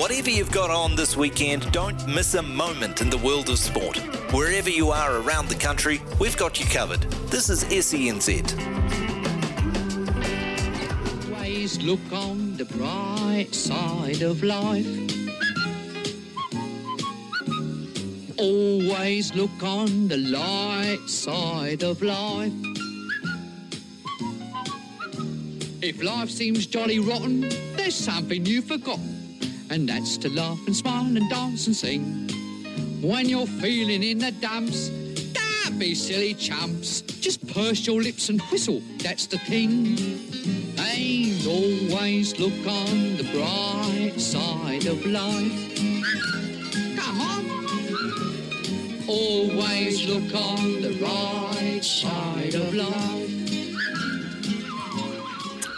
Whatever you've got on this weekend, don't miss a moment in the world of sport. Wherever you are around the country, we've got you covered. This is SENZ. Always look on the bright side of life. Always look on the light side of life. If life seems jolly rotten, there's something you forgot, and that's to laugh and smile and dance and sing. When you're feeling in the dumps, don't be silly chumps. Just purse your lips and whistle, that's the thing. And always look on the bright side of life. Come on. Always look on the right side of life.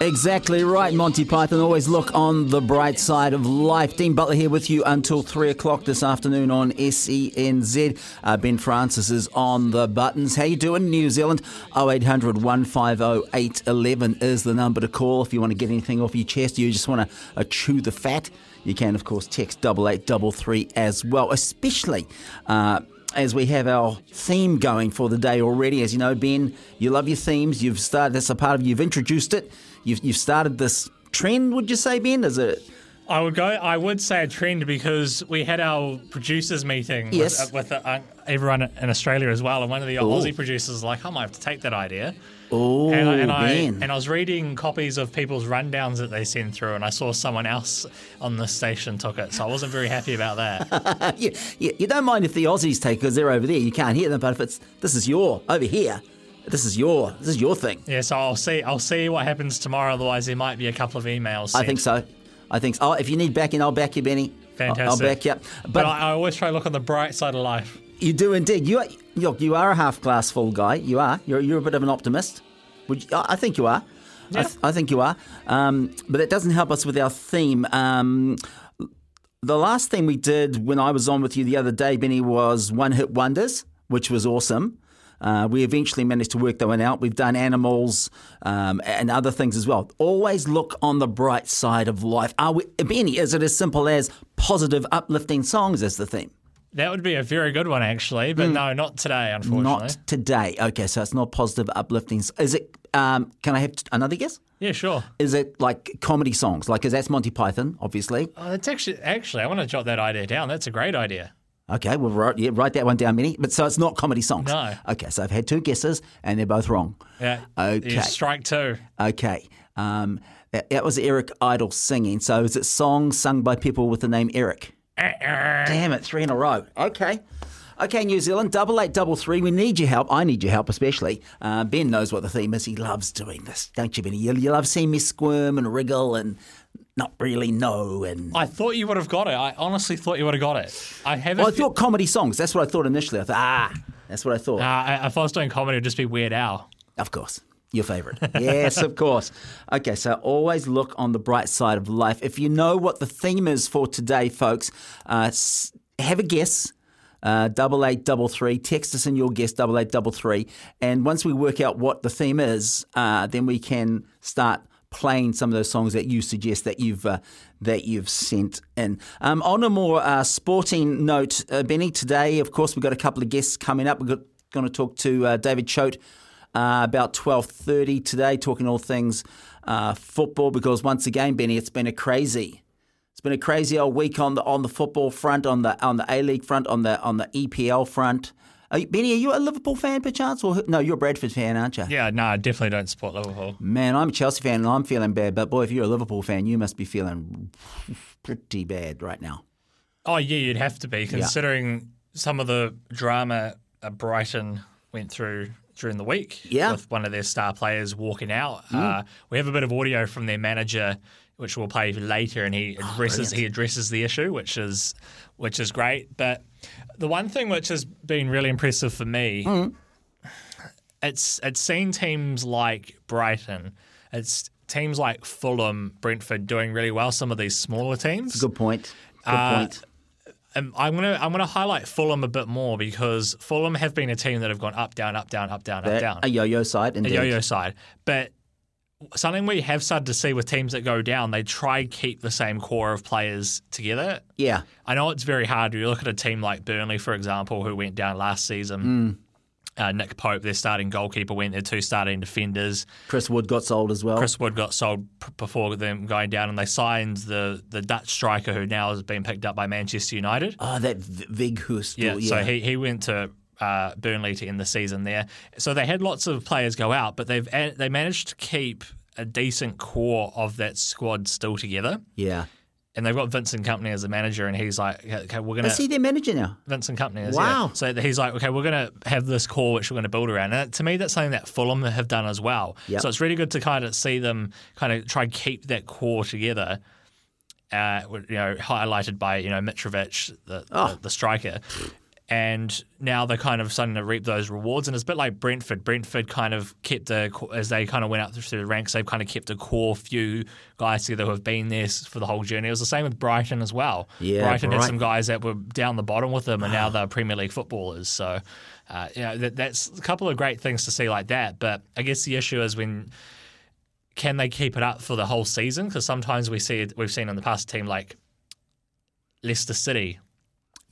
Exactly right, Monty Python. Always look on the bright side of life. Dean Butler here with you until 3 o'clock this afternoon on SENZ. Uh, ben Francis is on the buttons. How you doing, New Zealand? 0800 150 811 is the number to call if you want to get anything off your chest you just want to uh, chew the fat. You can, of course, text 8833 as well, especially... Uh, as we have our theme going for the day already. As you know, Ben, you love your themes. You've started, that's a part of, you've introduced it. You've, you've started this trend, would you say, Ben? Is it? I would go. I would say a trend because we had our producers meeting Yes. with, with uh, everyone in Australia as well, and one of the Aussie producers was like, "I might have to take that idea." Oh, and, I, and, I, and I was reading copies of people's rundowns that they send through, and I saw someone else on the station took it, so I wasn't very happy about that. you, you, you don't mind if the Aussies take because they're over there. You can't hear them, but if it's this is your over here, this is your this is your thing. yeah, so I'll see. I'll see what happens tomorrow. Otherwise, there might be a couple of emails. I think so. I think so. Oh, if you need backing, I'll back you, Benny. I'll- I'll Fantastic. back you. up. But, But, I, I always try to look on the bright side of life. you do indeed. You are, look, you are a half glass full guy. You are. You're, you're a bit of an optimist. Would you, I I think you are. I, th- I think you are. Um, but that doesn't help us with our theme. Um, the last thing we did when I was on with you the other day, Benny, was One Hit Wonders, which was awesome. Uh, we eventually managed to work that one out. We've done animals um, and other things as well. Always look on the bright side of life. Are we, Benny, is it as simple as positive, uplifting songs as the theme? That would be a very good one, actually. But no, not today, unfortunately. Not today. Okay, so it's not positive, uplifting. Is it? Um, can I have t- another guess? Yeah, sure. Is it like comedy songs? Like, is that's Monty Python, obviously. Oh, that's actually actually I want to jot that idea down. That's a great idea. Okay, well, write, yeah, write that one down, Minnie. But so it's not comedy songs. No. Okay, so I've had two guesses, and they're both wrong. Yeah. Okay. You strike two. Okay. Um, that, that was Eric Idle singing. So is it songs sung by people with the name Eric? Damn it, three in a row. Okay. Okay, New Zealand, double eight, double three. We need your help. I need your help, especially. Uh, ben knows what the theme is. He loves doing this, don't you, Benny? You, you love seeing me squirm and wriggle and not really know. And I thought you would have got it. I honestly thought you would have got it. I have. well, I thought comedy songs. That's what I thought initially. I thought, ah, that's what I thought. Uh, if I was doing comedy, it'd just be Weird Al. Of course. Your favourite. Yes, of course. Okay, so always look on the bright side of life. If you know what the theme is for today, folks, uh, have a guess. Uh, double eight double three. Text us in your guess double eight double three, and once we work out what the theme is, uh, then we can start playing some of those songs that you suggest that you've uh, that you've sent in. Um, on a more uh, sporting note, uh, Benny, today, of course, we've got a couple of guests coming up. We're going to talk to uh, David Choate uh, about 12.30 today, talking all things uh, football, because once again, Benny, it's been a crazy, it's been a crazy old week on the on the football front, on the on the A League front, on the on the EPL front. Are you, Benny, are you a Liverpool fan perchance, or no? You're a Bradford fan, aren't you? Yeah, no, I definitely don't support Liverpool. Man, I'm a Chelsea fan and I'm feeling bad. But boy, if you're a Liverpool fan, you must be feeling pretty bad right now. Oh yeah, you'd have to be considering some of the drama Brighton went through during the week Yeah. with one of their star players walking out. Uh, we have a bit of audio from their manager, which we'll play later, and he addresses he addresses the issue, which is which is great. But the one thing which has been really impressive for me, it's it's seen teams like Brighton, it's teams like Fulham, Brentford doing really well. Some of these smaller teams. Good point. Good Uh, point. Um, I'm gonna I'm gonna highlight Fulham a bit more because Fulham have been a team that have gone up, down, up, down, up, down, up, down. A yo-yo side, indeed. a yo-yo side. But something we have started to see with teams that go down, they try and keep the same core of players together. Yeah. I know it's very hard. You look at a team like Burnley, for example, who went down last season. Mm. Uh, Nick Pope, their starting goalkeeper, went. Their two starting defenders. Chris Wood got sold as well. Chris Wood got sold p- before them going down, and they signed the the Dutch striker who now has been picked up by Manchester United. oh, that V- Weghorst. Yeah, yeah. so he, he went to uh, Burnley to end the season there. So they had lots of players go out, but they've they managed to keep a decent core of that squad still together. yeah. And they've got Vincent Kompany as the manager, and he's like, okay, we're gonna Is he their manager now? Vincent Kompany. Is, Wow. Yeah. So he's like, okay, we're going to have this core which we're going to build around. And to me, that's something that Fulham have done as well. Yep. So it's really good to kind of see them kind of try and keep that core together. Uh, you know, highlighted by you know Mitrovic, the, Oh. the, the striker, and now they're kind of starting to reap those rewards. And it's a bit like Brentford. Brentford kind of kept the as they kind of went up through the ranks. They've kind of kept a core few guys together who have been there for the whole journey. It was the same with Brighton as well. Yeah, Brighton had some guys that were down the bottom with them, and now they're Premier League footballers. So, uh, you know, that, that's a couple of great things to see like that. But I guess the issue is when can they keep it up for the whole season? Because sometimes we see we've seen in the past a team like Leicester City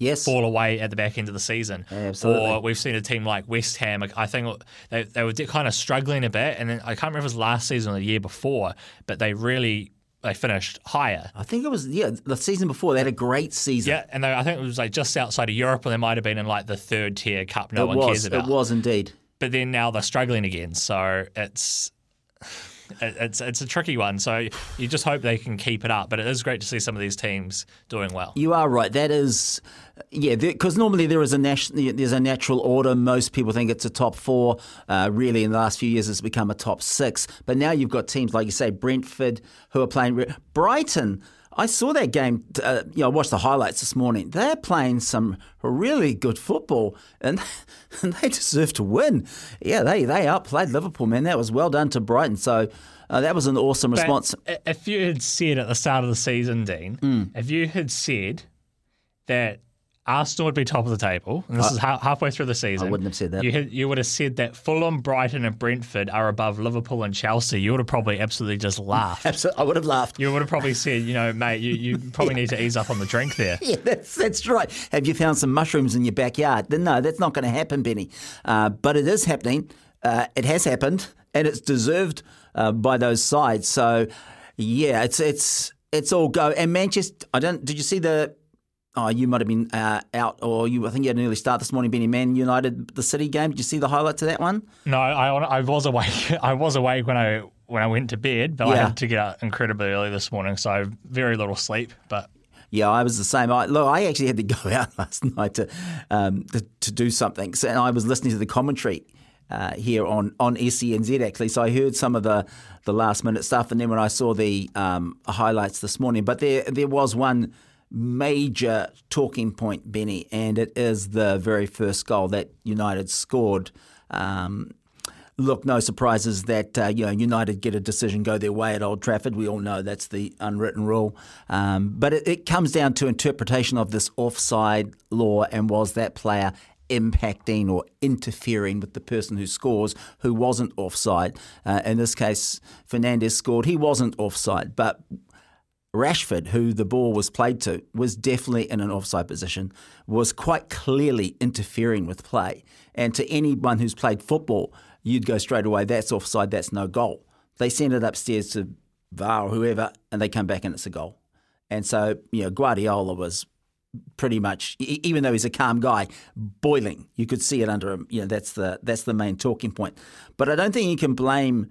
Yes. fall away at the back end of the season. Absolutely. Or we've seen a team like West Ham. I think they, they were kind of struggling a bit, and then I can't remember if it was last season or the year before, but they really they finished higher. I think it was yeah the season before. They had a great season. Yeah, and they, I think it was like just outside of Europe, and they might have been in like the third tier cup. No it one was. cares about. It was indeed. But then now they're struggling again, so it's it- it's it's a tricky one. So you just hope they can keep it up. But it is great to see some of these teams doing well. You are right. That is, yeah, because normally there is a national, there's a natural order. Most people think it's a top four. Uh, really, in the last few years, it's become a top six. But now you've got teams like you say, Brentford, who are playing. Brighton. I saw that game. Uh, you know, I watched the highlights this morning. They're playing some really good football, and, and they deserve to win. Yeah, they they outplayed Liverpool, man. That was well done to Brighton. So. Uh, that was an awesome But response. if you had said at the start of the season, Dean, Hmm. if you had said that Arsenal would be top of the table, and this is ha- halfway through the season, I wouldn't have said that. You, you would have said that Fulham, Brighton, and Brentford are above Liverpool and Chelsea. You would have probably absolutely just laughed. Absolutely, I would have laughed. You would have probably said, you know, mate, you, you probably need to ease up on the drink there. Yeah, that's that's right. Have you found some mushrooms in your backyard? Then No, that's not going to happen, Benny. Uh, but it is happening. Uh, it has happened, and it's deserved uh, by those sides. So, yeah, it's it's it's all go. And Manchester, I don't. Did you see the? Oh, you might have been uh, out, or you. I think you had an early start this morning, Benny. Man United, the City game. Did you see the highlights of that one? No, I, I was awake. I was awake when I when I went to bed, but I had to get up incredibly early this morning, so very little sleep. But Yeah, I was the same. I, look, I actually had to go out last night to um, to, to do something, so, and I was listening to the commentary uh, here on on SENZ actually. So I heard some of the the last minute stuff, and then when I saw the um, highlights this morning, but there there was one major talking point, Benny, and it is the very first goal that United scored. Um, Look, no surprises that uh, you know United get a decision go their way at Old Trafford. We all know that's the unwritten rule, um, but it, it comes down to interpretation of this offside law and was that player impacting or interfering with the person who scores who wasn't offside. Uh, in this case, Fernandez scored. He wasn't offside, but Rashford, who the ball was played to, was definitely in an offside position, was quite clearly interfering with play. And to anyone who's played football, you'd go straight away, that's offside, that's no goal. They send it upstairs to VAR or whoever, and they come back and it's a goal. And so, you know, Guardiola was pretty much, even though he's a calm guy, boiling. You could see it under him. You know, that's the that's the main talking point. But I don't think you can blame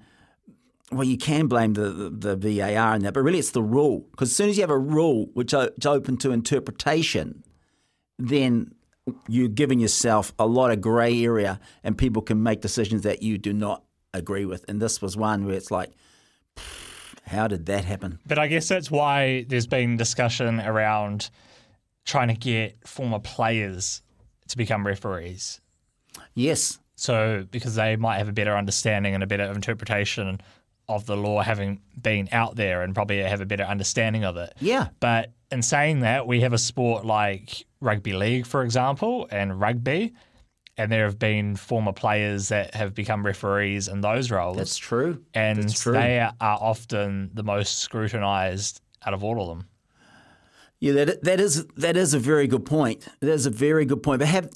well, you can blame the, the, the VAR in that, but really it's the rule. Because as soon as you have a rule which is open to interpretation, then you're giving yourself a lot of grey area, and people can make decisions that you do not agree with. And this was one where it's like, how did that happen? But I guess that's why there's been discussion around trying to get former players to become referees. Yes, So because they might have a better understanding and a better interpretation of the law, having been out there and probably have a better understanding of it. yeah, But in saying that, we have a sport like rugby league, for example, and rugby, and there have been former players that have become referees in those roles. that's true. and that's true. they are often the most scrutinized out of all of them. Yeah, that that is that is a very good point. That is a very good point. But have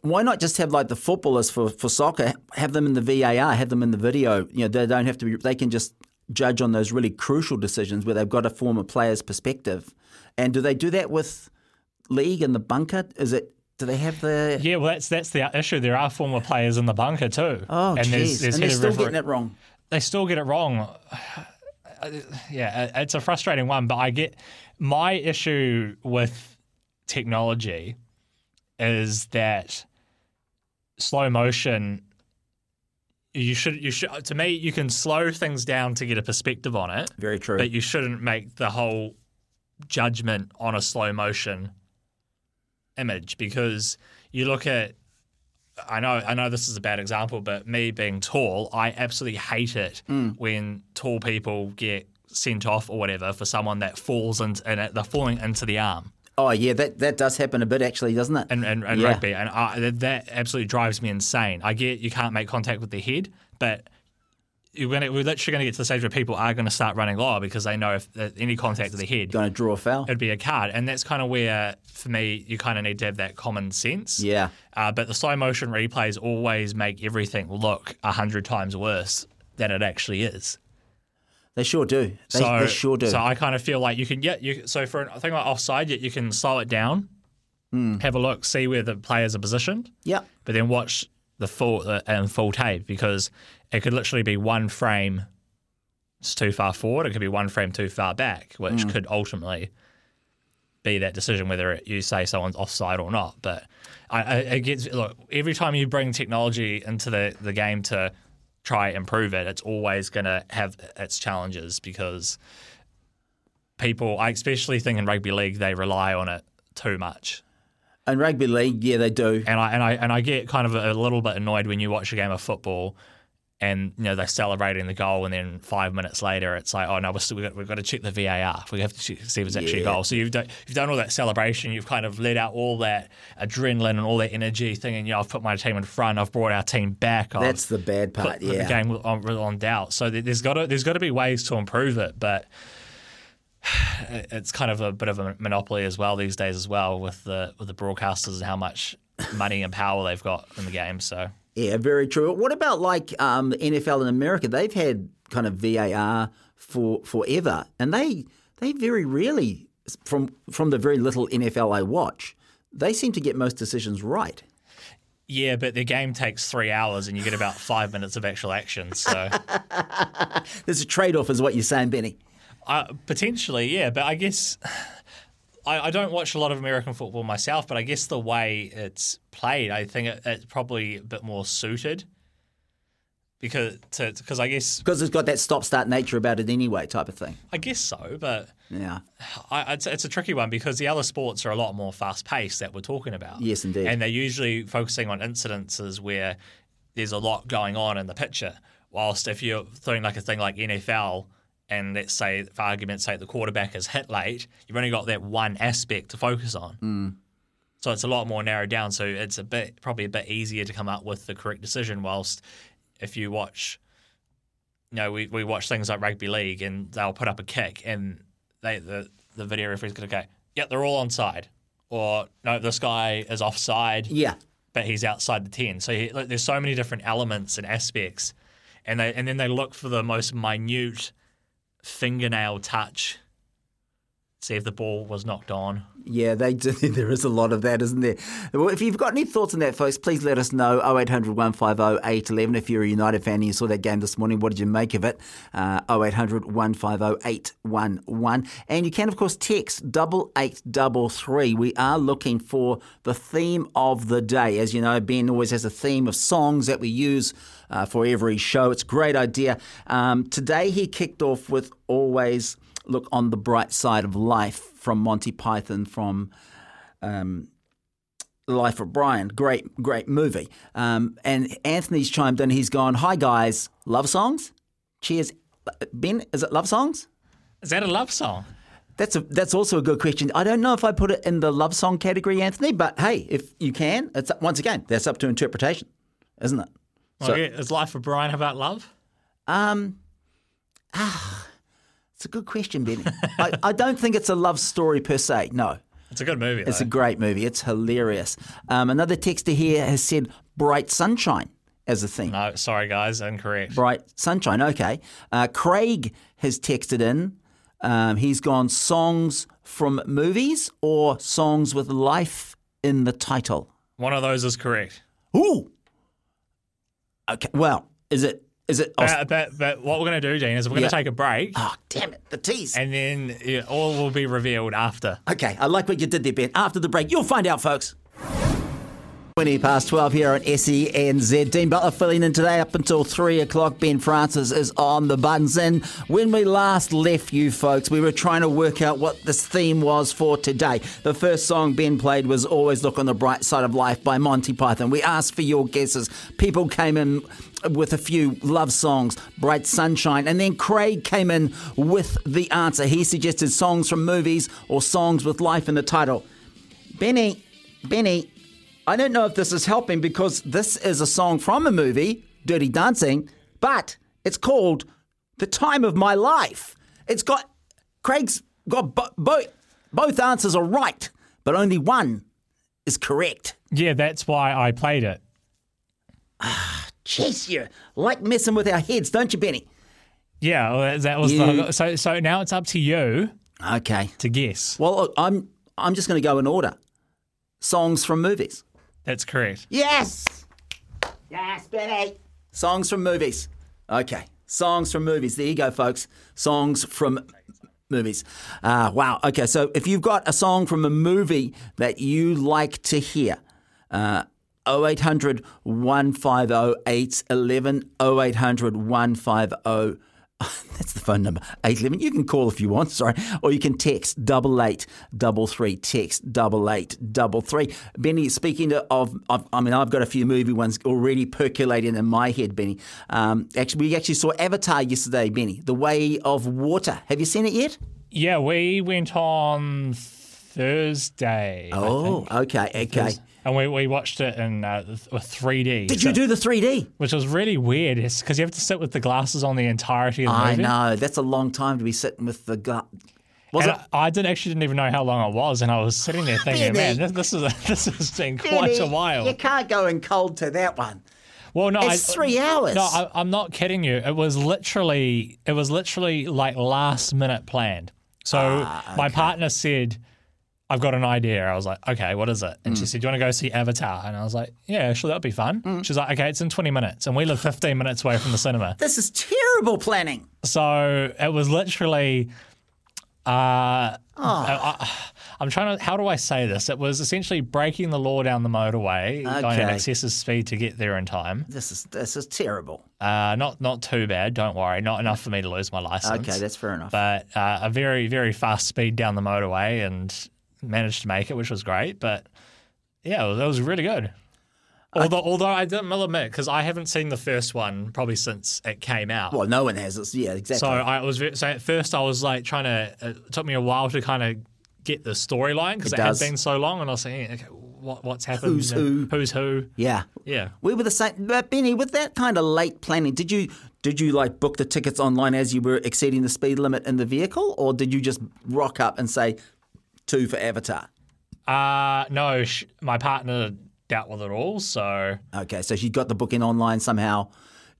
why not just have like the footballers for, for soccer? Have them in the VAR, have them in the video. You know, they don't have to be. They can just judge on those really crucial decisions where they've got to form a former player's perspective. And do they do that with league and the bunker? Is it? Do they have the? Yeah, well, that's that's the issue. There are former players in the bunker too. Oh, and jeez, and they're still getting it wrong. they still get it wrong. Uh, yeah, it's a frustrating one, but I get my issue with technology is that slow motion you should you should to me you can slow things down to get a perspective on it, Very true. but you shouldn't make the whole judgment on a slow motion image because you look at I know I know this is a bad example, but me being tall, I absolutely hate it mm. when tall people get sent off or whatever for someone that falls into and they're falling into the arm oh yeah, that that does happen a bit actually, doesn't it? and, and, and Yeah. rugby, and I, that, that absolutely drives me insane. I get you can't make contact with the head, but you're gonna, we're literally going to get to the stage where people are going to start running lower because they know if uh, any contact with the head, Going to draw a foul. it'd be a card, and that's kind of where, for me, you kind of need to have that common sense. Yeah. Uh, but the slow motion replays always make everything look a hundred times worse than it actually is. They sure do. They, so, they sure do. So I kind of feel like you can, yeah, you, so for a thing like offside, you, you can slow it down, Hmm. have a look, see where the players are positioned, yeah. but then watch the full uh, and full tape because it could literally be one frame it's too far forward, it could be one frame too far back, which Hmm. could ultimately be that decision whether it, you say someone's offside or not. But I, I, it gets look every time you bring technology into the, the game to try improve it, it's always going to have its challenges because people, I especially think in rugby league, they rely on it too much. And rugby league, yeah, they do. And I and I and I get kind of a, little bit annoyed when you watch a game of football, and you know they're celebrating the goal, and then five minutes later it's like, oh no, we're still, we've, got, we've got to check the VAR. We have to check, see if it's actually Yeah. a goal. So you've done, you've done all that celebration, you've kind of let out all that adrenaline and all that energy, thinking, you know, I've put my team in front, I've brought our team back. I've That's the bad part. Yeah. the game on, on doubt. So there- there's got to there's got to be ways to improve it, but it's kind of a bit of a monopoly as well these days as well with the with the broadcasters and how much money and power they've got in the game. So Yeah, very true. What about like um, NFL in America? They've had kind of VAR for forever, and they they very rarely, from from the very little NFL I watch, they seem to get most decisions right. yeah, but the game takes three hours and you get about five minutes of actual action. So There's a trade off, is what you're saying, Benny. uh, potentially, yeah. But I guess I, I don't watch a lot of American football myself. But I guess the way it's played, I think it, it's probably a bit more suited. Because, because I guess Because it's got that stop start nature about it anyway, type of thing. I guess so, but Yeah. I, it's, it's a tricky one because the other sports are a lot more fast paced that we're talking about. Yes, indeed. And they're usually focusing on incidences where there's a lot going on in the picture. Whilst if you're throwing like a thing like NFL, and let's say, for argument's sake, the quarterback is hit late, you've only got that one aspect to focus on. Mm. So it's a lot more narrowed down. So it's a bit probably a bit easier to come up with the correct decision. Whilst if you watch you know, we, we watch things like rugby league and they'll put up a kick and they the, the video referee's going to go, yeah, they're all onside. Or, no, this guy is offside, Yeah. but he's outside the 10. So he, like, there's so many different elements and aspects. And, they, and then they look for the most minute fingernail touch see if the ball was knocked on. Yeah, they do. There is a lot of that, isn't there? Well, if you've got any thoughts on that, folks, please let us know. 0800 150 811. If you're a United fan and you saw that game this morning, what did you make of it? Uh, 0800 150 811. And you can, of course, text 8833. We are looking for the theme of the day. As you know, Ben always has a theme of songs that we use uh, for every show. It's a great idea. Um, today, he kicked off with Always Look on the Bright Side of Life from Monty Python from um, Life of Brian. Great, great movie. Um, and Anthony's chimed in. He's gone, Hi, guys. Love songs? Cheers. Ben, is it love songs? Is that a love song? That's a, that's also a good question. I don't know if I put it in the love song category, Anthony, but hey, if you can, it's once again that's up to interpretation, isn't it? Well, yeah, is Life of Brian about love? Um, ah, it's a good question, Benny. I, I don't think it's a love story per se. No, It's a good movie. it's a great movie. It's hilarious. Um, another texter here has said "bright sunshine" as a theme. no, sorry guys, incorrect. Bright sunshine. Okay. Uh, Craig has texted in. Um, he's gone songs from movies or songs with life in the title. One of those is correct. Ooh. Okay. Well, is it? Is it? But, but, but what we're going to do, Dean, is we're going Yeah. to take a break, oh, damn it! The tease. and then yeah, all will be revealed after. Okay, I like what you did there, Ben. After the break, you'll find out, folks. 20 past 12 here on SENZ. Dean Butler filling in today up until 3 o'clock. Ben Francis is on the buttons. And when we last left you folks, we were trying to work out what this theme was for today. The first song Ben played was Always Look on the Bright Side of Life by Monty Python. We asked for your guesses. People came in with a few love songs, Bright Sunshine, and then Craig came in with the answer. He suggested songs from movies or songs with life in the title. Benny, Benny, I don't know if this is helping because this is a song from a movie, Dirty Dancing, but it's called The Time of My Life. It's got, Craig's got bo- both, both answers are right, but only one is correct. Yeah, that's why I played it. Ah, Jeez, you like messing with our heads, don't you, Benny? Yeah, well, that was You- the, so. So now it's up to you Okay. to guess. Well, look, I'm I'm just going to go in order. Songs from movies. That's correct. Yes. Yes, Benny. Songs from movies. Okay. Songs from movies. There you go, folks. Songs from movies. Uh, wow. Okay. So if you've got a song from a movie that you like to hear, uh, 0800 150 811 0800 150 that's the phone number, 811. You can call if you want, sorry. Or you can text double eight double three. Text double eight double three. Benny, speaking of, of, I mean, I've got a few movie ones already percolating in my head, Benny. Um, actually, we actually saw Avatar yesterday, Benny, The Way of Water. Have you seen it yet? Yeah, we went on Thursday. Oh, okay, okay. And we, we watched it in uh, th- 3D. Did so- you do the 3D? Which was really weird because you have to sit with the glasses on the entirety of the I movie. know. That's a long time to be sitting with the gut. Was And it? I, I did actually didn't even know how long it was, and I was sitting there thinking, Benny. "Man, this, this is this has been quite a while." You can't go in cold to that one. Well, no, It's I, three hours. No, I, I'm not kidding you. It was literally, it was literally like last minute planned. So Ah, my partner said, "I've got an idea." I was like, "Okay, what is it?" And Mm. she said, "Do you want to go see Avatar?" And I was like, "Yeah, sure, that'd be fun." Mm. She's like, "Okay, it's in 20 minutes," and we live 15 minutes away from the cinema. This is terrible planning. So it was literally. Uh, Oh. I, am trying to. How do I say this? It was essentially breaking the law down the motorway, going at excessive speed to get there in time. This is this is terrible. Uh, not not too bad. Don't worry. Not enough for me to lose my license. Okay, that's fair enough. But uh, a very very fast speed down the motorway and managed to make it, which was great. But yeah, that was, was really good. Although, although I didn't will admit because I haven't seen the first one probably since it came out. well, no one has this. Yeah, exactly. So I was so at first I was like trying to. It took me a while to kind of get the storyline because It it, had been so long, and I was saying, okay, what what's happened? Who's who? Who's who? yeah, Yeah. we were the same. But Benny, with that kind of late planning, did you did you like book the tickets online as you were exceeding the speed limit in the vehicle, or did you just rock up and say two for Avatar? Uh no, sh- my partner dealt with it all, so Okay, so she got the booking online somehow,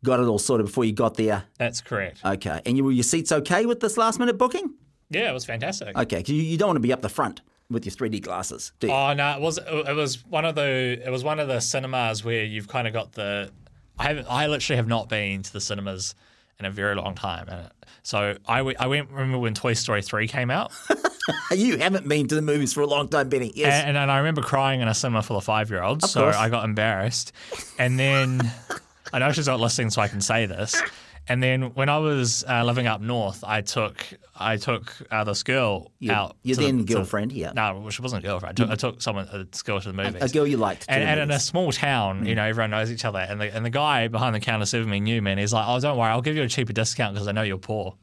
got it all sorted before you got there. that's correct. Okay, and you were your seats okay with this last minute booking? Yeah, it was fantastic. Okay, 'cause you, you don't want to be up the front with your 3D glasses, do you? Oh no, it was it was one of the it was one of the cinemas where you've kind of got the I haven't I literally have not been to the cinemas in a very long time, and so I, w- I went remember when Toy Story three came out, you haven't been to the movies for a long time, Benny. Yes. and, and I remember crying in a cinema full of five year olds, so course. I got embarrassed, and then I know she's not listening, so I can say this. And then when I was uh, living up north, I took I took uh, this girl Your- out. your the- then to- girlfriend, yeah. No, well, she wasn't a girlfriend. I took, I took someone a girl to the movies. a girl you liked. And, and in a small town, you know, everyone knows each other. And the, and the guy behind the counter serving me knew me. And he's like, oh, don't worry, I'll give you a cheaper discount because I know you're poor.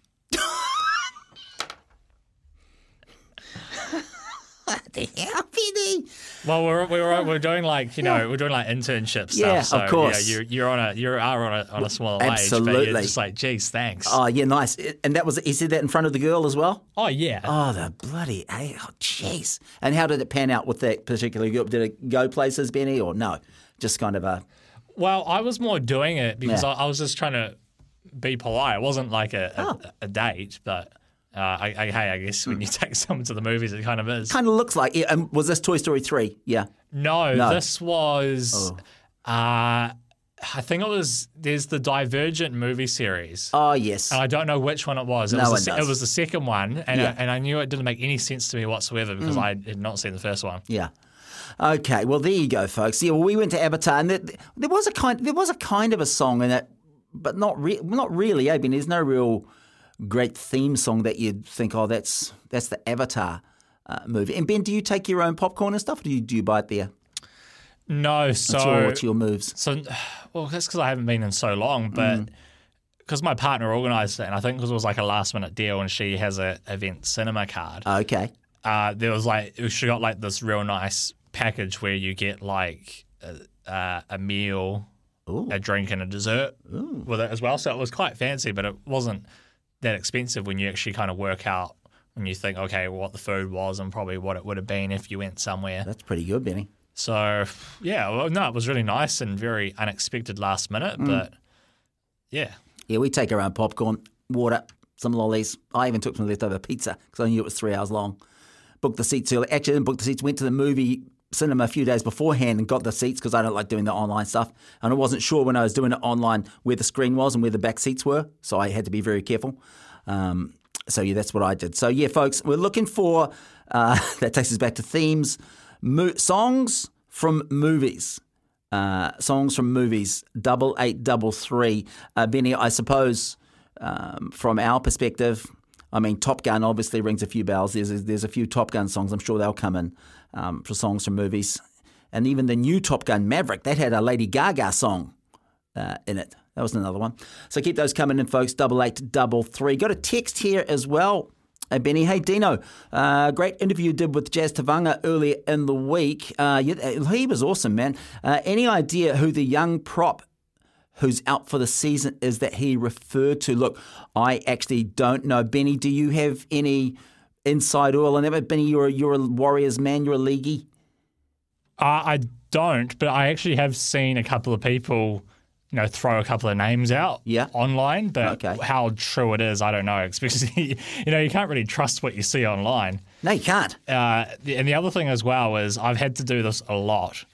What the hell, Benny? Well, we're, we're, we're doing like, you know, we're doing like internship stuff. Yeah, so, of course. Yeah, you're, you're on a, you are on a, on a smaller wage. But Absolutely. you're just like, geez, thanks. Oh, yeah, nice. And that was he said that in front of the girl as well. oh, yeah. Oh, the bloody oh, jeez. And how did it pan out with that particular girl? Did it go places, Benny, or no? Just kind of a Well, I was more doing it because Yeah. I, I was just trying to be polite. It wasn't like a, a, Oh. a date, but uh, I, I, hey, I guess when you take someone to the movies, it kind of is. kind of looks like. Yeah, um, was this Toy Story three? Yeah. No, No. this was. Uh, I think it was. There's the Divergent movie series. Oh yes. and I don't know which one it was. It, No one was, the, does. it was the second one, and, Yeah. Mm. I, and I knew it didn't make any sense to me whatsoever because I had not seen the first one. Yeah. Okay. Well, there you go, folks. Yeah. Well, we went to Avatar, and there, there was a kind, there was a kind of a song in it, but not re- not really. I mean, there's no real great theme song that you'd think, oh, that's that's the Avatar uh, movie. And Ben, do you take your own popcorn and stuff, or do you do you buy it there? No, What's your, so what's your moves? so well that's because I haven't been in so long, Mm. but. Because my partner organised it, and I think because it was like a last minute deal, and she has a event cinema card. Okay. uh, there was like she got like this real nice package where you get like a, uh, a meal, Ooh. a drink, and a dessert with it as well. So it was quite fancy, but it wasn't that expensive when you actually kind of work out when you think, okay, what the food was and probably what it would have been if you went somewhere. That's pretty good, Benny. So yeah, well, no, it was really nice and very unexpected last minute, mm. but yeah. Yeah, we take our own popcorn, water, some lollies. I even took some leftover pizza because I knew it was three hours long. Booked the seats early. Actually, didn't book the seats. Went to the movie cinema a few days beforehand and got the seats because I don't like doing the online stuff. And I wasn't sure when I was doing it online where the screen was and where the back seats were. So I had to be very careful. Um, so yeah, that's what I did. So yeah, folks, we're looking for uh, that takes us back to themes, mo- songs from movies. Uh, songs from movies, double eight double three. Uh, Benny, I suppose um, from our perspective, I mean, Top Gun obviously rings a few bells. There's there's a few Top Gun songs. I'm sure they'll come in um, for songs from movies, and even the new Top Gun Maverick that had a Lady Gaga song uh, in it. That was another one. So keep those coming in, folks. Double eight double three. Got a text here as well. Hey Benny, hey Dino, uh, great interview you did with Jazz Tevaga earlier in the week. Uh, he was awesome, man. Uh, any idea who the young prop who's out for the season is that he referred to? Look, I actually don't know. Benny, do you have any inside oil on that? Benny, you're a, you're a Warriors man. You're a leaguey. Uh, I don't, but I actually have seen a couple of people, you know, throw a couple of names out Yeah. online. But Okay. how true it is, I don't know. Especially, you know, you can't really trust what you see online. No, you can't. Uh, and the other thing as well is I've had to do this a lot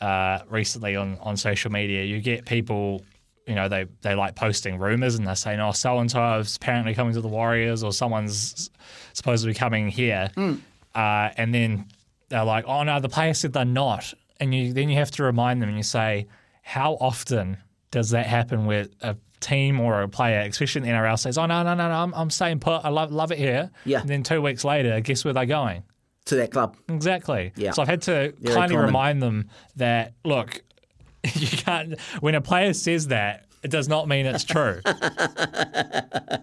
uh, recently on, on social media. You get people, you know, they, they like posting rumors and they're saying, oh, so and so is apparently coming to the Warriors or someone's supposed to be coming here. Uh, and then they're like, oh, no, the player said they're not. And you then you have to remind them and you say, how often does that happen with a team or a player, especially in the NRL, says, oh, no, no, no, no, I'm, I'm staying put. I love, love it here. Yeah. And then two weeks later, guess where they're going? To that club. Exactly. Yeah. So I've had to Very kindly common. remind them that look, you can't. When a player says that, it does not mean it's true.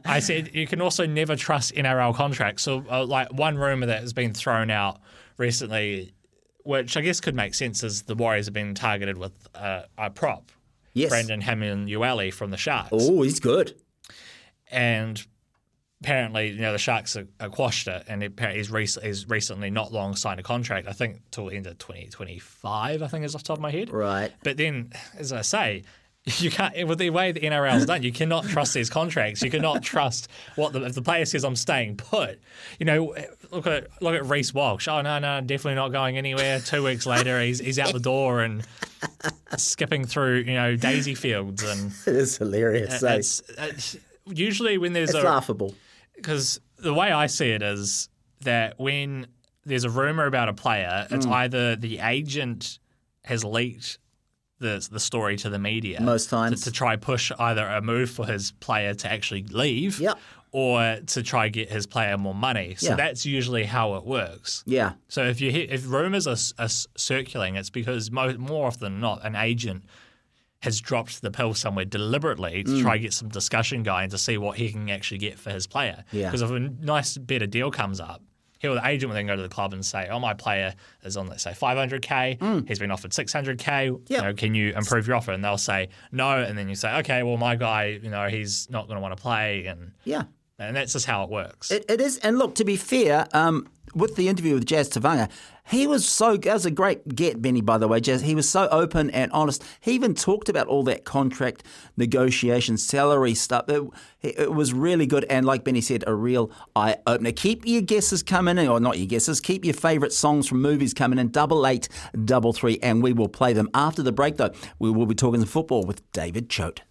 I said you can also never trust NRL contracts. So, uh, like one rumor that has been thrown out recently, which I guess could make sense, is the Warriors have been targeted with uh, a prop, Yes. Braden Hamlin-Uele from the Sharks, Oh, he's good. and apparently, you know, the Sharks have have quashed it, and apparently he's, rec- he's recently not long signed a contract. I think till the end of 2025, I think is off the top of my head. Right. But then, as I say, you can't with the way the NRL's done. You cannot trust these contracts. You cannot trust what the if the player says I'm staying put. You know, look at look at Reece Walsh. Oh no, no, definitely not going anywhere. Two weeks later, he's he's out the door and skipping through you know daisy fields and It is hilarious. so eh? it's, it's usually when there's it's a laughable. Because the way I see it is that when there's a rumor about a player, it's Mm. either the agent has leaked the the story to the media Most to, times. to try push either a move for his player to actually leave, Yep. or to try get his player more money. So Yeah. that's usually how it works. Yeah. So if you hear, if rumors are, are circulating, it's because mo- more often than not, an agent has dropped the pill somewhere deliberately to Mm. try and get some discussion going to see what he can actually get for his player. Yeah. Because if a nice better deal comes up, he'll the agent will then go to the club and say, "Oh, my player is on let's say 500k. He's been offered 600k. Mm. Yeah. You know, can you improve your offer?" And they'll say no, and then you say, "Okay, well, my guy, you know, he's not going to want to play," and Yeah. and that's just how it works. It, it is, and look, to be fair, um, with the interview with Jazz Tevaga, he was so that was a great get, Benny. By the way, Jazz, he was so open and honest. He even talked about all that contract negotiation, salary stuff. It, it was really good, and like Benny said, a real eye opener. Keep your guesses coming in, or not your guesses. Keep your favourite songs from movies coming in. Double eight, double three, and we will play them after the break. Though we will be talking football with David Choate.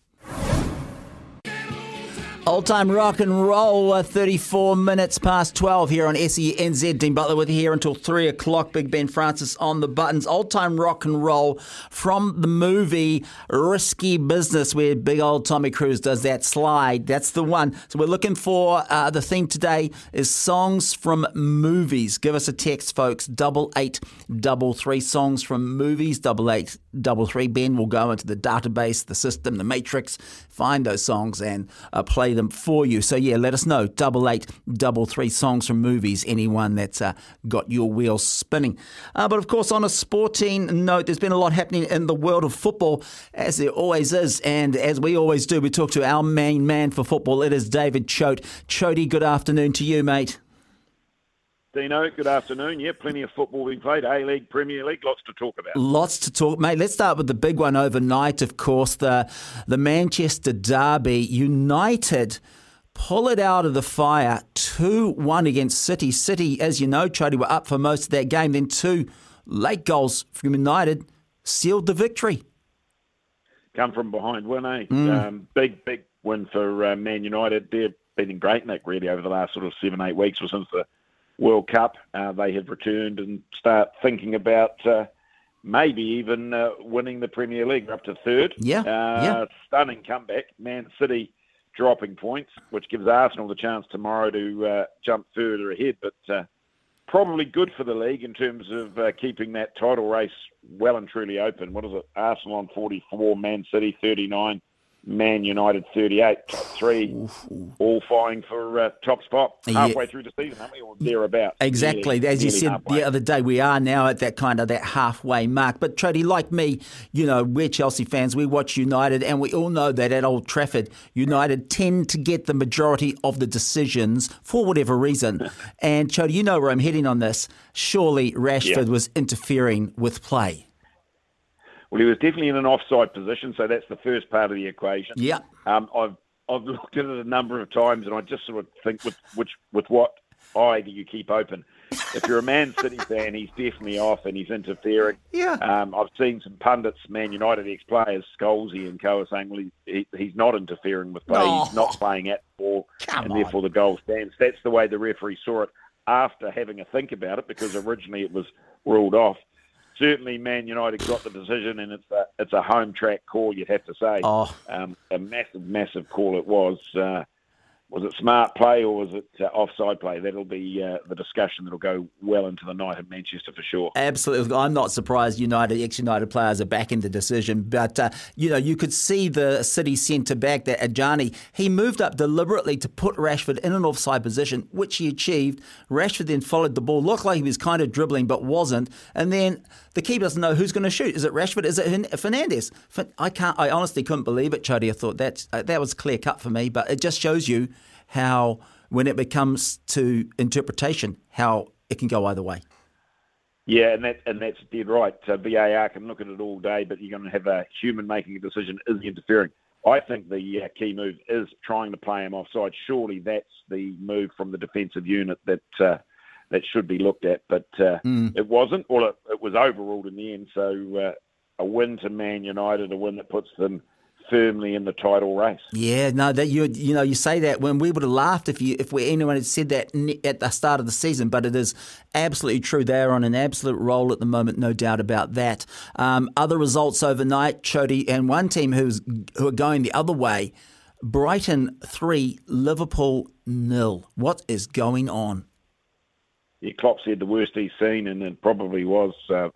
Old time rock and roll, uh, 34 minutes past 12 here on SENZ. Dean Butler with you here until 3 o'clock. Big Ben Francis on the buttons. Old time rock and roll from the movie Risky Business, where big old Tommy Cruise does that slide. That's the one. So we're looking for uh, the theme today is songs from movies. Give us a text, folks. Double eight, double three songs from movies. Double eight, double three. Ben will go into the database, the system, the matrix, find those songs and uh, play them for you. So yeah, let us know. Double eight, double three songs from movies. Anyone that's uh, got your wheels spinning. Uh, but of course, on a sporting note, there's been a lot happening in the world of football, as there always is. And as we always do, we talk to our main man for football. It is David Choate. Chody, good afternoon to you, mate. Dino, good afternoon. Yeah, plenty of football being played. A League, Premier League, lots to talk about. Lots to talk, mate. Let's start with the big one overnight, of course, the the Manchester Derby. United pull it out of the fire 2-1 against City. City, as you know, Chody were up for most of that game. Then two late goals from United sealed the victory. Come from behind win, eh? Mm. Um, big, big win for uh, Man United. They've been in great nick, really, over the last sort of seven, eight weeks or since the World Cup. Uh, they have returned and start thinking about uh, maybe even uh, winning the Premier League. They're up to third. Yeah, Uh, yeah. Stunning comeback. Man City dropping points, which gives Arsenal the chance tomorrow to uh, jump further ahead. But uh, probably good for the league in terms of uh, keeping that title race well and truly open. What is it? Arsenal on 44, Man City 39, Man United 38. Top three, all vying for uh, top spot. Yeah. Halfway through the season, aren't we? Or thereabouts. Exactly. As you said halfway. the other day, we are now at that kind of that halfway mark. But Chody, like me, you know, we're Chelsea fans. We watch United, and we all know that at Old Trafford, United tend to get the majority of the decisions for whatever reason. and Chody, you know where I'm heading on this. Surely Rashford Yeah. was interfering with play. Well, he was definitely in an offside position, so that's the first part of the equation. Yeah. Um, I've I've looked at it a number of times, and I just sort of think with which with what eye do you keep open? If you're a Man City fan, he's definitely off and he's interfering. Yeah. Um, I've seen some pundits, Man United ex-players, Scholesy and co, are saying, well, he, he, he's not interfering with play. He's not playing at ball, and on. therefore the goal stands. That's the way the referee saw it after having a think about it, because originally it was ruled off. Certainly, Man United got the decision, and it's a it's a home track call. You'd have to say, Oh. um, a massive, massive call it was. Uh, was it smart play or was it uh, offside play? That'll be uh, the discussion that'll go well into the night in Manchester for sure. Absolutely. I'm not surprised United, ex-United players are back in the decision. But, uh, you know, you could see the City centre back, that Akanji, he moved up deliberately to put Rashford in an offside position, which he achieved. Rashford then followed the ball. Looked like he was kind of dribbling, but wasn't. And then the keeper doesn't know who's going to shoot. Is it Rashford? Is it Fernandez? I can't. I honestly couldn't believe it, Chody. I thought that, uh, that was clear cut for me. But it just shows you how, when it becomes to interpretation, how it can go either way. Yeah, and that and that's dead right. Uh, VAR can look at it all day, but you're going to have a human making a decision. Is he interfering? I think the uh, key move is trying to play him offside. Surely that's the move from the defensive unit that uh, that should be looked at, but mm. it wasn't. Well, it, it, was overruled in the end. So uh, a win to Man United, a win that puts them firmly in the title race. Yeah, no, that you you know you say that when we would have laughed if you if we, anyone had said that at the start of the season, but it is absolutely true. They are on an absolute roll at the moment, no doubt about that. Um, other results overnight, Chody, and one team who's who are going the other way. Brighton three, Liverpool nil. What is going on? Yeah, Klopp said the worst he's seen, and it probably was. Uh,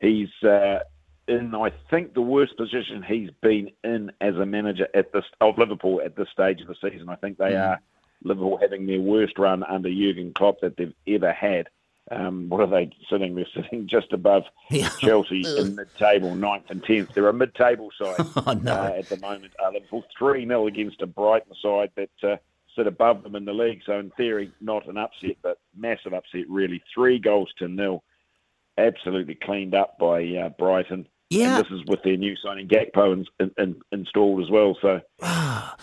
he's uh, in, I think, the worst position he's been in as a manager at this of Liverpool at this stage of the season. I think they mm. are Liverpool having their worst run under Jurgen Klopp that they've ever had. Um, what are they sitting? They're sitting just above yeah. Chelsea in mid-table, ninth and tenth. They're a mid-table side oh, no. uh, at the moment. Uh, Liverpool three 0 against a Brighton side that uh, sit above them in the league. So in theory, not an upset, but massive upset really. Three goals to nil, absolutely cleaned up by uh, Brighton. Yeah. And this is with their new signing Gakpo in, in, in, installed as well. So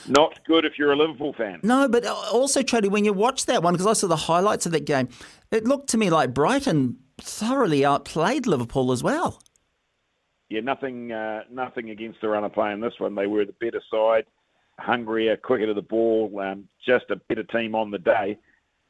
not good if you're a Liverpool fan. No, but also, Chody, when you watch that one, because I saw the highlights of that game, it looked to me like Brighton thoroughly outplayed Liverpool as well. Yeah, nothing, uh, nothing against the runner play in this one. They were the better side, hungrier, quicker to the ball, um, just a better team on the day.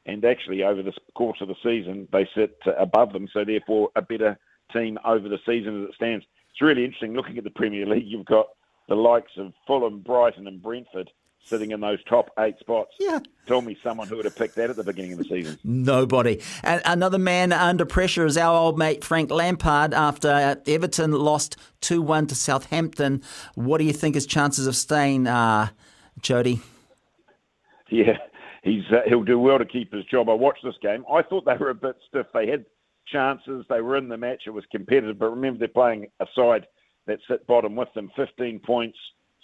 And actually, over the course of the season, they sit above them. So therefore, a better team over the season as it stands it's really interesting looking at the Premier League. You've got the likes of Fulham, Brighton, and Brentford sitting in those top eight spots. Yeah. Tell me someone who would have picked that at the beginning of the season. Nobody. And another man under pressure is our old mate Frank Lampard after Everton lost 2 1 to Southampton. What do you think his chances of staying, are, Chody? Yeah, he's uh, he'll do well to keep his job. I watched this game. I thought they were a bit stiff. They had chances. They were in the match. It was competitive. But remember, they're playing a side that sit bottom with them, 15 points.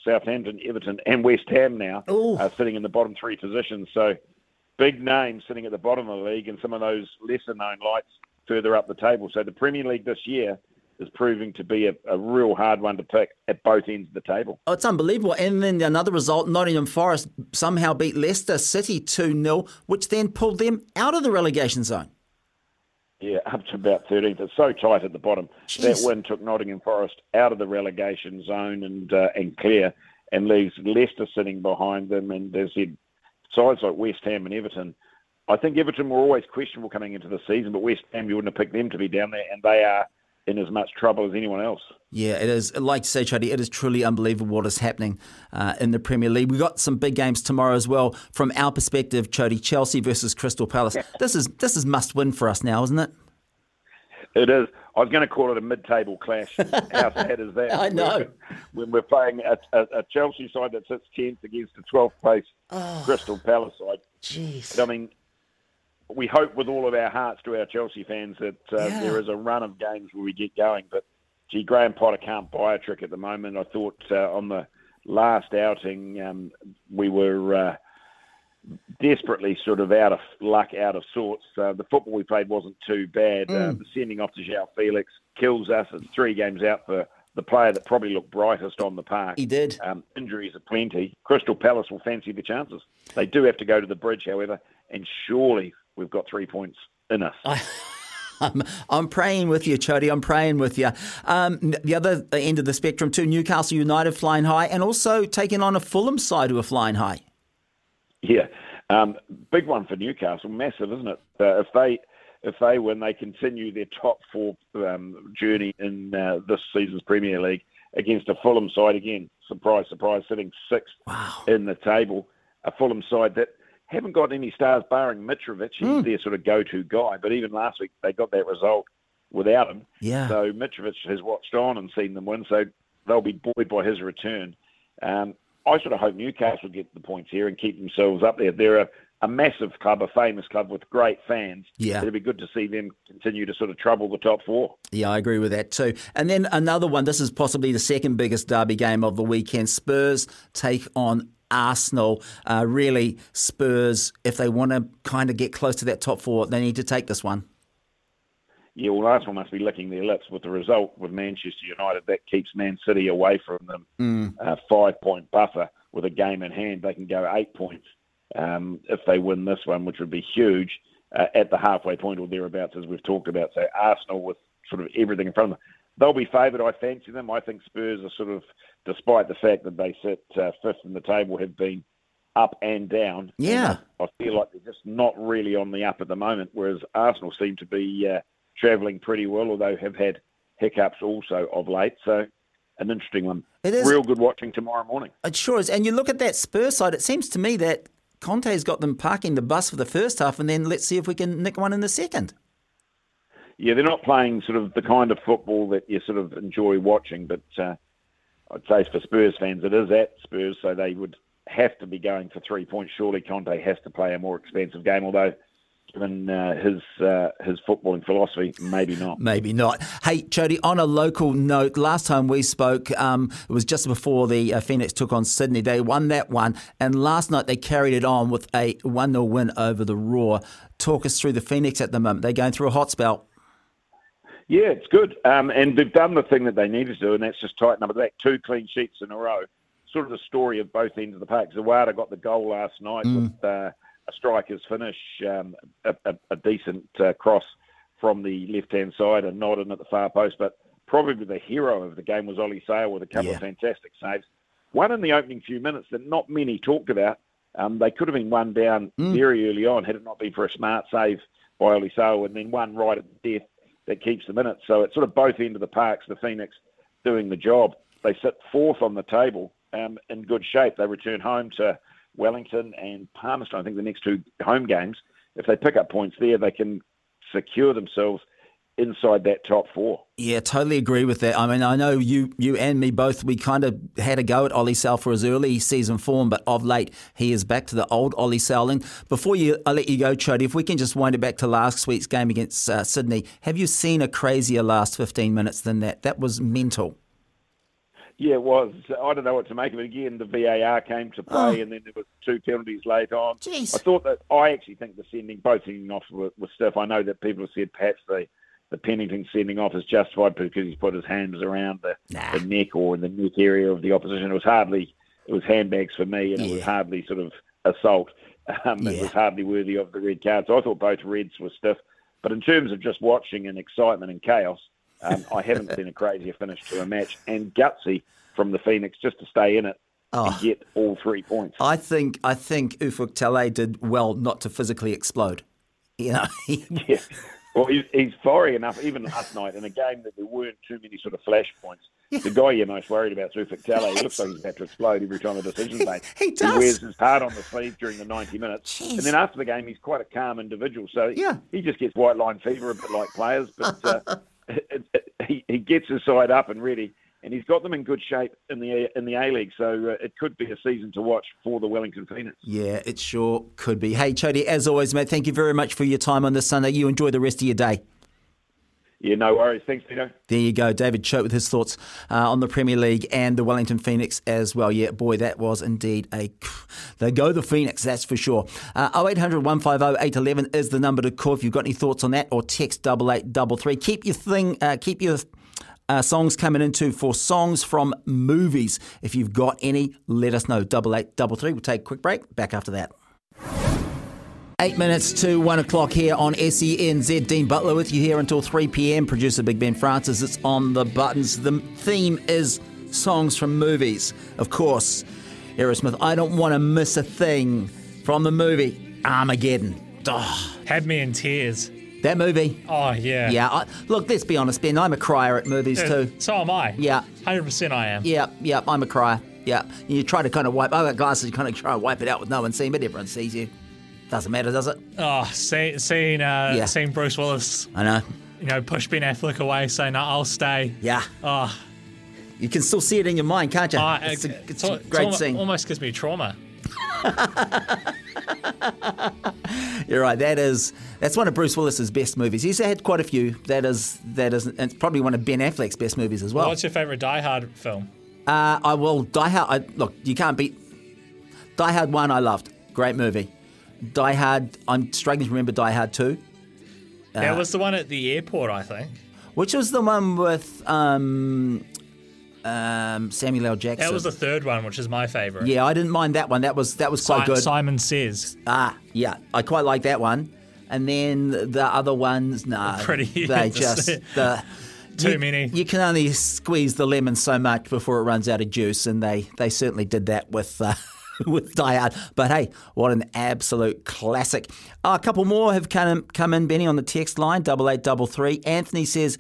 Southampton, Everton, and West Ham now are sitting in the bottom three positions. So big names sitting at the bottom of the league, and some of those lesser known lights further up the table. So the Premier League this year is proving to be a, a, real hard one to pick at both ends of the table. Oh, it's unbelievable. And then another result, Nottingham Forest somehow beat Leicester City 2 0, which then pulled them out of the relegation zone. Yeah, up to about 13th. It's so tight at the bottom. Jeez. That win took Nottingham Forest out of the relegation zone and uh, and clear, and leaves Leicester sitting behind them. And as said, sides like West Ham and Everton, I think Everton were always questionable coming into the season, but West Ham you wouldn't have picked them to be down there, and they are in as much trouble as anyone else. Yeah, it is. Like to say, Chody, it is truly unbelievable what is happening uh, in the Premier League. We've got some big games tomorrow as well. From our perspective, Chody, Chelsea versus Crystal Palace. this is this is must win for us now, isn't it? It is. I was going to call it a mid-table clash. How sad is that? I know. When we're playing a, a, a Chelsea side that sits tenth against a twelfth place oh, Crystal Palace side. Jeez. I mean, we hope with all of our hearts to our Chelsea fans that uh, yeah. there is a run of games where we get going. But gee, Graham Potter can't buy a trick at the moment. I thought uh, on the last outing um, we were uh, desperately sort of out of luck, out of sorts. Uh, the football we played wasn't too bad. Mm. Uh, the sending off to João Felix kills us. It's three games out for the player that probably looked brightest on the park. He did. Um, injuries are plenty. Crystal Palace will fancy the chances. They do have to go to the bridge, however, and surely we've got three points in us. I- I'm, I'm praying with you, Chody. I'm praying with you. Um, the other end of the spectrum, too, Newcastle United flying high and also taking on a Fulham side who are flying high. Yeah, um, big one for Newcastle, massive, isn't it? Uh, if they if they win, they continue their top four um, journey in uh, this season's Premier League against a Fulham side again. Surprise, surprise, sitting sixth wow. in the table. A Fulham side that haven't got any stars, barring Mitrovic. He's mm. their sort of go-to guy. But even last week, they got that result without him. Yeah. So Mitrovic has watched on and seen them win. So they'll be buoyed by his return. Um, I sort of hope Newcastle get the points here and keep themselves up there. They're a, a massive club, a famous club with great fans. Yeah. It'd be good to see them continue to sort of trouble the top four. Yeah, I agree with that too. And then another one, this is possibly the second biggest derby game of the weekend. Spurs take on Arsenal. Uh, really, Spurs, if they want to kind of get close to that top four, they need to take this one. yeah, well, Arsenal must be licking their lips with the result with Manchester United. That keeps Man City away from them. Mm. A five point buffer with a game in hand. They can go eight points um, if they win this one, which would be huge uh, at the halfway point or thereabouts, as we've talked about. So Arsenal with sort of everything in front of them. They'll be favoured. I fancy them. I think Spurs are sort of, despite the fact that they sit uh, fifth in the table, have been up and down. Yeah. I feel like they're just not really on the up at the moment, whereas Arsenal seem to be uh, travelling pretty well, although have had hiccups also of late. So an interesting one. It is. Real good watching tomorrow morning. It sure is. And you look at that Spurs side, it seems to me that Conte's got them parking the bus for the first half, and then let's see if we can nick one in the second. Yeah, they're not playing sort of the kind of football that you sort of enjoy watching, but uh, I'd say for Spurs fans, it is at Spurs, so they would have to be going for three points. Surely Conte has to play a more expensive game, although given uh, his uh, his footballing philosophy, maybe not. Maybe not. Hey, Chody, on a local note, last time we spoke, um, it was just before the uh, Phoenix took on Sydney. They won that one, and last night they carried it on with a 1 0 win over the Roar. Talk us through the Phoenix at the moment. They're going through a hot spell. Yeah, it's good. Um, and they've done the thing that they needed to do, and that's just tighten up back. Two clean sheets in a row. Sort of the story of both ends of the park. Zawada got the goal last night Mm. with uh, a striker's finish, um, a, a, a decent uh, cross from the left-hand side and not in at the far post. But probably the hero of the game was Ollie Sail with a couple Yeah. of fantastic saves. One in the opening few minutes that not many talked about. Um, they could have been one down Mm. very early on had it not been for a smart save by Ollie Sail, and then one right at the death that keeps them in it. So it's sort of both end of the parks. The Phoenix doing the job. They sit fourth on the table um, in good shape. They return home to Wellington and Palmerston. I think the next two home games. If they pick up points there, they can secure themselves inside that top four. Yeah, totally agree with that. I mean, I know you, you and me both. We kind of had a go at Ollie Sail for his early season form, but of late he is back to the old Ollie Sail. And before you, I let you go, Chody, if we can just wind it back to last week's game against uh, Sydney, have you seen a crazier last fifteen minutes than that? That was mental. Yeah, it was. I don't know what to make of it. Again, the VAR came to play, Oh. and then there was two penalties late on. Jeez. I thought that I actually think the sending, both sending off was, was stiff. I know that people have said perhaps the the Pennington sending off is justified because he's put his hands around the, Nah. the neck or in the neck area of the opposition. It was hardly it was handbags for me, and it was hardly sort of assault. Um, It was hardly worthy of the red card. So I thought both reds were stiff. But in terms of just watching and excitement and chaos, um, I haven't seen a crazier finish to a match and gutsy from the Phoenix just to stay in it Oh. and get all three points. I think I think Ufuk Talay did well not to physically explode. You know, Yeah. Well, he's, he's fiery enough, even last night, in a game that there weren't too many sort of flash points. The guy you're most worried about is Ufuk Talay. He looks like he's about to explode every time a decision's made. He does. He wears his heart on the sleeve during the 90 minutes. Jeez. And then after the game, he's quite a calm individual. So Yeah. he just gets white line fever a bit like players. But uh, it, it, he, he gets his side up and ready. And he's got them in good shape in the in the A League, so uh, it could be a season to watch for the Wellington Phoenix. yeah, it sure could be. Hey, Chody, as always, mate, thank you very much for your time on this Sunday. You enjoy the rest of your day. Yeah, no worries. Thanks, Peter. There you go, David Choate with his thoughts uh, on the Premier League and the Wellington Phoenix as well. Yeah, boy, that was indeed a. They go the Phoenix, that's for sure. Uh, 0800 150 811 is the number to call if you've got any thoughts on that, or text double eight double three. Keep your thing, uh, keep your uh, songs coming into for songs from movies. If you've got any, let us know. Double eight double three. We'll take a quick break. Back after that. Eight minutes to one o'clock here on SENZ. Dean Butler with you here until 3 p.m. Producer Big Ben Francis. It's on the buttons. The theme is songs from movies. Of course, Aerosmith. I don't want to miss a thing from the movie Armageddon. Oh, Had me in tears. That movie. Oh yeah. Yeah. I, look, let's be honest, Ben. I'm a crier at movies Yeah, too. So am I. Yeah. Hundred percent, I am. Yeah, yeah. I'm a crier. Yeah. You try to kind of wipe. I got glasses. You kind of try and wipe it out with no one seeing, but everyone sees you. Doesn't matter, does it? Oh, see, seeing uh, Yeah. seeing Bruce Willis, I know. you know, push Ben Affleck away, saying, "No, I'll stay." Yeah. Oh, You can still see it in your mind, can't you? oh, it's a, it- it's a great almo- scene. Almost gives me trauma. You're right. That is that's one of Bruce Willis's best movies. He's had quite a few. That is that is it's probably one of Ben Affleck's best movies as well. What's your favorite Die Hard film? Uh, I will Die Hard. I, look, you can't beat Die Hard One. I loved. Great movie. Die Hard. I'm struggling to remember Die Hard Two. That was the one at the airport, I think. Which was the one with um, um, Samuel L. Jackson? That was the third one, which is my favourite. yeah, I didn't mind that one. That was that was quite Si- good. Simon Says. Ah, yeah, I quite like that one. And then the other ones, no, Pretty- they just the Too you- many. You can only squeeze the lemon so much before it runs out of juice, and they they certainly did that with. Uh, With Die Hard, but hey, what an absolute classic! Uh, a couple more have come in, come in, Benny, on the text line double eight double three. Anthony says,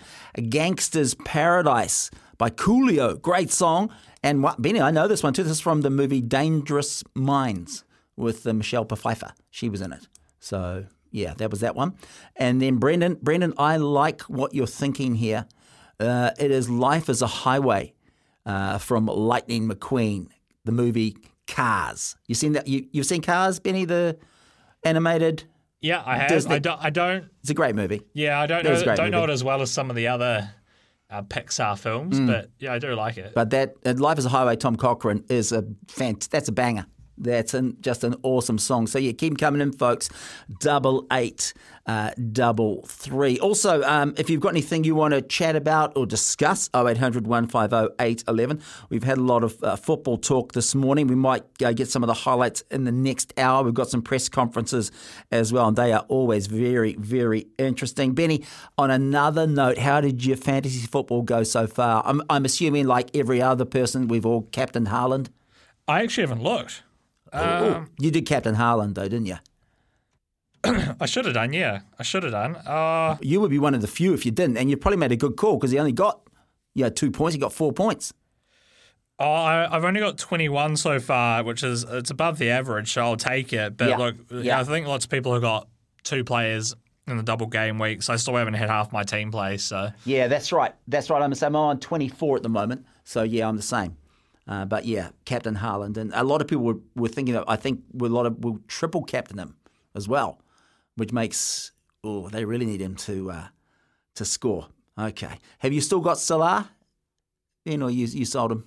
"Gangster's Paradise" by Coolio, great song. And what, Benny, I know this one too. This is from the movie Dangerous Minds with uh, Michelle Pfeiffer. She was in it. So yeah, that was that one. And then Brendan, Brendan, I like what you're thinking here. Uh, it is Life is a Highway uh, from Lightning McQueen, the movie Cars. You seen that? You, you've seen Cars, Benny, the animated? Yeah, I have. Disney- I don't. I don't. It's a great movie. Yeah, I don't It know. Don't know it as well as some of the other uh, Pixar films, but yeah, I do like it. But that uh, Life is a Highway, Tom Cochrane is a fant- That's a banger. That's an, just an awesome song. So yeah, keep coming in, folks. Double eight, uh, double three. Also, um, if you've got anything you want to chat about or discuss, 0800 150 811. We've had a lot of uh, football talk this morning. We might uh, get some of the highlights in the next hour. We've got some press conferences as well, and they are always very, very interesting. Benny, on another note, how did your fantasy football go so far? I'm, I'm assuming, like every other person, we've all captained Haaland. I actually haven't looked. Oh, you did captain Haaland, though, didn't you? I should have done. Yeah, I should have done. Uh, You would be one of the few if you didn't, and you probably made a good call because he only got yeah two points. He got four points. oh, I, I've only got 21 so far, which is it's above the average, so I'll take it. But Yeah, look, yeah. I think lots of people have got two players in the double game week, so I still haven't had half my team play. So Yeah, that's right. That's right. I'm the same. I'm on 24 at the moment, so yeah, I'm the same. Uh, but yeah, captain Haaland, and a lot of people were, were thinking that I think a lot of will triple captain him as well, which makes oh they really need him to uh, to score. Okay, have you still got Salah? In or you you sold him?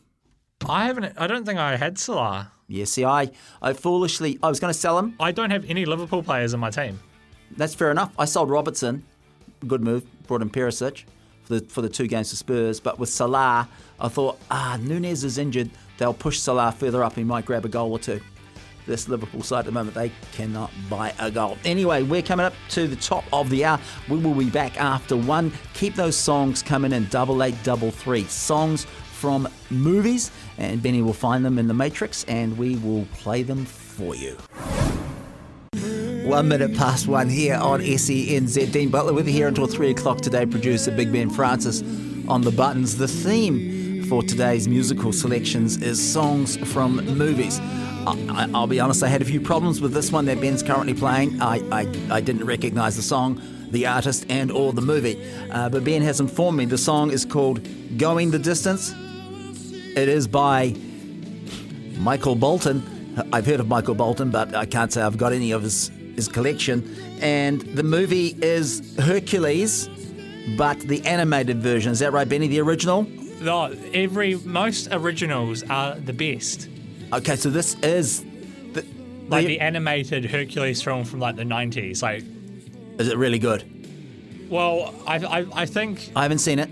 I haven't. I don't think I had Salah. Yeah. See, I I foolishly I was going to sell him. I don't have any Liverpool players in my team. That's fair enough. I sold Robertson. Good move. Brought in Perisic for the for the two games for Spurs. But with Salah, I thought, ah, Nunez is injured. They'll push Salah further up. He might grab a goal or two. This Liverpool side at the moment, they cannot buy a goal. Anyway, we're coming up to the top of the hour. We will be back after one. Keep those songs coming in double eight, double three. Songs from movies, and Benny will find them in the Matrix, and we will play them for you. One minute past one here on SENZ. Dean Butler with you here until three o'clock today. Producer Big Ben Francis on the buttons. The theme for today's musical selections is songs from movies. I, will be honest, I had a few problems with this one that Ben's currently playing. I, I, I didn't recognize the song, the artist, and or the movie. Uh, but Ben has informed me the song is called Going the Distance. It is by Michael Bolton. I've heard of Michael Bolton, but I can't say I've got any of his, his collection. And the movie is Hercules, but the animated version. Is that right, Benny? The original? No, every most originals are the best. Okay, so this is. The, Like the animated Hercules film from like the 90s. Like, is it really good? well, I, I, I think, I haven't seen it.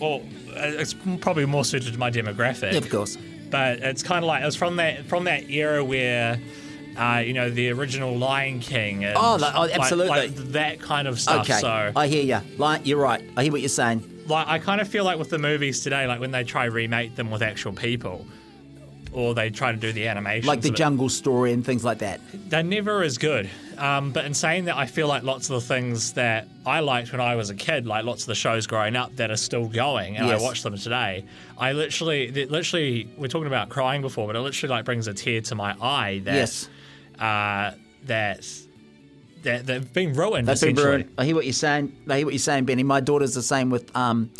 well, it's probably more suited to my demographic. Of course. but it's kind of like it was from that from that era where. Uh, you know the original Lion King. And Oh, like- oh, absolutely. like that kind of stuff. Okay, So, I hear you. Like, you're right. I hear what you're saying. like, I kind of feel like with the movies today, like when they try remake them with actual people, or they try to do the animation, Like the jungle story and things like that. they're never as good. Um, but in saying that, I feel like lots of the things that I liked when I was a kid, like lots of the shows growing up that are still going, and Yes. I watch them today. I literally, literally, we're talking about crying before, but it literally like brings a tear to my eye that Yes. Uh, that that they've been ruined. That's been essentially. ruined. I hear what you're saying. I hear what you're saying, Benny. My daughter's the same with um,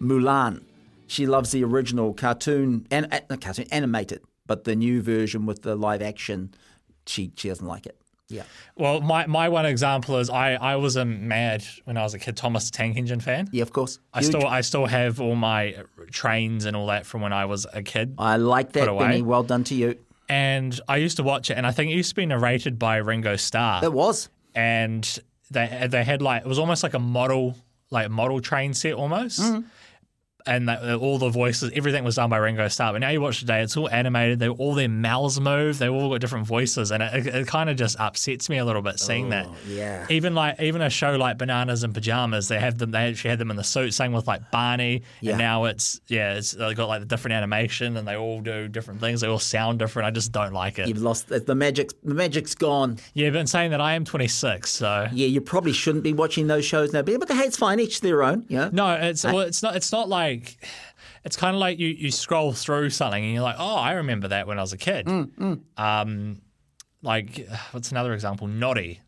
Mulan. She loves the original cartoon and uh, cartoon animated, but the new version with the live action, she she doesn't like it. Yeah. Well, my, my one example is I, I was a mad when I was a kid Thomas Tank Engine fan. Yeah, of course. I Huge. still I still have all my trains and all that from when I was a kid. I like that. Benny. Well done to you. And I used to watch it, and I think it used to be narrated by Ringo Starr. It was. and they they had like it was almost like a model like model train set almost. Mm-hmm. And that, uh, all the voices, everything was done by Ringo Starr. But now you watch today, it's all animated. They all their mouths move. They all got different voices, and it, it, kind of just upsets me a little bit seeing that. Oh, yeah. Even like even a show like Bananas and Pajamas, they have them. They actually had them in the suit, same with like Barney. Yeah. And now it's yeah, it's they got like the different animation, and they all do different things. They all sound different. I just don't like it. You've lost the magic. The magic's gone. Yeah, but in saying that, I am 26, so Yeah, you probably shouldn't be watching those shows now. But but hey, it's fine. Each their own. You know. No, it's well, it's not. It's not like. It's kind of like you, you scroll through something and you're like, oh, I remember that when I was a kid. Mm, Um, like what's another example? Noddy.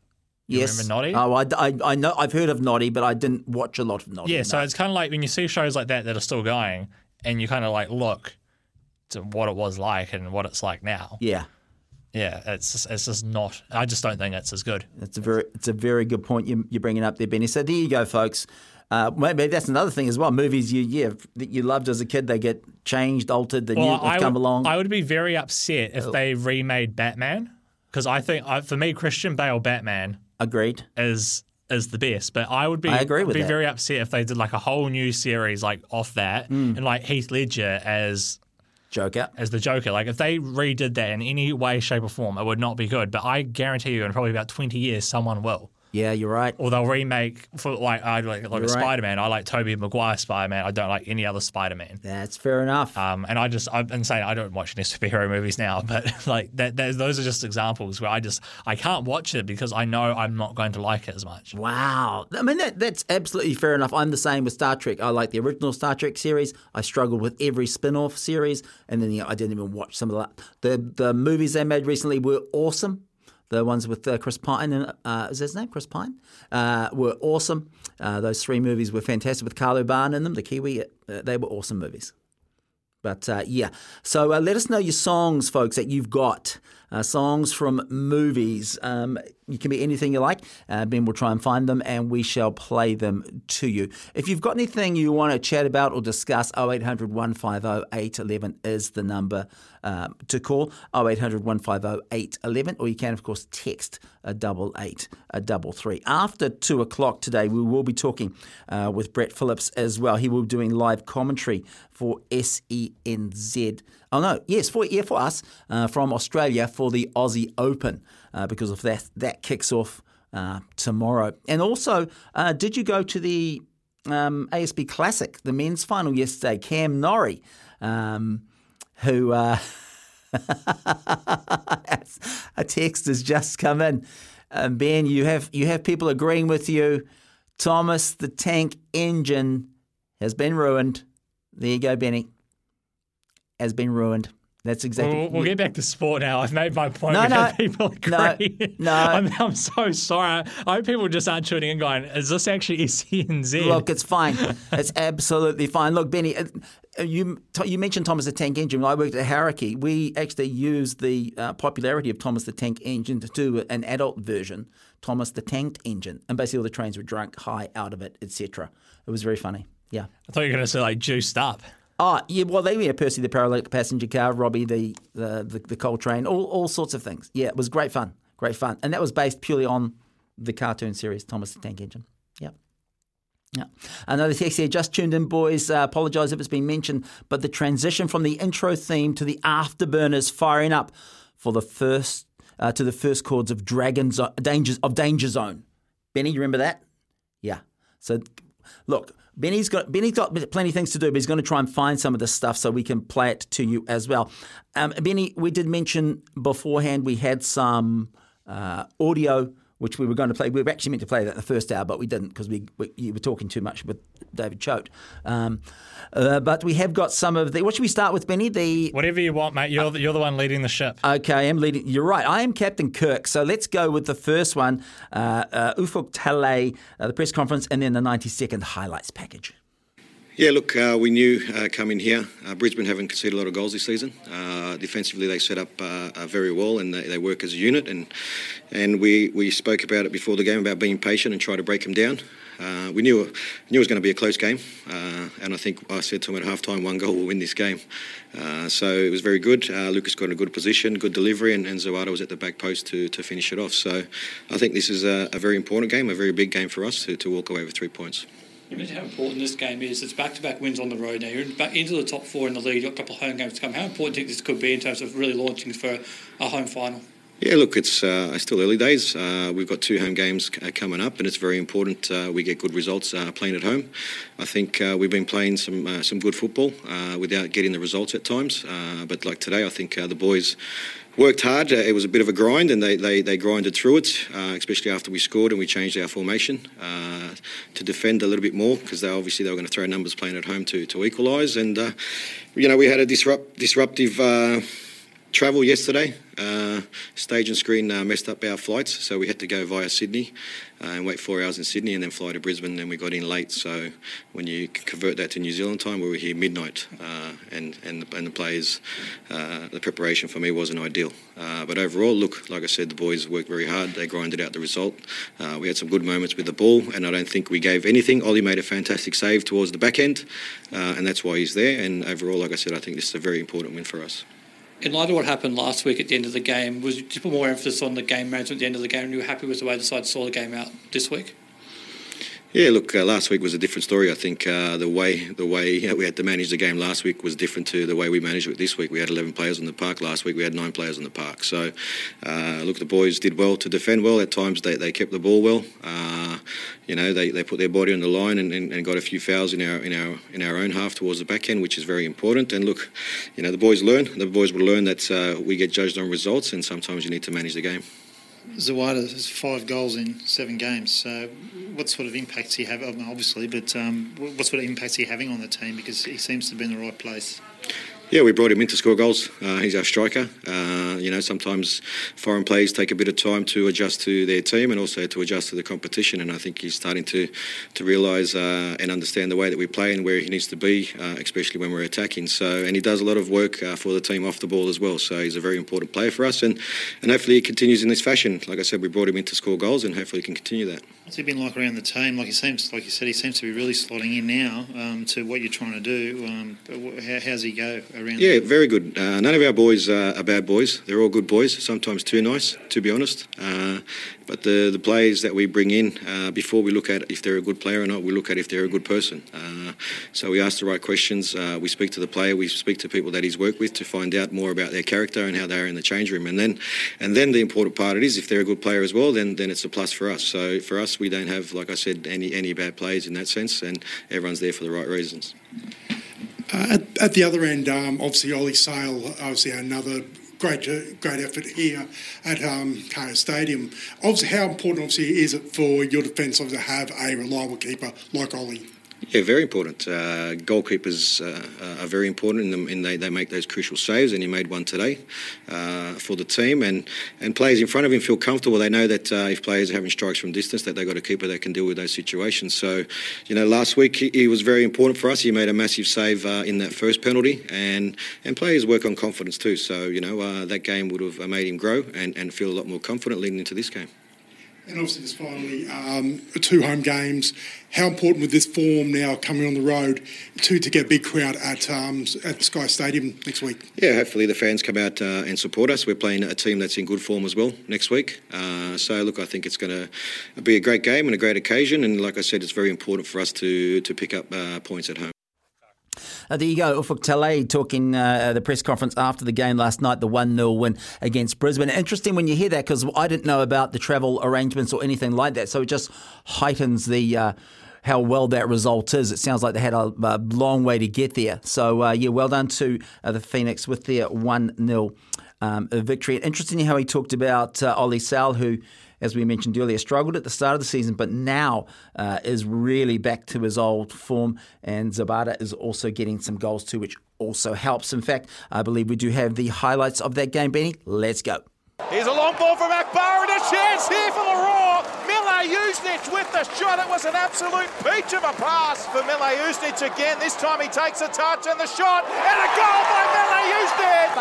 You yes. remember Noddy? Oh, I, I, I know. I've heard of Noddy, but I didn't watch a lot of Noddy. Yeah, no. so it's kind of like when you see shows like that that are still going, and you kind of like look to what it was like and what it's like now. yeah. Yeah, it's just, it's just not. I just don't think it's as good. It's a very it's a very good point you, you're bringing up there, Benny. So there you go, folks. Uh, maybe that's another thing as well. Movies you yeah that you loved as a kid, they get changed, altered. The new Well, have I come would, along. Oh. I would be very upset if they remade Batman because I think I, for me Christian Bale Batman Agreed. is is the best. But I would be I agree with be that. very upset if they did like a whole new series like off that Mm. and like Heath Ledger as Joker. as the Joker. Like if they redid that in any way, shape, or form, it would not be good. But I guarantee you, in probably about twenty years, someone will. Yeah, you're right. Or they'll remake for like I like, like a right. Spider Man. I like Tobey Maguire Spider Man. I don't like any other Spider Man. That's fair enough. Um, and I just I'm insane. I don't watch any superhero movies now, but like that, that, those are just examples where I just I can't watch it because I know I'm not going to like it as much. Wow. I mean, that, that's absolutely fair enough. I'm the same with Star Trek. I like the original Star Trek series. I struggled with every spin off series. And then you know, I didn't even watch some of the, the The movies they made recently were awesome. The ones with uh, Chris Pine, and uh, is his name? Chris Pine? Uh, were awesome. Uh, those three movies were fantastic with Karl Urban in them, the Kiwi. Uh, they were awesome movies. But uh, yeah, so let us know your songs, folks, that you've got. Uh, songs from movies. Um, you can be anything you like. Uh, ben will try and find them and we shall play them to you. If you've got anything you want to chat about or discuss, 0800 150 811 is the number uh, to call. 0800 150 811, or you can, of course, text a double eight, a double three. After two o'clock today, we will be talking uh, with Brett Phillips as well. He will be doing live commentary for SENZ. Oh no, yes, for yeah, for us uh, from Australia for the Aussie Open uh, because of that that kicks off uh, tomorrow. And also, uh, did you go to the um, ASB Classic, the men's final yesterday? Cam Norrie, um, who. Uh, a text has just come in. Um, ben, you have you have people agreeing with you. Thomas the Tank Engine has been ruined. There you go, Benny. Has been ruined. That's exactly. We'll, we'll get back to sport now. I've made my point. No, no, people no, agree. no. I'm, I'm so sorry. I hope people just aren't tuning in going, is this actually SENZ? Look, it's fine. It's absolutely fine. Look, Benny, uh, you you mentioned Thomas the Tank Engine. When I worked at Hauraki, we actually used the uh, popularity of Thomas the Tank Engine to do an adult version, Thomas the Tanked Engine, and basically all the trains were drunk, high out of it, etc. It was very funny. Yeah. I thought you were going to say like juiced up. Oh, yeah, well, they were Percy the Paralytic Passenger Car, Robbie the, the, the, the Coal Train, all, all sorts of things. Yeah, it was great fun. Great fun. And that was based purely on the cartoon series, Thomas the Tank Engine. Yeah. Yeah. Another text here, just tuned in, boys. Uh, apologise if it's been mentioned, but the transition from the intro theme to the afterburners firing up for the first uh, to the first chords of Dragon's Dangers of Danger Zone. Benny, you remember that? Yeah. So, look, Benny's got Benny's got plenty of things to do, but he's going to try and find some of this stuff so we can play it to you as well. Um, Benny, we did mention beforehand we had some uh, audio which we were going to play. We were actually meant to play that in the first hour, but we didn't because we, we you were talking too much with David Choate. Um, uh, but we have got some of the. What should we start with, Benny? The Whatever you want, mate. You're the, you're the one leading the ship. Okay, I am leading. You're right. I am Captain Kirk. So let's go with the first one, uh, uh, Ufuk Talay, uh, the press conference, and then the 90 second highlights package. Yeah, look, uh, we knew uh, coming here, uh, Brisbane haven't conceded a lot of goals this season. Uh, defensively, they set up uh, uh, very well and they, they work as a unit. And and we, we spoke about it before the game about being patient and try to break them down. We knew knew it was going to be a close game, and I think I said to him at halftime, one goal will win this game. So it was very good. Lucas got in a good position, good delivery, and, and Zawada was at the back post to, to finish it off. So I think this is a, a very important game, a very big game for us to, to walk away with three points. Mentioned how important this game is. It's back-to-back wins on the road now. You're back into the top four in the league. You've got a couple of home games to come. How important do you think this could be in terms of really launching for a home final? Yeah, look, it's uh, still early days. Uh, we've got two home games uh, coming up, and it's very important uh, we get good results uh, playing at home. I think uh, we've been playing some some good football without getting the results at times. but like today, I think the boys worked hard. Uh, it was a bit of a grind, and they, they, they grinded through it, uh, especially after we scored and we changed our formation uh, to defend a little bit more because they obviously they were going to throw numbers playing at home to, to equalise. And you know we had a disrupt, disruptive travel yesterday. Uh, stage and screen uh, messed up our flights, so we had to go via Sydney uh, and wait four hours in Sydney and then fly to Brisbane. And we got in late, so when you convert that to New Zealand time, we were here midnight, uh, and and the, and the players, uh, the preparation for me wasn't ideal. Uh, but overall, look, like I said, the boys worked very hard. They grinded out the result. we had some good moments with the ball, and I don't think we gave anything. Ollie made a fantastic save towards the back end, and that's why he's there. And overall, like I said, I think this is a very important win for us in light of what happened last week at the end of the game, was you put more emphasis on the game management at the end of the game, and you were happy with the way the side saw the game out this week? Yeah, look, uh, last week was a different story. I think uh, the way the way we had to manage the game last week was different to the way we managed it this week. We had 11 players on the park last week. We had nine players on the park. So, uh, look, the boys did well to defend well. At times they, they kept the ball well. Uh, you know, they, they put their body on the line and, and, and, got a few fouls in our in our in our own half towards the back end, which is very important. And look, you know, the boys learn. The boys will learn that uh, we get judged on results, and sometimes you need to manage the game. Zawada has five goals in seven games. So, what sort of impacts he have? Obviously, but um, what sort of impacts he having on the team? Because he seems to be in the right place. Yeah, we brought him in to score goals. Uh, he's our striker. Uh, you know, sometimes foreign players take a bit of time to adjust to their team and also to adjust to the competition. And I think he's starting to to realise uh, and understand the way that we play and where he needs to be, uh, especially when we're attacking. So, and he does a lot of work uh, for the team off the ball as well. So he's a very important player for us, and and hopefully he continues in this fashion. Like I said, we brought him in to score goals, and hopefully he can continue that. What's he been like around the team? Like he seems, like you said, he seems to be really slotting in now um, to what you're trying to do. Um, how, how's he go around? Yeah, very good. Uh, none of our boys are bad boys. They're all good boys. Sometimes too nice, to be honest. Uh, but the the players that we bring in, uh, before we look at if they're a good player or not, we look at if they're a good person. Uh, so we ask the right questions. Uh, we speak to the player. We speak to people that he's worked with to find out more about their character and how they are in the change room. And then, and then the important part it is if they're a good player as well, then then it's a plus for us. So for us, we don't have, like I said, any any bad players in that sense, and everyone's there for the right reasons. Uh, at, at, the other end, um, obviously Ollie Sail, obviously another great great effort here at um, Stadium. Obviously, how important obviously is it for your defence to have a reliable keeper like Ollie? Yeah, very important. Uh, goalkeepers uh, are very important in and they, they make those crucial saves. And he made one today uh, for the team, and and players in front of him feel comfortable. They know that uh, if players are having strikes from distance, that they've got a keeper that can deal with those situations. So, you know, last week he, he was very important for us. He made a massive save uh, in that first penalty, and and players work on confidence too. So, you know, uh, that game would have made him grow and, and feel a lot more confident leading into this game. And obviously, just finally, um, two home games. How important with this form now coming on the road to, to get a big crowd at um, at Sky Stadium next week? Yeah, hopefully the fans come out uh, and support us. We're playing a team that's in good form as well next week. Uh, so look, I think it's going to be a great game and a great occasion. And like I said, it's very important for us to to pick up uh, points at home. Uh, there you go. Ufuk Talay talking uh, the press conference after the game last night, the 1 0 win against Brisbane. Interesting when you hear that because I didn't know about the travel arrangements or anything like that. So it just heightens the. Uh, how well that result is. It sounds like they had a, a long way to get there. So, uh, yeah, well done to uh, the Phoenix with their 1 0 um, victory. Interesting how he talked about uh, Ollie Sail, who as we mentioned earlier, struggled at the start of the season, but now uh, is really back to his old form. And Zawada is also getting some goals too, which also helps. In fact, I believe we do have the highlights of that game, Benny. Let's go. Here's a long ball from Akbar and a chance here for the Roar. Mile Usnich with the shot. It was an absolute peach of a pass for Mileusnic again. This time he takes a touch and the shot and a goal by Mile.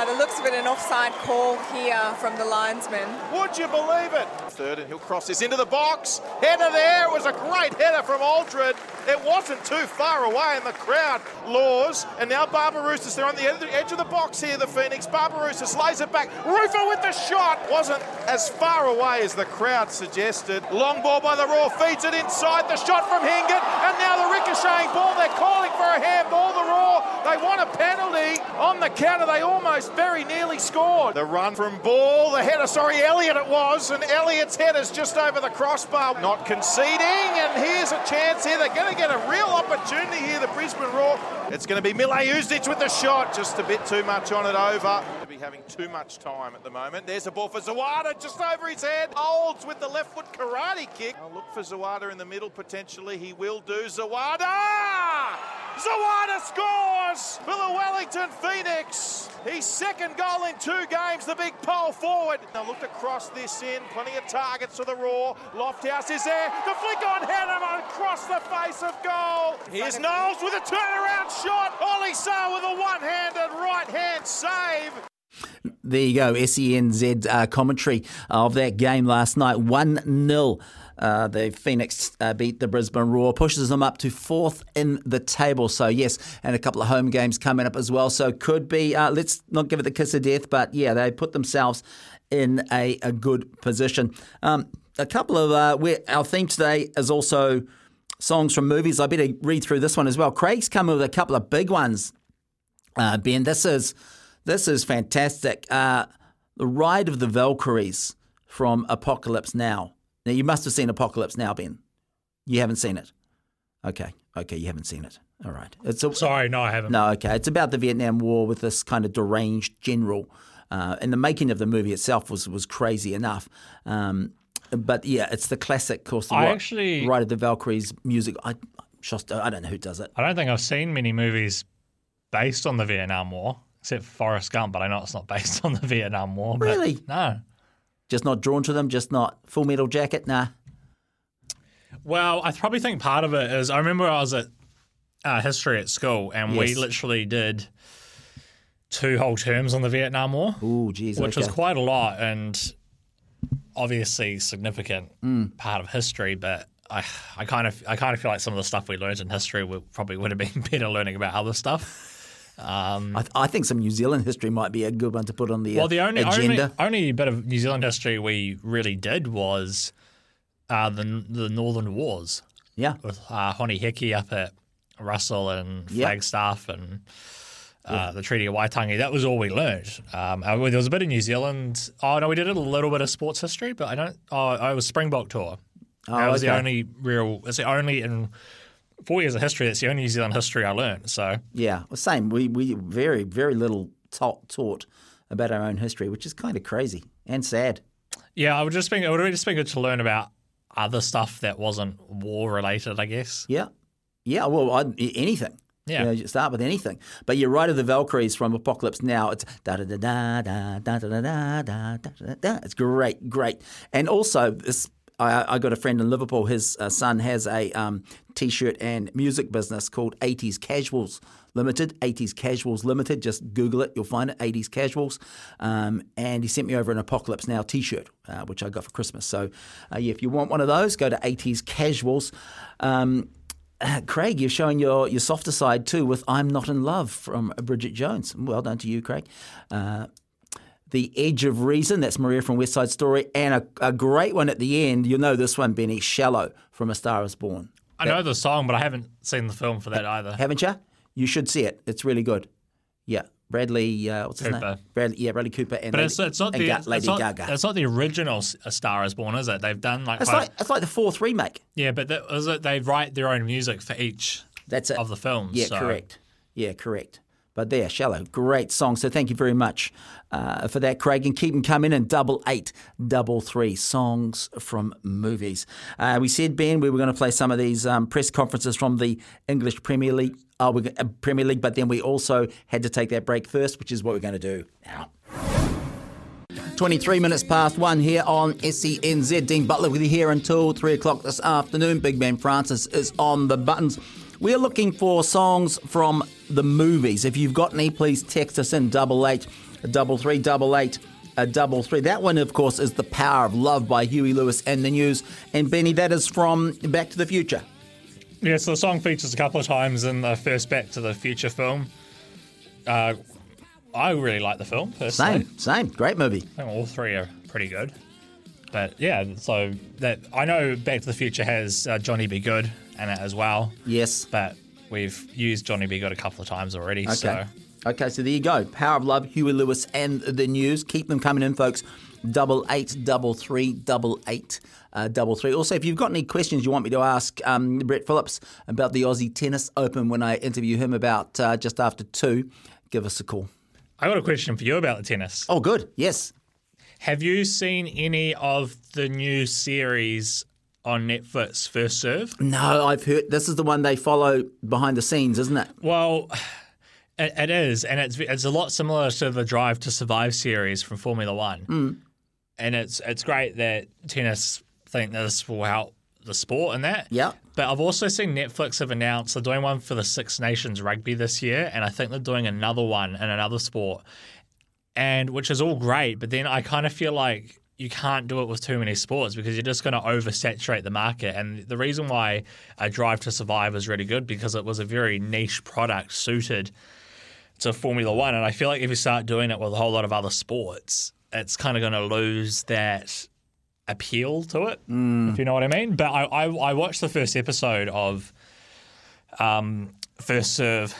By the looks of it, an offside call here from the linesman. Would you believe it? Third and he'll cross this into the box. Header there. It was a great header from Aldred. It wasn't too far away and the crowd laws. And now Barbarouses, they're on the edge of the box here, the Phoenix. Barbarouses lays it back. Rufer with the shot. Wasn't as far away as the crowd suggested. Long ball by the Roar, feeds it inside. The shot from Hingert. Now the ricocheting ball. They're calling for a handball. The Roar, they want a penalty on the counter. They almost very nearly scored. The run from Ball, the header, sorry, Elliott it was. And Elliott's header's just over the crossbar. Not conceding. And here's a chance here. They're going to get a real opportunity here, the Brisbane Roar. It's going to be Mileusnic with the shot. Just a bit too much on it over. To be having too much time at the moment. There's a ball for Zawada just over his head. Olds with the left foot karate kick. I'll look for Zawada in the middle potentially. He will do. Zawada! Zawada scores for the Wellington Phoenix. His second goal in two games, the big pole forward. Now look across this in, plenty of targets for the Roar. Lofthouse is there. The flick on Hannah across the face of goal. Here's Knowles with a turnaround shot. Ollie Saar with a one-handed right-hand save. There you go, SENZ uh, commentary of that game last night. 1 0. Uh, the Phoenix uh, beat the Brisbane Roar, pushes them up to fourth in the table. So, yes, and a couple of home games coming up as well. So, could be, uh, let's not give it the kiss of death, but yeah, they put themselves in a, a good position. Um, a couple of, uh, our theme today is also songs from movies. I better read through this one as well. Craig's come with a couple of big ones. Uh, ben, this is this is fantastic. Uh, the Ride of the Valkyries from Apocalypse Now. Now, you must have seen Apocalypse Now, Ben. You haven't seen it. Okay. Okay, you haven't seen it. All right. It's a, Sorry, no, I haven't. No, okay. It's about the Vietnam War with this kind of deranged general. Uh, and the making of the movie itself was, was crazy enough. Um, but yeah, it's the classic, of course, I Ride, actually- Ride of the Valkyries music. I, just, I don't know who does it. I don't think I've seen many movies based on the Vietnam War, except Forrest Gump, but I know it's not based on the Vietnam War. Really? no. Just not drawn to them, just not Full Metal Jacket? Nah. Well, I probably think part of it is I remember I was at uh, history at school and we literally did two whole terms on the Vietnam War. Ooh, geez. which was quite a lot and obviously significant Mm. part of history. But I, I kind of, I kind of feel like some of the stuff we learned in history would, probably would have been better learning about other stuff. Um, I, th- I think some New Zealand history might be a good one to put on the, well, the only, only agenda. only bit of New Zealand history we really did was uh, the the Northern Wars. Yeah. with uh, Heke up at Russell and Yep. Flagstaff and uh, the Treaty of Waitangi. That was all we learned. Um, uh, there was a bit of New Zealand. Oh no, we did a little bit of sports history, but I don't. Oh, I was Springbok tour. Oh, that was the only real. It's the only in four years of history. That's the only New Zealand history I learned. So Yeah, well, same. We we very very little taught taught about our own history, which is kind of crazy and sad. yeah, I would just think it would have just been good to learn about other stuff that wasn't war related. I guess. Yeah, yeah. Well, I, anything. Yeah. You know, start with anything. But you're right of the Valkyries from Apocalypse Now. It's da da da da da da da da da da da. It's great, great. And also this. I, I got a friend in Liverpool. His uh, son has a um, t-shirt and music business called 80s Casuals Limited. 80s Casuals Limited. Just Google it, you'll find it. 80s Casuals. Um, and he sent me over an Apocalypse Now t-shirt, uh, which I got for Christmas. So, uh, yeah, if you want one of those, go to 80s Casuals. Um, uh, Craig, you're showing your, your softer side too with I'm Not in Love from Bridget Jones. Well done to you, Craig. Uh, the Edge of Reason, that's Maria from West Side Story. And a, a great one at the end, you'll know this one, Benny, Shallow from A Star is Born. I know the song, but I haven't seen the film for that either. Haven't you? You should see it. It's really good. Yeah. Bradley, uh, what's his Cooper. name? Bradley, yeah, Bradley Cooper and But Lady, it's, it's not the Ga- it's not, Gaga. It's not the original A Star Is Born, is it? They've done like It's quite- like it's like the fourth remake. yeah, but that, is it, they write their own music for each That's it. of the films. Yeah, so- correct. Yeah, correct. But there, Shallow, great song. So thank you very much uh, for that, Craig, and keep them coming in double eight, double three songs from movies. Uh, we said Ben, we were going to play some of these um, press conferences from the English Premier League. Oh, we uh, Premier League, but then we also had to take that break first, which is what we're going to do now. 23 minutes past one here on SENZ. Dean Butler with you here until 3 o'clock this afternoon. Big Man Francis is on the buttons. We're looking for songs from the movies. If you've got any, please text us in double eight, double three, double eight, a double three. That one, of course, is The Power of Love by Huey Lewis and the News. And Benny, that is from Back to the Future. Yeah, so the song features a couple of times in the first Back to the Future film. Uh, I really like the film, personally. Same, same. Great movie. I think all three are pretty good. But yeah, so that I know Back to the Future has uh, Johnny B. Goode in it as well. Yes. But we've used Johnny B. Goode a couple of times already. Okay. So Okay, so there you go. Power of Love, Huey Lewis, and the news. Keep them coming in, folks. Double eight, double three, double eight, uh, double three. Also, if you've got any questions you want me to ask um, Brett Phillips about the Aussie Tennis Open when I interview him about uh, just after two, give us a call. I got a question for you about the tennis. Oh, good. Yes. Have you seen any of the new series on Netflix, First Serve? No, I've heard this is the one they follow behind the scenes, isn't it? Well, it, it is, and it's it's a lot similar to the Drive to Survive series from Formula One, Mm. and it's it's great that tennis think this will help the sport and that. Yeah. But I've also seen Netflix have announced they're doing one for the Six Nations rugby this year, and I think they're doing another one in another sport, and which is all great. But then I kind of feel like you can't do it with too many sports because you're just going to oversaturate the market. And the reason why a Drive to Survive is really good because it was a very niche product suited to Formula One, and I feel like if you start doing it with a whole lot of other sports, it's kind of going to lose that appeal to it, if you know what I mean. But I, I, I watched the first episode of um, First Serve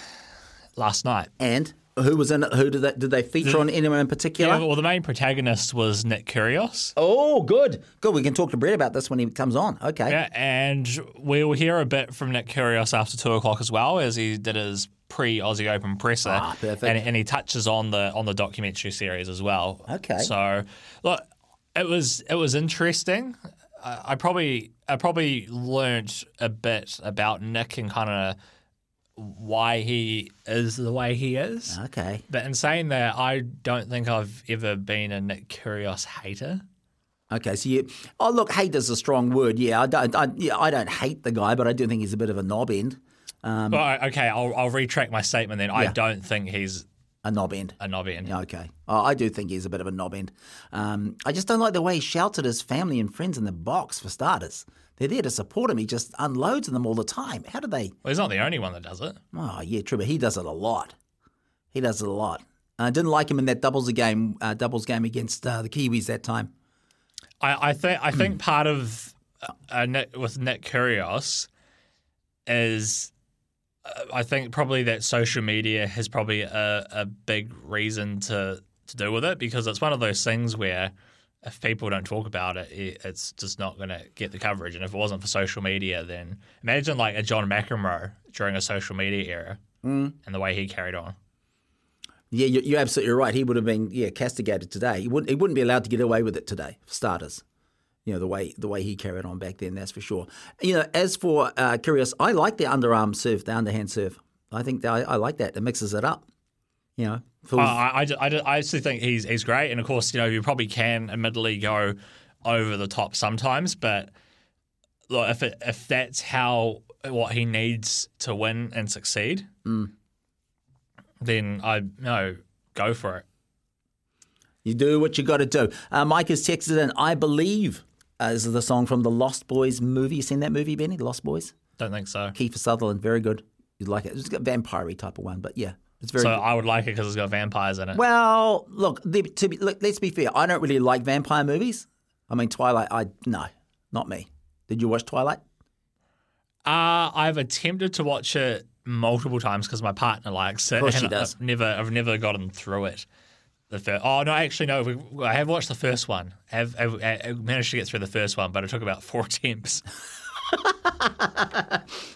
last night. And who was in it? Who did they, did they feature on anyone in particular? Yeah, well, the main protagonist was Nick Kyrgios. Oh, good. Good. We can talk to Brett about this when he comes on. Okay. Yeah, and we'll hear a bit from Nick Kyrgios after two o'clock as well, as he did his pre Aussie Open presser, Ah, perfect. and, and he touches on the on the documentary series as well. Okay. So look, it was it was interesting. I, I probably I probably learnt a bit about Nick and kind of why he is the way he is. Okay. But in saying that, I don't think I've ever been a Nick Kyrgios hater. Okay, so you. Oh, look, hate is a strong word. Yeah, I don't. I, yeah, I don't hate the guy, but I do think he's a bit of a knob end. Um, Well, okay, I'll, I'll retract my statement then. I don't think he's a knob end. a knob end. Yeah, okay. Oh, I do think he's a bit of a knob end. Um, I just don't like the way he shouts at his family and friends in the box, for starters. They're there to support him. He just unloads on them all the time. How do they? Well, he's not the only one that does it. Oh, yeah, true, but he does it a lot. He does it a lot. I didn't like him in that doubles game, uh, doubles game against uh, the Kiwis that time. I, I think I think part of uh, Nick, with Nick Kyrgios is uh, I think probably that social media has probably a, a big reason to to do with it because it's one of those things where if people don't talk about it, it it's just not going to get the coverage. And if it wasn't for social media, then imagine like a John McEnroe during a social media era Mm. and the way he carried on. Yeah, you're, you're absolutely right. He would have been yeah castigated today. He wouldn't he wouldn't be allowed to get away with it today for starters. You know the way the way he carried on back then, that's for sure. You know, as for uh, Kyrgios, I like the underarm serve, the underhand serve. I think that I, I like that. It mixes it up. You know, for, I, I, I, actually think he's he's great, and of course, you know, you probably can admittedly go over the top sometimes, but look, if it, if that's how what he needs to win and succeed, Mm. then I know go for it. you do what you got to do. Uh, Mike has texted in. I believe uh, this is the song from the Lost Boys movie. You seen that movie, Benny? The Lost Boys. Don't think so. Kiefer Sutherland, very good. You'd like it. It's got vampire type of one, but yeah, it's very. so good. I would like it because it's got vampires in it. Well, look, the- to be, look, let's be fair. I don't really like vampire movies. I mean, Twilight. I no, not me. Did you watch Twilight? Uh, I've attempted to watch it multiple times because my partner likes it. Of course she does. I've never, I've never gotten through it. The first, oh no, actually no. We, I have watched the first one. I have, I, I managed to get through the first one, but it took about four attempts.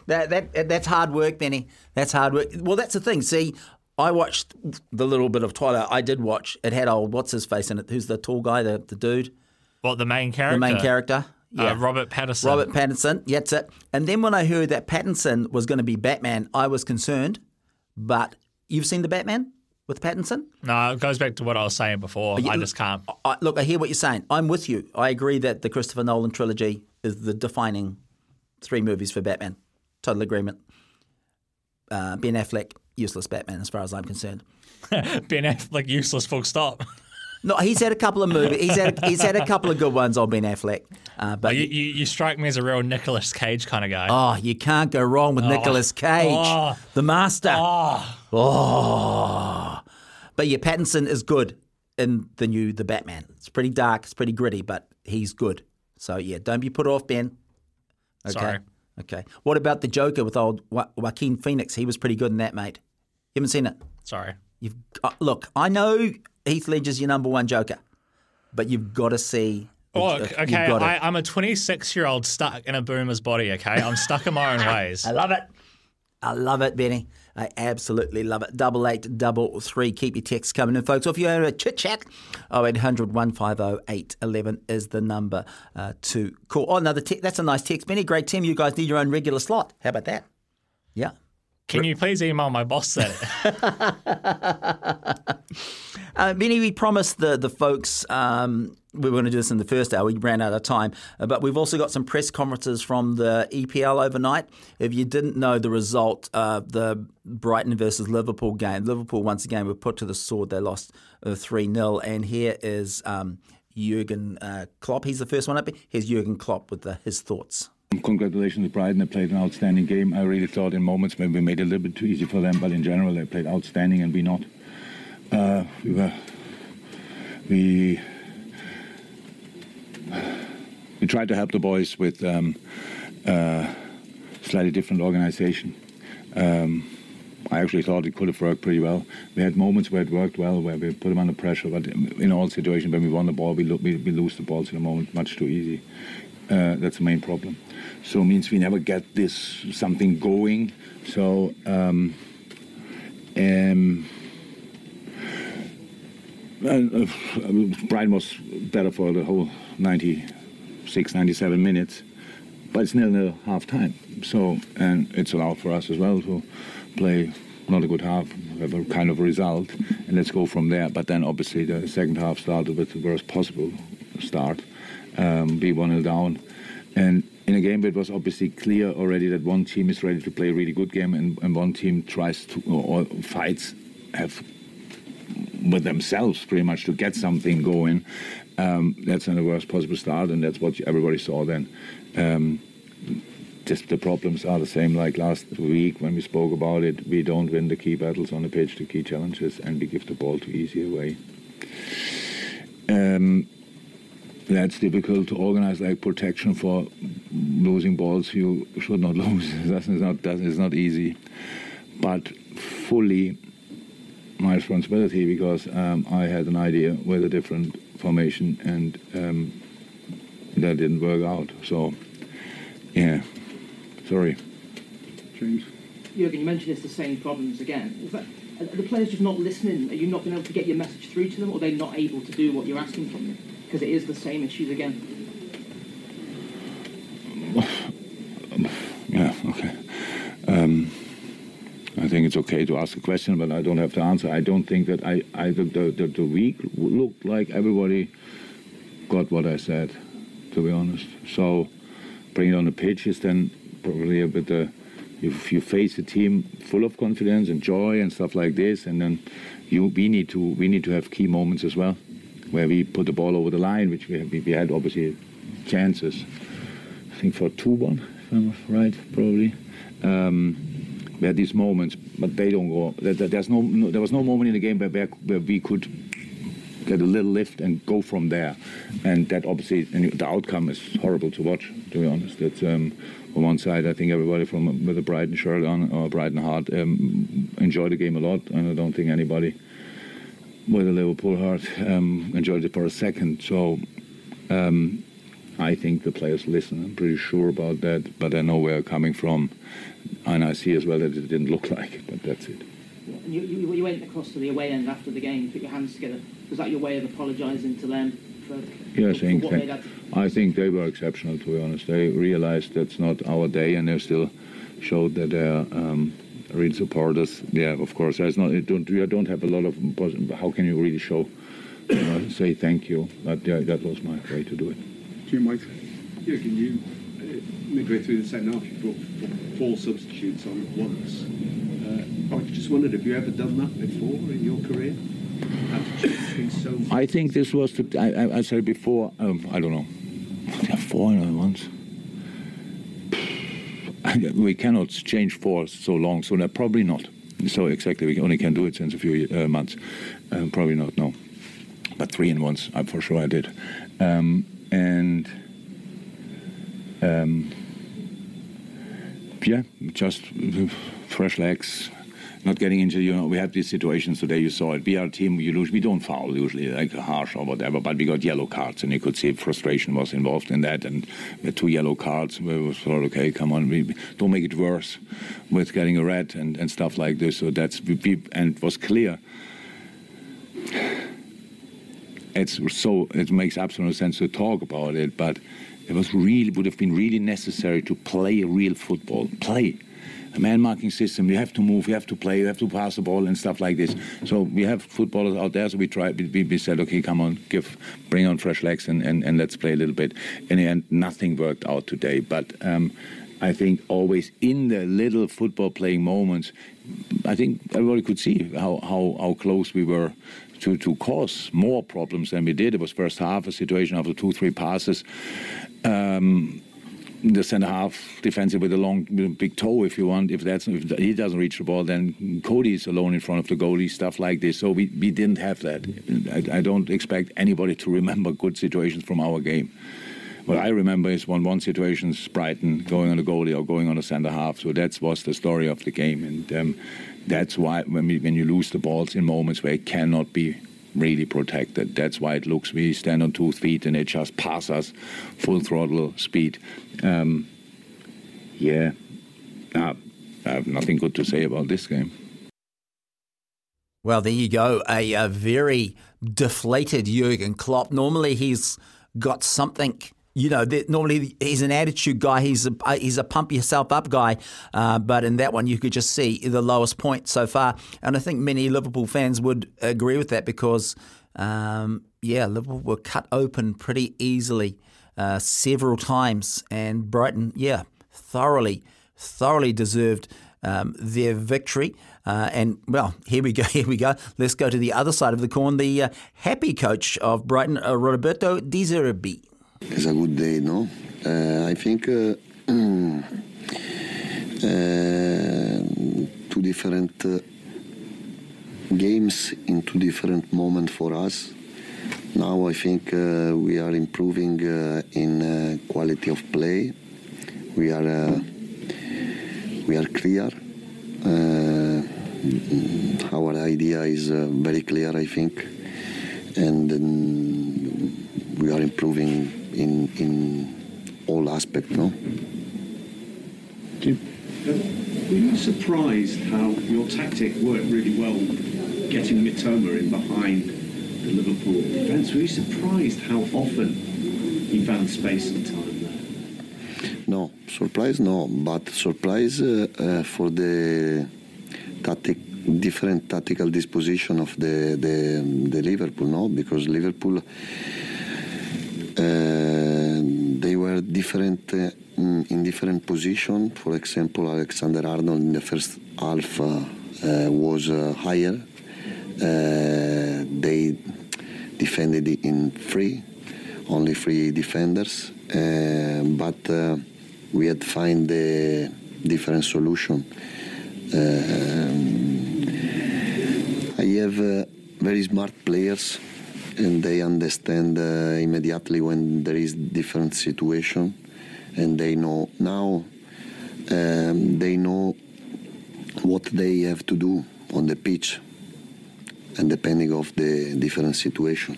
That that that's hard work, Benny. That's hard work. Well, that's the thing. See, I watched the little bit of Twilight. I did watch. It had old what's his face in it. Who's the tall guy? The the dude. What the main character? The main character. Uh, Robert Pattinson. Robert Pattinson. Yeah, that's it. And then when I heard that Pattinson was going to be Batman, I was concerned. But you've seen the Batman? With Pattinson? No, it goes back to what I was saying before. Yeah, I just can't. I, look, I hear what you're saying. I'm with you. I agree that the Christopher Nolan trilogy is the defining three movies for Batman. Total agreement. Uh, ben Affleck, useless Batman as far as I'm concerned. ben Affleck, useless, full stop. No, he's had a couple of movies. He's had a, he's had a couple of good ones on Ben Affleck. Uh, but Oh, you, you, you strike me as a real Nicolas Cage kind of guy. oh, you can't go wrong with Oh. Nicolas Cage, Oh. the master. Oh. Oh. But yeah, Pattinson is good in the new The Batman. It's pretty dark, it's pretty gritty, but he's good. So yeah, don't be put off, Ben. Okay. Sorry. Okay. What about the Joker with old jo- Joaquin Phoenix? He was pretty good in that, mate. You haven't seen it? Sorry. You've uh, look. I know Heath Ledger's your number one Joker, but you've got to see. Oh, okay, I, I'm a 26 year old stuck in a boomer's body, okay? I'm stuck in my own ways. I love it. I love it, Benny. I absolutely love it. Double eight, double three. Keep your texts coming in, folks. Or if you have a chit chat, 0800 150 811 is the number uh, to call. Oh, another text. That's a nice text. Benny, great team. You guys need your own regular slot. How about that? Yeah. Can you please email my boss that? Uh, Benny, we promised the the folks um, we were going to do this in the first hour. We ran out of time, uh, but we've also got some press conferences from the EPL overnight. If you didn't know the result, uh, the Brighton versus Liverpool game, Liverpool once again were put to the sword. They lost three 0 and here is um, Jurgen uh, Klopp. He's the first one up. Here's Jurgen Klopp with the, his thoughts. Congratulations, to Brighton. They played an outstanding game. I really thought in moments maybe we made it a little bit too easy for them, but in general they played outstanding and we not. Uh, we were we we tried to help the boys with um, uh, slightly different organization. Um, I actually thought it could have worked pretty well. We had moments where it worked well, where we put them under pressure, but in all situations when we won the ball, we, lo- we, we lose the balls in a moment much too easy. Uh, that's the main problem. So it means we never get this something going. So um, um, and, uh, Brighton was better for the whole 96, 97 minutes, but it's nil nil half time. So and it's allowed for us as well to play not a good half, have a kind of result, and let's go from there. But then obviously the second half started with the worst possible start, um, be one 0 down, and in a game it was obviously clear already that one team is ready to play a really good game and, and one team tries to or fights have with themselves pretty much to get something going. Um, that's the worst possible start, and that's what everybody saw then. Um, just the problems are the same like last week when we spoke about it. We don't win the key battles on the pitch, the key challenges, and we give the ball too easy away. Um, that's difficult to organize like protection for losing balls you should not lose. That's not that is not easy, but fully my responsibility because um, I had an idea with a different formation and um, that didn't work out. So yeah, sorry. James. Jurgen, you mentioned it's the same problems again. Is that, are the players just not listening? Are you not being able to get your message through to them, or are they not able to do what you're asking from them? Because it is the same issues again. Yeah, okay. Um, I think it's okay to ask a question, but I don't have to answer. I don't think that I, I the, the, the, week looked like everybody got what I said, to be honest. So bring it on the pitch is then probably a bit, uh, if you face a team full of confidence and joy and stuff like this, and then you we need to we need to have key moments as well, where we put the ball over the line, which we, we had obviously chances. I think for two one, if I'm right, probably. Um, we had these moments, but they don't go. There, there- there's no, no, there was no moment in the game where, where, we could get a little lift and go from there. And that obviously, and the outcome is horrible to watch. To be honest, um, on one side. I think everybody from with a Brighton shirt on or Brighton heart um, enjoyed the game a lot, and I don't think anybody with a Liverpool heart um, enjoyed it for a second. So. Um, I think the players listen. I'm pretty sure about that, but I know where I'm coming from, and I see as well that it didn't look like it. But that's it. And you, you, you went across to the away end after the game, put your hands together. Was that your way of apologising to them for, Yeah, I for think what they'd? I think they were exceptional. To be honest, they realized that's not our day, and they still showed that they're um, real supporters. Yeah, of course. There's not. It don't, we don't have a lot of. How can you really show? You know, say thank you. But yeah, that was my way to do it. Jim White. Jürgen, you uh, midway through the second half, you brought four substitutes on at once. Uh, I just wondered, have you ever done that before in your career? I think this was the. I, I said before. Um, I don't know. Four at once we cannot change four so long, so that probably not. So exactly, we only can do it since a few uh, months. Uh, probably not, no. But three in once, I, for sure I did. Um, and um, yeah, just fresh legs, not getting into, you know, we have these situations today, you saw it. We are a team, you lose, we don't foul usually, like harsh or whatever, but we got yellow cards, and you could see frustration was involved in that. And two yellow cards, we thought, okay, come on, we don't make it worse with getting a red and, and stuff like this. So that's, we, and it was clear. It's so, it makes absolute sense to talk about it, but it was really, would have been really necessary to play real football, play a man marking system. You have to move, you have to play, you have to pass the ball and stuff like this. So we have footballers out there. So we tried. We, we said, okay, come on, give, bring on fresh legs and, and, and let's play a little bit. In the end, nothing worked out today. But um, I think always in the little football playing moments, I think everybody could see how, how, how close we were to, to cause more problems than we did. It was first half a situation after two, three passes. Um, the centre half defensive with a long big toe if you want. If that's if he doesn't reach the ball then Cody is alone in front of the goalie stuff like this. So we, we didn't have that. I, I don't expect anybody to remember good situations from our game. What I remember is one one situations Brighton going on the goalie or going on the centre half. So that was the story of the game. And um, that's why when, we, when you lose the balls in moments where it cannot be really protected. That's why it looks we stand on two feet and it just passes full throttle speed. Um, yeah, I have nothing good to say about this game. Well, there you go. A, a very deflated Jurgen Klopp. Normally, he's got something you know, normally he's an attitude guy. He's a he's a pump yourself up guy. Uh, but in that one, you could just see the lowest point so far. And I think many Liverpool fans would agree with that because, um, yeah, Liverpool were cut open pretty easily uh, several times, and Brighton, yeah, thoroughly, thoroughly deserved um, their victory. Uh, and well, here we go. Here we go. Let's go to the other side of the coin. The uh, happy coach of Brighton, uh, Roberto De Zerbi. It's a good day, no? Uh, I think uh, uh, two different uh, games in two different moments for us. Now I think uh, we are improving uh, in quality of play. We are we are clear. our idea is very clear, I think, and um, we are improving in in all aspects. No. Jim, were you surprised how your tactic worked really well, getting Mitoma in behind the Liverpool defence? Were you surprised how often he found space and time there? No, surprise no, but surprise uh, uh, for the tactic different tactical disposition of the the, the Liverpool, no, because Liverpool uh, they were different uh, in different position. For example, Alexander Arnold in the first half uh, was higher. they defended in three, only three defenders, but we had find a different solution. I have uh, very smart players and they understand uh, immediately when there is different situation and they know now um, they know what they have to do on the pitch and depending of the different situation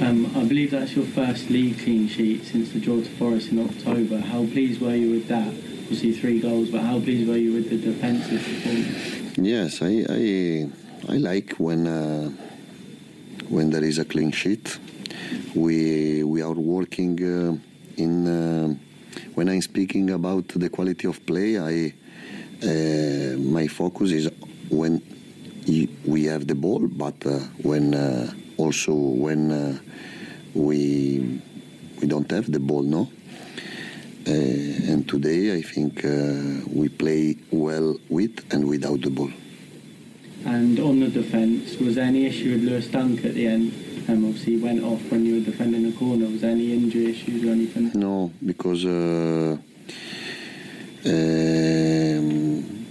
um, I believe that's your first league clean sheet since the draw to Forest in October. How pleased were you with that? Obviously three goals, but how pleased were you with the defensive performance? Yes, I, I I like when uh, when there is a clean sheet. We we are working uh, in uh, when I'm speaking about the quality of play, I uh, my focus is when we have the ball, but uh, when uh, also when we we don't have the ball, no. And today, I think we play well with and without the ball. And on the defence, was there any issue with Lewis Dunk at the end? Um, obviously, he went off when you were defending the corner. Was there any injury issues or anything? No, because uh, um,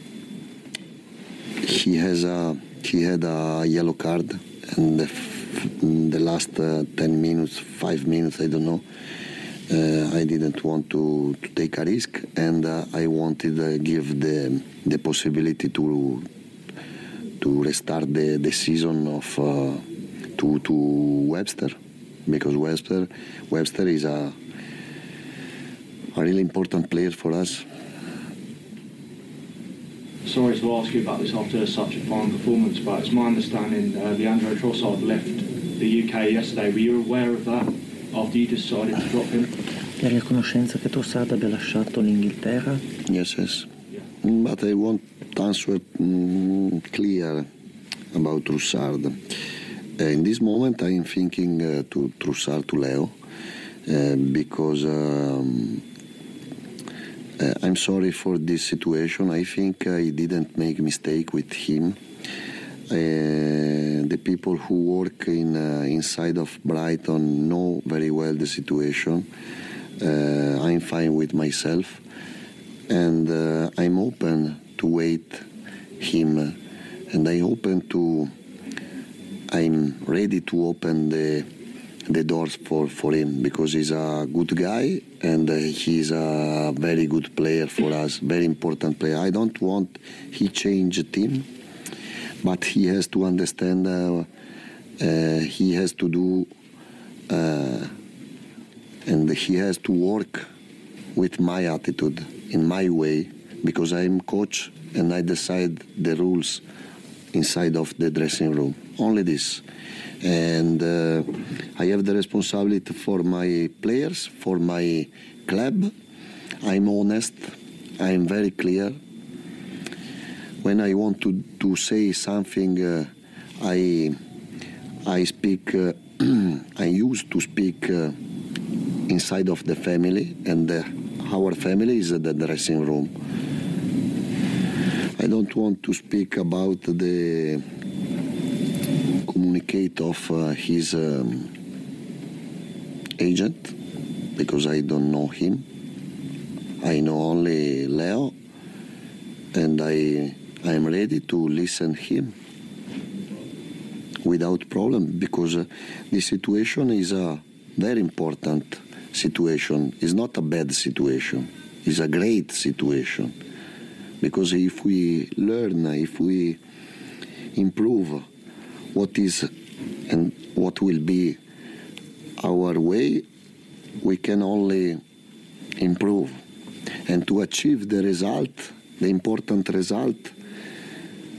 he has a he had a yellow card, and the, f- the last uh, ten minutes, five minutes, I don't know. Uh, I didn't want to, to take a risk, and uh, I wanted to give the the possibility to to restart the, the season of uh, to to Webster, because Webster Webster is a a really important player for us. Sorry to ask you about this after such a fine performance, but it's my understanding uh, Leandro Trossard left the UK yesterday. Were you aware of that after you decided to drop him? Eri a conoscenza che Trossard abbia lasciato l'Inghilterra? Yes, yes. But I want to answer clear about Trossard. Uh, in this moment, I am thinking uh, to Trossard to Leo uh, because um, uh, I'm sorry for this situation. I think I didn't make mistake with him. Uh, the people who work in uh, inside of Brighton know very well the situation. Uh, I'm fine with myself, and uh, I'm open to wait him, and I open to. I'm ready to open the the doors for, for him because he's a good guy and he's a very good player for us, very important player. I don't want he change team, but he has to understand. Uh, uh, he has to do, uh, and he has to work with my attitude in my way because I'm coach and I decide the rules inside of the dressing room. Only this and uh, I have the responsibility for my players, for my club. I'm honest. I'm very clear. When I want to, to say something, uh, I I speak. Uh, I used to speak uh, inside of the family, and our family is the dressing room. I don't want to speak about the communicate of uh, his um, agent because I don't know him. I know only Leo, and I I am ready to listen him without problem because uh, the situation is a very important situation. It's not a bad situation. It's a great situation because if we learn, if we improve what is and what will be our way, we can only improve. And to achieve the result, the important result,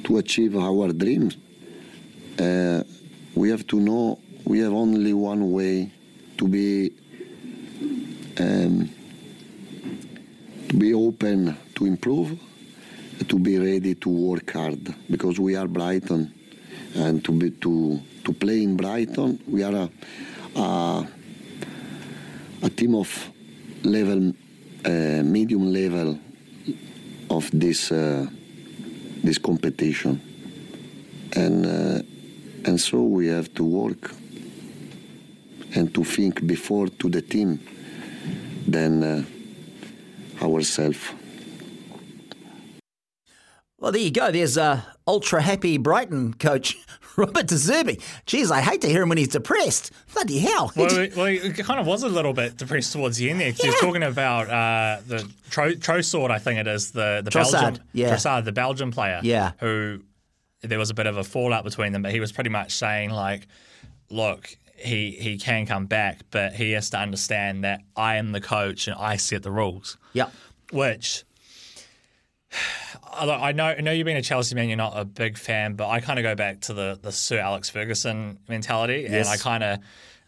to achieve our dreams, uh, we have to know we have only one way to be um, to be open to improve, to be ready to work hard because we are Brighton and to be to to play in Brighton. We are a a, a team of level uh, medium level of this uh, this competition, and uh, and so we have to work and to think before to the team than uh, ourselves. Well, there you go. There's uh, ultra happy Brighton coach Robert De Zerbi. Jeez, I hate to hear him when he's depressed. Bloody hell. Well, he, well, he kind of was a little bit depressed towards the end there. 'cause He was talking about uh, the Tro- Trossard, I think it is, the, the Trossard, Belgian yeah. Trossard, the Belgian player. Yeah. Who there was a bit of a fallout between them, but he was pretty much saying like, look, he he can come back, but he has to understand that I am the coach and I set the rules. Yeah. Which I know, I know you've been a Chelsea man. You're not a big fan, but I kind of go back to the, the Sir Alex Ferguson mentality, Yes. and I kind of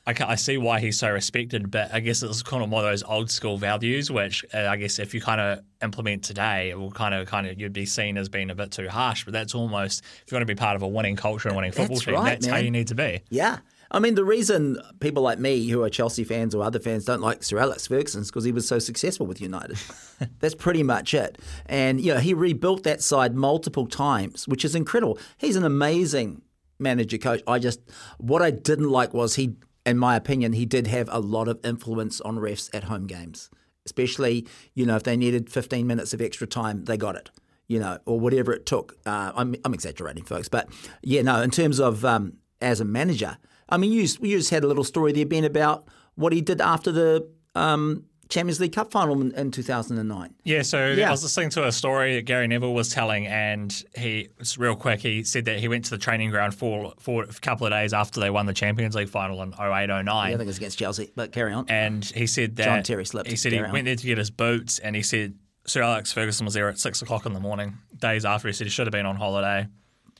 I, I see why he's so respected, but I guess it's kind of one of those old school values, which uh, I guess if you kind of implement today, it will kind of kind of you'd be seen as being a bit too harsh. But that's almost if you want to be part of a winning culture and winning football That's team, right, that's how you need to be. Yeah. I mean, the reason people like me who are Chelsea fans or other fans don't like Sir Alex Ferguson is because he was so successful with United. That's pretty much it. And, you know, he rebuilt that side multiple times, which is incredible. He's an amazing manager coach. I just, what I didn't like was he, in my opinion, he did have a lot of influence on refs at home games, especially, you know, if they needed 15 minutes of extra time, they got it. You know, or whatever it took. Uh, I'm, I'm exaggerating, folks, but yeah, no. In terms of um, as a manager, I mean, you just, you just had a little story there, Ben, about what he did after the um, Champions League Cup final in, in 2009. Yeah, so Yeah. I was listening to a story that Gary Neville was telling, and he, it's real quick, he said that he went to the training ground for, for a couple of days after they won the Champions League final in 08 09. I think it was against Chelsea, but carry on. And he said that John Terry slipped. He said he Carry on. went there to get his boots, and he said Sir Alex Ferguson was there at six o'clock in the morning. Days after, he said he should have been on holiday.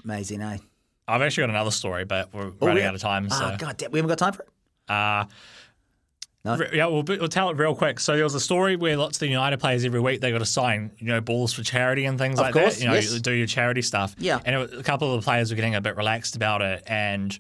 Amazing, eh? I've actually got another story, but we're Oh, running yeah. out of time. So. Ah, God damn, we haven't got time for it. Uh, No? yeah, we'll, we'll tell it real quick. So there was a story where lots of the United players every week they got to sign, you know, balls for charity and things Of like course, that. You know, yes. you do your charity stuff. Yeah. And it, a couple of the players were getting a bit relaxed about it, and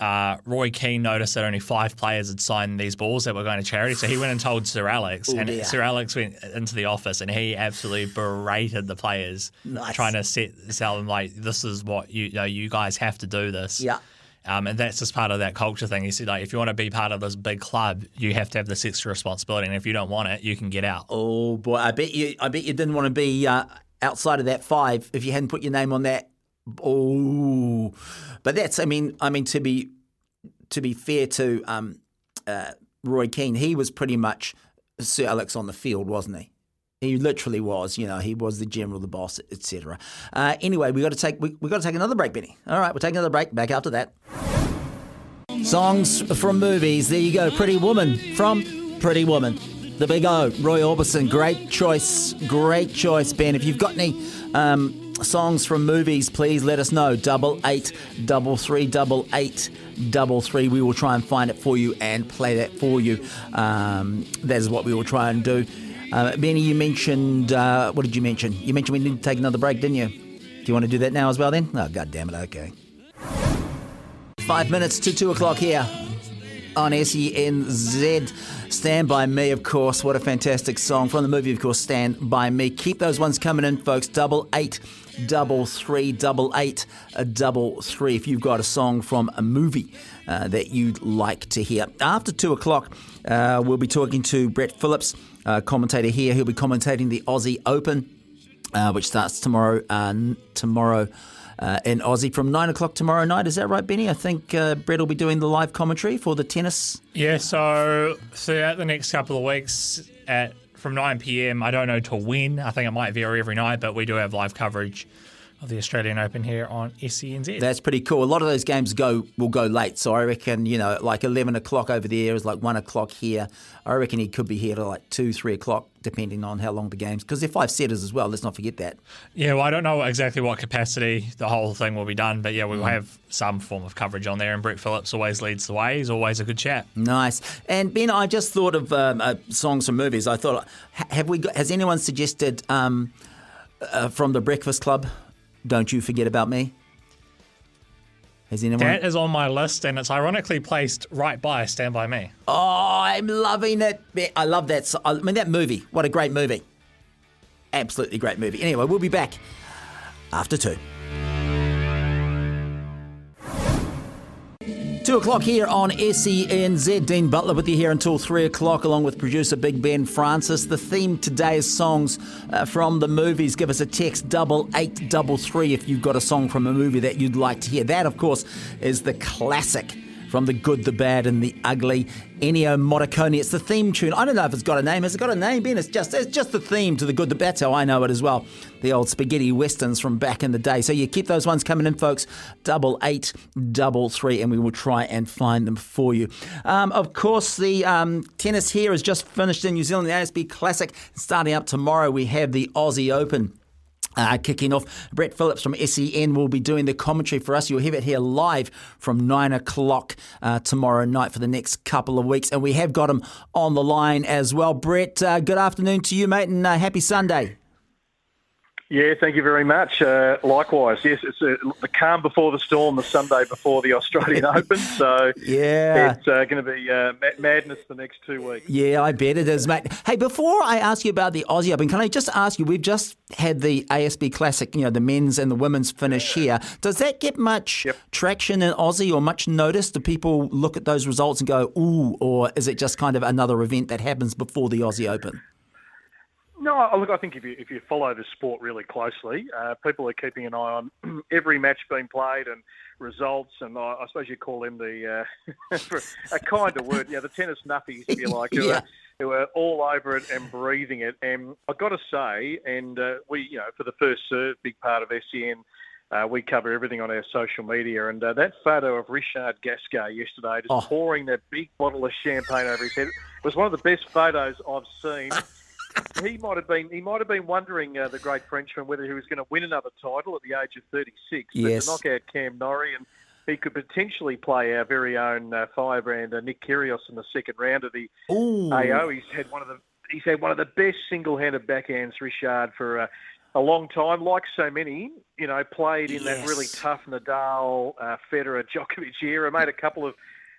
uh, Roy Keane noticed that only five players had signed these balls that were going to charity. So he went and told Sir Alex, Oh, and dear. Sir Alex went into the office and he absolutely berated the players, Nice. trying to set tell them like, this is what you, you know, you guys have to do this. Yeah. Um, and that's just part of that culture thing. He said, like, if you want to be part of this big club, you have to have this extra responsibility, and if you don't want it, you can get out. Oh boy, I bet you, I bet you didn't want to be uh, outside of that five if you hadn't put your name on that. Oh, but that's, I mean, I mean to be, to be fair to um, uh, Roy Keane, he was pretty much Sir Alex on the field, wasn't he? He literally was, you know, he was the general, the boss, etc. Uh, anyway, we got to take we, we got to take another break, Benny. All right, we'll take another break. Back after that. Songs from movies. There you go. Pretty Woman from Pretty Woman. The Big O, Roy Orbison. Great choice. Great choice, Ben. If you've got any um, songs from movies, please let us know. Double eight, double three, double eight, double three. We will try and find it for you and play that for you. Um, that is what we will try and do. Uh, Benny, you mentioned, uh, what did you mention? You mentioned we need to take another break, didn't you? Do you want to do that now as well then? Oh, God damn it. Okay. Five minutes to two o'clock here on SENZ. Stand By Me, of course. What a fantastic song from the movie, of course, Stand By Me. Keep those ones coming in, folks. Double eight, double three, double eight, a double three. If you've got a song from a movie uh, that you'd like to hear. After two o'clock, uh, we'll be talking to Brett Phillips, uh, commentator here. He'll be commentating the Aussie Open, uh, which starts tomorrow. Uh, tomorrow uh, in Aussie from nine o'clock tomorrow night. Is that right, Benny? I think Brett will be doing the live commentary for the tennis. Yeah, so throughout the next couple of weeks at from 9 p.m. I don't know till when. I think it might vary every night, but we do have live coverage of the Australian Open here on SENZ. That's pretty cool. A lot of those games go will go late, so I reckon you know like eleven o'clock over there is like one o'clock here. I reckon he could be here to like two, three o'clock, depending on how long the games. Because they're five setters as well. Let's not forget that. Yeah, well, I don't know exactly what capacity the whole thing will be done, but yeah, we will Mm. have some form of coverage on there. And Brett Phillips always leads the way. He's always a good chat. Nice. And Ben, I just thought of um, uh, songs from movies. I thought, have we? Got, has anyone suggested um, uh, from the Breakfast Club? Don't you forget about me. Has anyone? That is on my list, and it's ironically placed right by Stand By Me. Oh, I'm loving it. I love that. I mean, that movie. What a great movie. Absolutely great movie. Anyway, we'll be back after two. Two o'clock here on SENZ. Dean Butler with you here until three o'clock, along with producer Big Ben Francis. The theme today is songs uh, from the movies. Give us a text double eight double three if you've got a song from a movie that you'd like to hear. That, of course, is the classic from the good, the bad, and the ugly. Ennio Morricone. It's the theme tune. I don't know if it's got a name. Has it got a name, Ben? It's just it's just the theme to the good, the bad. How I know it as well. The old spaghetti westerns from back in the day. So you keep those ones coming in, folks. Double eight, double three, and we will try and find them for you. Um, of course, the um, tennis here has just finished in New Zealand. The ASB Classic starting up tomorrow. We have the Aussie Open Uh, kicking off, Brett Phillips from SEN will be doing the commentary for us. You'll have it here live from nine o'clock uh, tomorrow night for the next couple of weeks. And we have got him on the line as well. Brett, uh, good afternoon to you, mate, and uh, happy Sunday. Yeah, thank you very much. Uh, likewise, yes, it's uh, the calm before the storm, the Sunday before the Australian Open. So yeah, it's uh, going to be uh, madness the next two weeks. Yeah, I bet it is, mate. Hey, before I ask you about the Aussie Open, can I just ask you? We've just had the ASB Classic, you know, the men's and the women's finish here. Does that get much yep. traction in Aussie or much notice? Do people look at those results and go, ooh, or is it just kind of another event that happens before the Aussie Open? No, look, I think if you if you follow the sport really closely, uh, people are keeping an eye on every match being played and results, and I, I suppose you call them the uh, a kind of word, yeah, the tennis nuffies, if you like, who, Yeah. are, who are all over it and breathing it. And I've got to say, and uh, we, you know, for the first serve, big part of SEN. Uh, we cover everything on our social media, and uh, that photo of Richard Gasquet yesterday, just Oh. pouring that big bottle of champagne over his head, was one of the best photos I've seen he might have been he might have been wondering uh, the great Frenchman whether he was going to win another title at the age of 36. But Yes. to knock out Cam Norrie and he could potentially play our very own uh, firebrand uh, Nick Kyrgios in the second round of the Ooh. AO. He's had one of the he's had one of the best single-handed backhands, Richard, for uh, a long time. Like so many, you know, played in that really tough Nadal, uh, Federer, Djokovic era. Made a couple of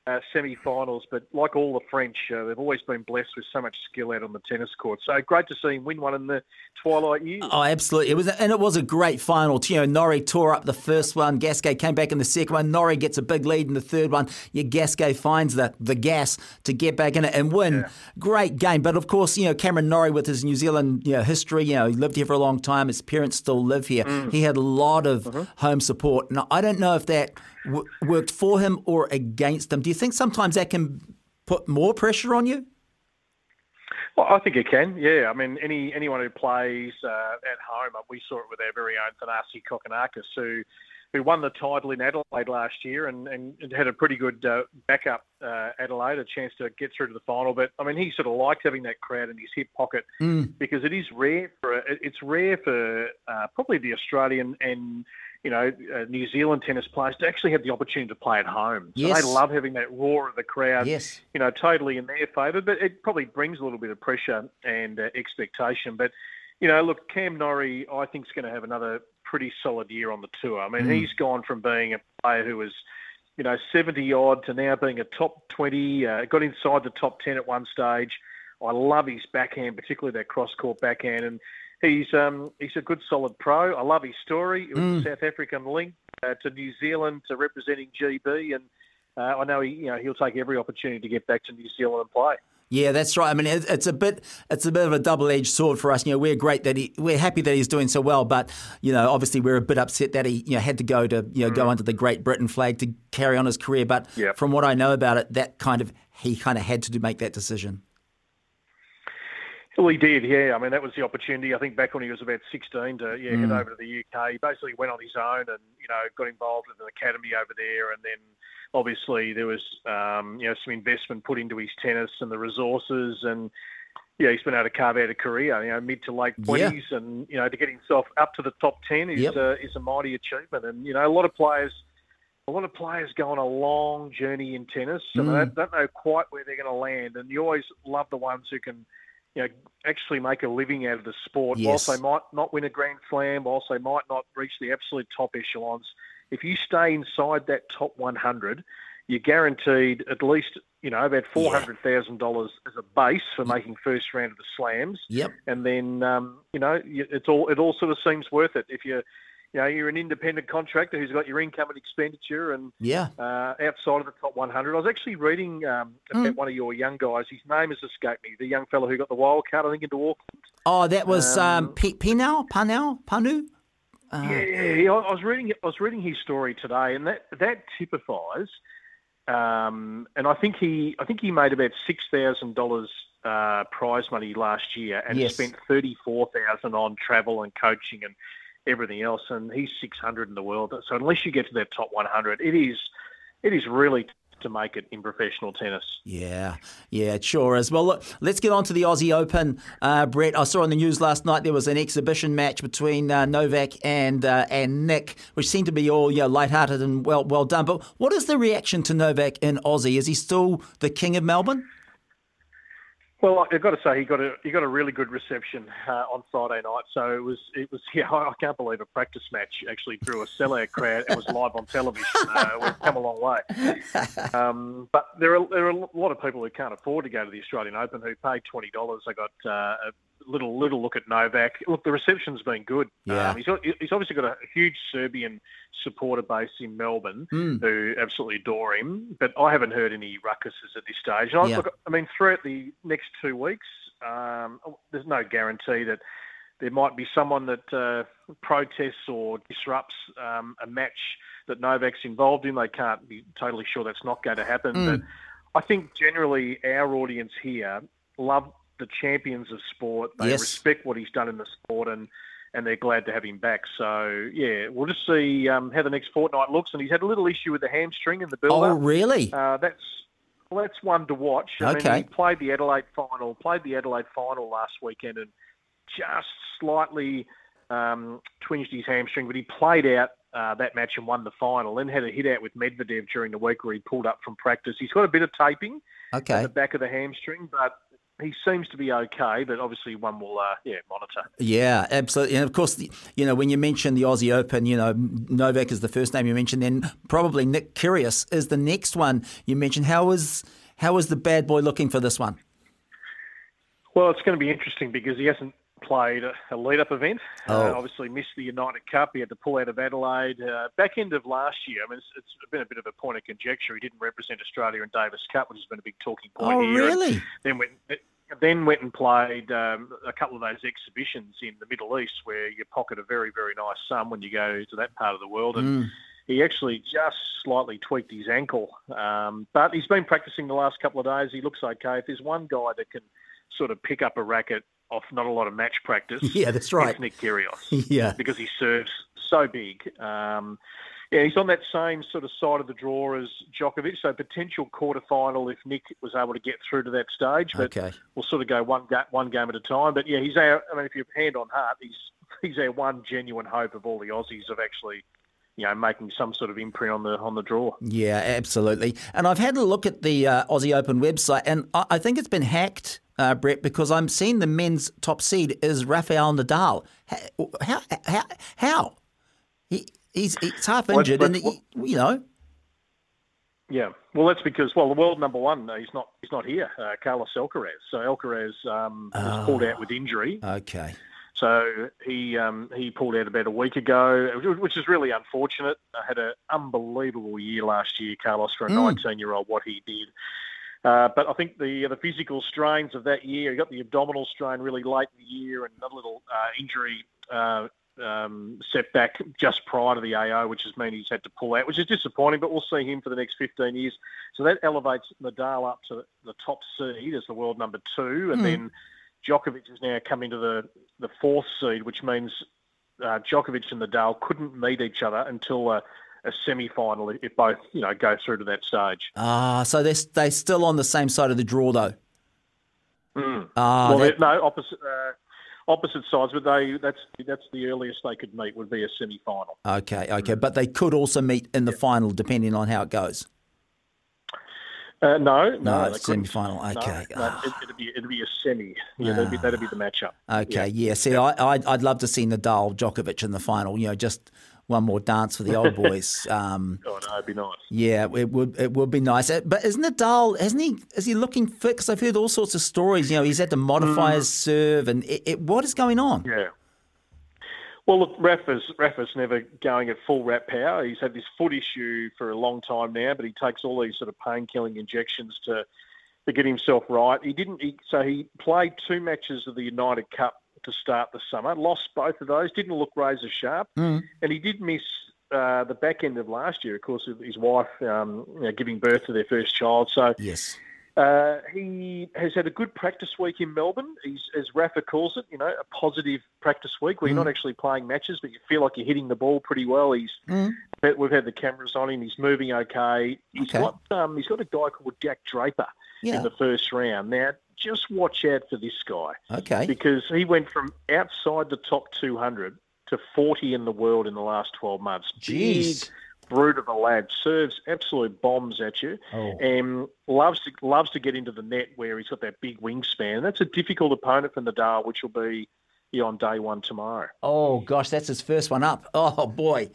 uh, semi-finals, but like all the French, uh, they've always been blessed with so much skill out on the tennis court. So great to see him win one in the twilight years. Oh, absolutely. It was, and it was a great final. You know, Norrie tore up the first one. Gasquet came back in the second one. Norrie gets a big lead in the third one. Yeah, Gasquet finds the, the gas to get back in it and win. Great game. But of course, you know, Cameron Norrie with his New Zealand you know, history, you know, he lived here for a long time. His parents still live here. He had a lot of home support. and I don't know if that w- worked for him or against him. Do you think sometimes that can put more pressure on you? Well, I think it can. Yeah, I mean, any anyone who plays uh, at home, uh, we saw it with our very own Thanasi Kokkinakis, who who won the title in Adelaide last year and, and had a pretty good uh, backup uh, Adelaide, a chance to get through to the final. But I mean, he sort of liked having that crowd in his hip pocket Mm. because it is rare for it's rare for uh, probably the Australian and you know uh, New Zealand tennis players to actually have the opportunity to play at home. So Yes. they love having that roar of the crowd. Yes. You know, totally in their favour, but it probably brings a little bit of pressure and uh, expectation. But you know, look, Cam Norrie, I think is going to have another pretty solid year on the tour. I mean, Mm. he's gone from being a player who was you know, 70 odd to now being a top 20, uh, got inside the top 10 at one stage. I love his backhand, particularly that cross court backhand. And he's um, he's a good, solid pro. I love his story. It was Mm. a South African link uh, to New Zealand to representing GB. And uh, I know he, you know, he'll take every opportunity to get back to New Zealand and play. Yeah, that's right. I mean, it's a bit, it's a bit of a double-edged sword for us. You know, we're great that he, we're happy that he's doing so well, but you know, obviously we're a bit upset that he, you know, had to go to, you know, go under the Great Britain flag to carry on his career. But Yep. from what I know about it, that kind of he kind of had to do, make that decision. Well, he did, yeah. I mean, that was the opportunity. I think back when he was about 16 to yeah, head Mm. over to the UK. He basically went on his own and, you know, got involved with an academy over there. And then obviously there was, um, you know, some investment put into his tennis and the resources. And, yeah, he's been able to carve out a career, you know, mid to late Yeah. 20s. And, you know, to get himself up to the top 10 is, Yep. uh, is a mighty achievement. And, you know, a lot of players. A lot of players go on a long journey in tennis, and Mm. don't, don't know quite where they're going to land. And you always love the ones who can, you know, actually make a living out of the sport, Yes. whilst they might not win a Grand Slam, whilst they might not reach the absolute top echelons. If you stay inside that top 100, you're guaranteed at least, you know, about four hundred thousand dollars as a base for making first round of the slams. Yep. And then, um, you know, it's all it all sort of seems worth it if you. You know, you're an independent contractor who's got your income and expenditure, and Yeah. uh, outside of the top 100. I was actually reading um, about Mm. one of your young guys. His name has escaped me. The young fellow who got the wild card, I think, into Auckland. Oh, that was um, Um, P- Pinau, Panau, Panu. Uh, yeah, yeah, yeah. I I was reading. I was reading his story today, and that that typifies. Um, and I think he, I think he made about six thousand dollars uh, prize money last year, and Yes. spent thirty four thousand on travel and coaching and everything else. And he's six hundred in the world. So unless you get to that top one hundred, it is, it is really to make it in professional tennis. Yeah, yeah, it sure is. Well, look, let's get on to the Aussie Open. Uh, Brett, I saw on the news last night there was an exhibition match between uh, Novak and uh, and Nick, which seemed to be all you know, lighthearted and well well done. But what is the reaction to Novak in Aussie? Is he still the king of Melbourne? Well, I've got to say he got a he got a really good reception uh, on Friday night. So it was it was yeah I can't believe a practice match actually drew a sellout crowd. It was live on television. Uh, we've come a long way. Um, but there are there are a lot of people who can't afford to go to the Australian Open who paid twenty dollars. They got uh, a little little look at Novak. Look, the reception's been good. Yeah. Um, he's, got, he's obviously got a huge Serbian supporter base in Melbourne Mm. who absolutely adore him. But I haven't heard any ruckuses at this stage. And I, Yeah. look, I mean, throughout the next two weeks, um, there's no guarantee that there might be someone that uh, protests or disrupts um, a match that Novak's involved in. They can't be totally sure that's not going to happen. Mm. But I think generally our audience here love the champions of sport. They Yes. respect what he's done in the sport and and they're glad to have him back. So yeah, we'll just see um, how the next fortnight looks. And he's had a little issue with the hamstring in the build Oh, really? Uh, that's well, that's one to watch. I Okay. mean, he played the Adelaide final, played the Adelaide final last weekend, and just slightly um, twinged his hamstring, but he played out uh, that match and won the final. Then had a hit out with Medvedev during the week where he pulled up from practice. He's got a bit of taping at Okay. the back of the hamstring, but he seems to be okay. But obviously, one will uh, yeah monitor. Yeah, absolutely. And of course, you know, when you mention the Aussie Open, you know, Novak is the first name you mentioned, then probably Nick Kyrgios is the next one you mentioned. How is how is the bad boy looking for this one? Well, it's going to be interesting because he hasn't played a, lead-up event. Oh. Uh, obviously, missed the United Cup. He had to pull out of Adelaide uh, back end of last year. I mean, it's, it's been a bit of a point of conjecture. He didn't represent Australia in Davis Cup, which has been a big talking point Oh, here. And really? Then went. Then went and played um, a couple of those exhibitions in the Middle East, where you pocket a very, very nice sum when you go to that part of the world. And Mm. he actually just slightly tweaked his ankle. Um, but he's been practicing the last couple of days. He looks okay. If there's one guy that can sort of pick up a racket off not a lot of match practice, Yeah, that's right. it's Nick Kyrgios. Yeah. because he serves so big. Um, yeah, he's on that same sort of side of the draw as Djokovic, so potential quarterfinal if Nick was able to get through to that stage. But Okay. we'll sort of go one ga- one game at a time. But yeah, he's our. I mean, if you have hand on heart, he's he's our one genuine hope of all the Aussies of actually, you know, making some sort of imprint on the on the draw. Yeah, absolutely. And I've had a look at the uh, Aussie Open website, and I, I think it's been hacked, uh, Brett, because I'm seeing the men's top seed is Rafael Nadal. How? How? How? how? He, he's he's half Well, injured, that's- and he, you know. Yeah, well, that's because well, the world number one, uh, he's not he's not here, uh, Carlos Alcaraz. So Alcaraz um, was Oh. pulled out with injury. Okay. So he um, he pulled out about a week ago, which is really unfortunate. I had an unbelievable year last year, Carlos, for a Mm. 19 year old. What he did, uh, but I think the the physical strains of that year, he got the abdominal strain really late in the year, and another little uh, injury. Uh, um, setback just prior to the AO, which has meant he's had to pull out, which is disappointing. But we'll see him for the next 15 years. So that elevates Nadal up to the top seed as the world number two, and Mm. then Djokovic has now come into the, the fourth seed, which means uh, Djokovic and Nadal couldn't meet each other until a, semi-final if both you know go through to that stage. Ah, so they're they're still on the same side of the draw, though. Mm. Ah, well, that- no, opposite uh, opposite sides, but they that's that's the earliest they could meet would be a semi-final. Okay, okay, but they could also meet in the final, depending on how it goes. Uh, no, no, No, it's semi-final. Okay. no, it, it'd be it'd be a semi. Yeah, that'd be that'd be the matchup. Okay, yeah. See, I, I'd, I'd love to see Nadal Djokovic in the final. You know, just one more dance for the old boys. Um, Oh no, it'd be nice. yeah, it would it would be nice. Uh, But isn't Nadal? Hasn't he? Is he looking fit? Because I've heard all sorts of stories. You know, he's had to modify Mm. his serve, and it, it, what is going on? Yeah. Well, look, Rafa's Rafa's never going at full rap power. He's had this foot issue for a long time now, but he takes all these sort of pain-killing injections to to get himself right. He didn't. He, so he played two matches of the United Cup to start the summer, lost both of those, didn't look razor sharp, Mm. and he did miss. Uh, the back end of last year, of course, his wife um, you know, giving birth to their first child. So Yes. uh, he has had a good practice week in Melbourne. He's, as Rafa calls it, you know, a positive practice week where you're Mm. not actually playing matches, but you feel like you're hitting the ball pretty well. He's Mm. we've had the cameras on him. He's moving okay. He's Okay. got um, he's got a guy called Jack Draper Yeah. in the first round. Now, just watch out for this guy. Okay. Because he went from outside the top 200 to 40 in the world in the last 12 months. Jeez. Big brute of a lad. Serves absolute bombs at you. Oh. And loves to, loves to get into the net where he's got that big wingspan. That's a difficult opponent for Nadal, which will be on day one tomorrow. Oh gosh, that's his first one up. Oh boy.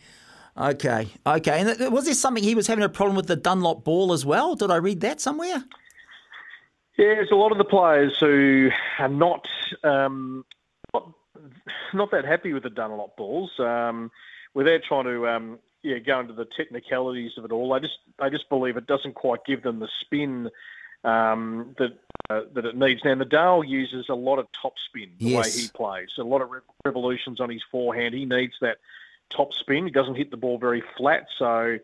Okay, okay. And was there something he was having a problem with the Dunlop ball as well? Did I read that somewhere? Yeah, there's a lot of the players who are not um, not, not that happy with the Dunlop balls. Um, without trying to um, yeah go into the technicalities of it all, they just they just believe it doesn't quite give them the spin um, that uh, that it needs. Now Nadal uses a lot of top spin the Yes. way he plays, a lot of re- revolutions on his forehand. He needs that top spin. He doesn't hit the ball very flat, so.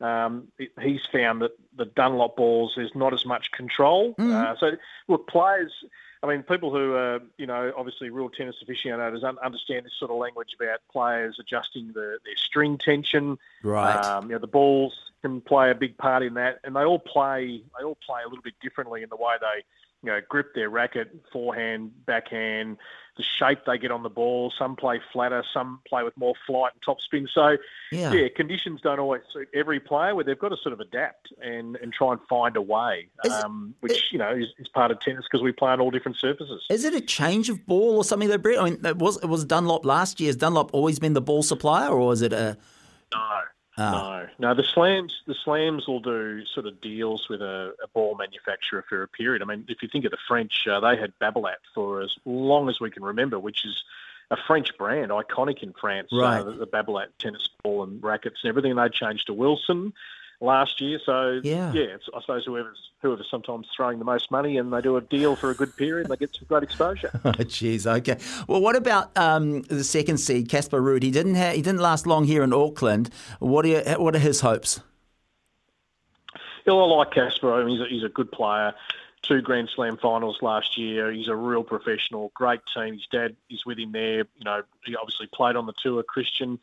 Um, he's found that the Dunlop balls there's not as much control. Uh, so look, players. I mean, people who are you know obviously real tennis aficionados understand this sort of language about players adjusting the, their string tension. Right. Um, you know, the balls can play a big part in that, and they all play. They all play a little bit differently in the way they you know grip their racket, forehand, backhand, the shape they get on the ball. Some play flatter, some play with more flight and top spin. So Yeah. yeah, conditions don't always suit every player. Where they've got to sort of adapt and, and try and find a way, um, which you know is, is part of tennis because we play on all different surfaces. Is it a change of ball or something that Brett? I mean, it was it was Dunlop last year. Has Dunlop always been the ball supplier, or is it a? No. Ah. No, no. The slams, the slams will do sort of deals with a, a ball manufacturer for a period. I mean, if you think of the French, uh, they had Babolat for as long as we can remember, which is a French brand, iconic in France. Right. Uh, the, the Babolat tennis ball and rackets and everything. They changed to Wilson last year. So Yeah. it's, I suppose whoever's whoever's sometimes throwing the most money and they do a deal for a good period and they get some great exposure. Oh, jeez. Okay. Well, what about um, the second seed, Casper Ruud? He didn't ha- he didn't last long here in Auckland. What are you, what are his hopes? Yeah, I like Casper. I mean, he's a, he's a good player. Two Grand Slam finals last year. He's a real professional. Great team. His dad is with him there. You know, he obviously played on the tour, Christian,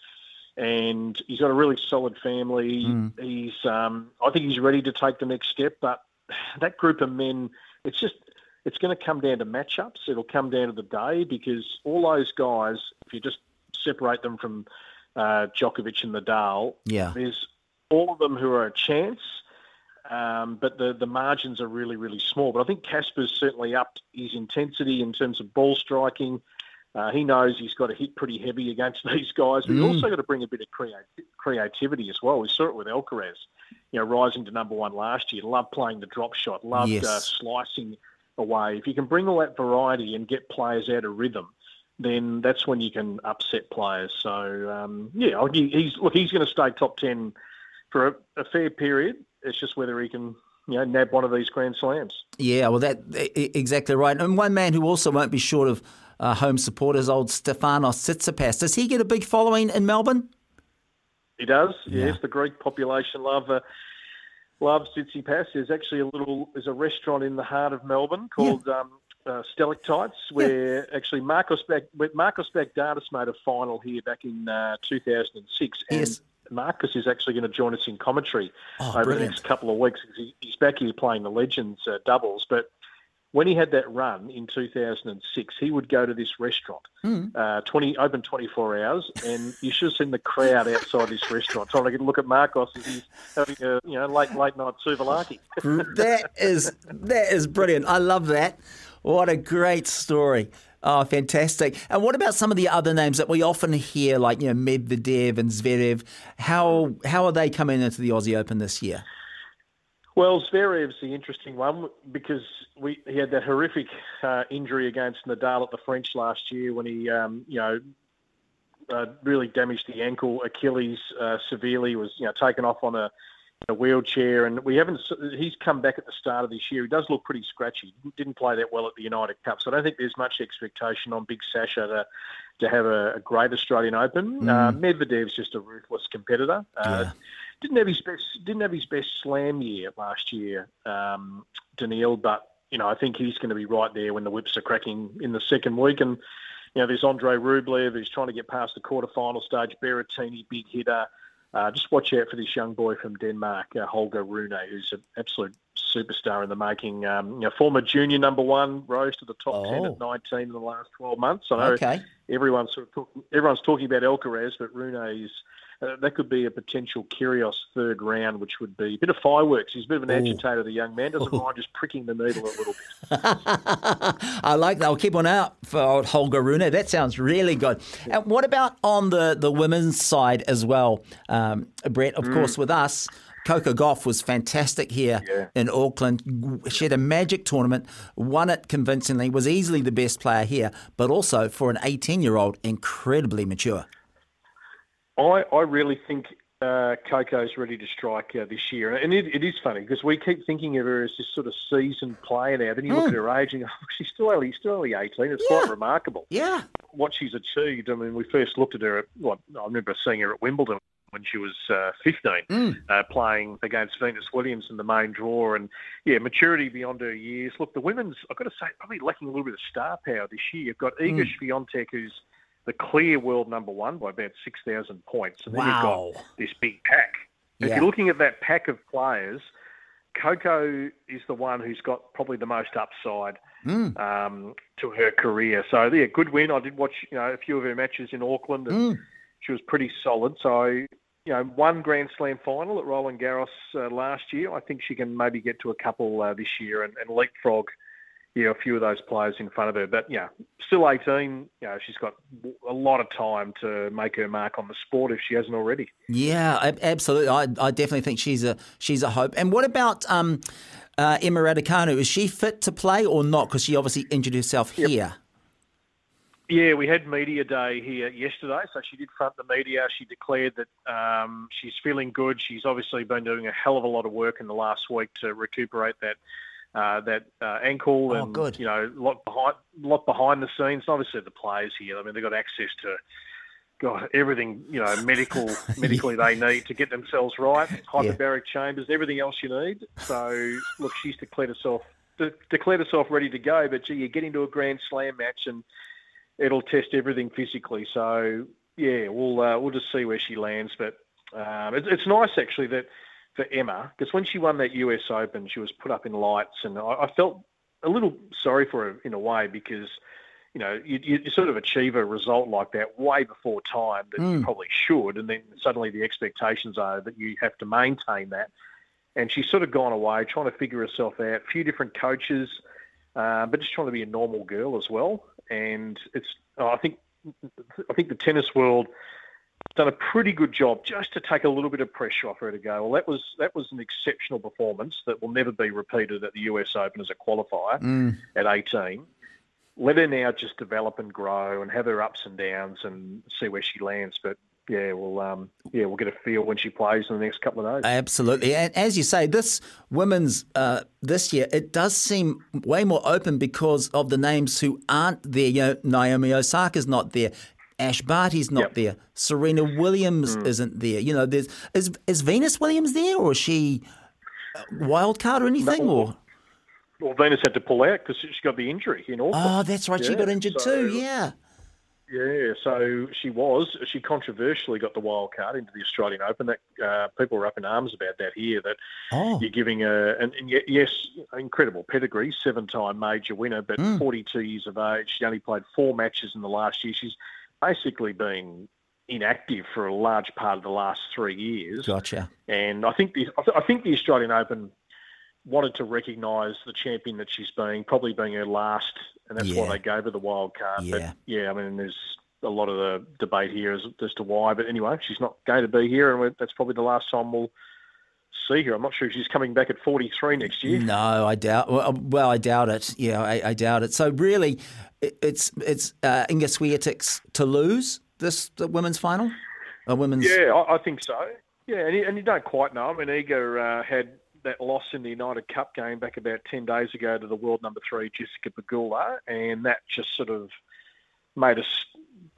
and he's got a really solid family. Mm. He's, um, I think he's ready to take the next step. But that group of men, it's just, it's going to come down to matchups. It'll come down to the day because all those guys, if you just separate them from uh, Djokovic and Nadal, Yeah. there's all of them who are a chance, um, but the, the margins are really, really small. But I think Casper's certainly upped his intensity in terms of ball striking. Uh, he knows he's got to hit pretty heavy against these guys, but he's Mm. also got to bring a bit of creati- creativity as well. We saw it with Alcaraz, you know, rising to number one last year. Loved playing the drop shot, loved Yes. uh, slicing away. If you can bring all that variety and get players out of rhythm, then that's when you can upset players. So um, yeah, he's look, he's going to stay top ten for a, a fair period. It's just whether he can, you know, nab one of these Grand Slams. Yeah, well, that exactly right. And one man who also won't be short of uh, home supporters, old Stefanos Tsitsipas. Does he get a big following in Melbourne? He does. Yeah. Yes, the Greek population love uh, love Tsitsipas. There's actually a little there's a restaurant in the heart of Melbourne called um, uh, Stalactites, where actually Marcos Bag, Marcos Baghdatis made a final here back in uh, 2006, and Yes. Marcus is actually going to join us in commentary Oh, over the next couple of weeks. he's back here playing the Legends uh, doubles, but. When he had that run in 2006, he would go to this restaurant, Hmm. uh, 20 open 24 hours, and you should have seen the crowd outside this restaurant trying to get a look at Marcos as he's having a you know late late night souvlaki. that is that is brilliant. I love that. What a great story. Oh, fantastic. And what about some of the other names that we often hear, like you know Medvedev and Zverev? How how are they coming into the Aussie Open this year? Well, Zverev's the interesting one because we he had that horrific uh, injury against Nadal at the French last year when he, um, you know, uh, really damaged the ankle, Achilles uh, severely. Was you know taken off on a, a wheelchair, and we haven't. He's come back at the start of this year. He does look pretty scratchy. Didn't play that well at the United Cup, so I don't think there's much expectation on Big Sasha to to have a, a great Australian Open. Mm. Uh, Medvedev's just a ruthless competitor. Uh, Yeah. Didn't have his best didn't have his best slam year last year, um, Daniil, but you know I think he's going to be right there when the whips are cracking in the second week. And you know there's Andre Rublev who's trying to get past the quarterfinal stage. Berrettini, big hitter. uh, just watch out for this young boy from Denmark, uh, Holger Rune, who's an absolute superstar in the making. Um, you know, former junior number one, rose to the top ten at 19 in the last 12 months. I know Okay. everyone's sort of talking, everyone's talking about Alcaraz, but Rune is. Uh, that could be a potential Kyrgios third round, which would be a bit of fireworks. He's a bit of an Ooh. agitator, the young man. Doesn't mind just pricking the needle a little bit. I like that. I'll keep one out for old Holger Rune. That sounds really good. And what about on the, the women's side as well, um, Brett? Of Mm. course, with us, Coco Gauff was fantastic here in Auckland. She had a magic tournament, won it convincingly, was easily the best player here, but also for an 18 year old, incredibly mature. I, I really think uh, Coco's ready to strike uh, this year. And it, it is funny because we keep thinking of her as this sort of seasoned player now. Then you look Mm. at her age and "Oh, she's still only, still only 18. It's quite remarkable. Yeah. What she's achieved. I mean, we first looked at her at, what, I remember seeing her at Wimbledon when she was uh, 15, Mm. uh, playing against Venus Williams in the main draw. And yeah, maturity beyond her years. Look, the women's, I've got to say, probably lacking a little bit of star power this year. You've got Iga Mm. Who's the clear world number one by about 6,000 points. And then Wow. you've got this big pack. If you're looking at that pack of players, Coco is the one who's got probably the most upside Mm. um, to her career. So yeah, good win. I did watch you know a few of her matches in Auckland, and Mm. she was pretty solid. So you know, one Grand Slam final at Roland Garros uh, last year. I think she can maybe get to a couple uh, this year and, and leapfrog. Yeah, a few of those players in front of her, but yeah, still 18. You know, she's got a lot of time to make her mark on the sport if she hasn't already. Yeah, absolutely. I, I definitely think she's a she's a hope. And what about um, uh, Emma Raducanu? Is she fit to play or not? Because she obviously injured herself here. Yeah, we had media day here yesterday, so she did front the media. She declared that um, she's feeling good. She's obviously been doing a hell of a lot of work in the last week to recuperate that uh, that uh, ankle, Oh, and good. you know, lot behind lot behind the scenes. Obviously, the players here. I mean, they've got access to. God, everything you know, medical, medically they need to get themselves right. Hyperbaric chambers, everything else you need. So, look, she's declared herself de- declared herself ready to go. But gee, you get into a Grand Slam match and it'll test everything physically. So yeah, we'll uh, we'll just see where she lands. But um, it's it's nice actually that for Emma because when she won that US Open, she was put up in lights, and I, I felt a little sorry for her in a way because. You know, you, you sort of achieve a result like that way before time that you Mm. probably should, and then suddenly the expectations are that you have to maintain that. And she's sort of gone away, trying to figure herself out. A few different coaches, uh, but just trying to be a normal girl as well. And it's, I think, I think the tennis world done a pretty good job just to take a little bit of pressure off her to go. Well, that was that was an exceptional performance that will never be repeated at the US Open as a qualifier Mm. at 18. Let her now just develop and grow and have her ups and downs and see where she lands. But yeah, we'll um, yeah we'll get a feel when she plays in the next couple of days. Absolutely. And as you say, this women's uh, this year, it does seem way more open because of the names who aren't there. You know, Naomi Osaka's not there. Ash Barty's not there. Serena Williams Hmm. isn't there. You know, there's is is Venus Williams there or is she wild card or anything? or Well, Venus had to pull out because she got the injury in Auckland. oh, that's right, she got injured so- too. Yeah. Yeah, so she was. She controversially got the wild card into the Australian Open. That uh, people were up in arms about that here. That Oh. you're giving a, and, and yes, incredible pedigree, seven-time major winner, but Mm. 42 years of age. She only played four matches in the last year. She's basically been inactive for a large part of the last three years. Gotcha. And I think the I, th- I think the Australian Open wanted to recognise the champion that she's being, probably being her last, and that's Yeah. why they gave her the wild card. Yeah. But yeah, I mean, there's a lot of the debate here as, as to why. But anyway, she's not going to be here, and that's probably the last time we'll see her. I'm not sure if she's coming back at 43 next year. No, I doubt. Well, well, I doubt it. Yeah, I, I doubt it. So really, it, it's it's uh, Inga Swiatek's to lose this the women's final, a women's. Yeah, I, I think so. Yeah, and you, and you don't quite know. I mean, Iga uh, had that loss in the United Cup game back about 10 days ago to the world number three, Jessica Pegula, and that just sort of made us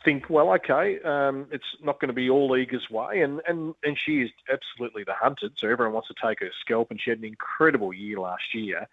think, well, okay, um, it's not going to be all Iga's way, and, and, and she is absolutely the hunted, so everyone wants to take her scalp, and she had an incredible year last year.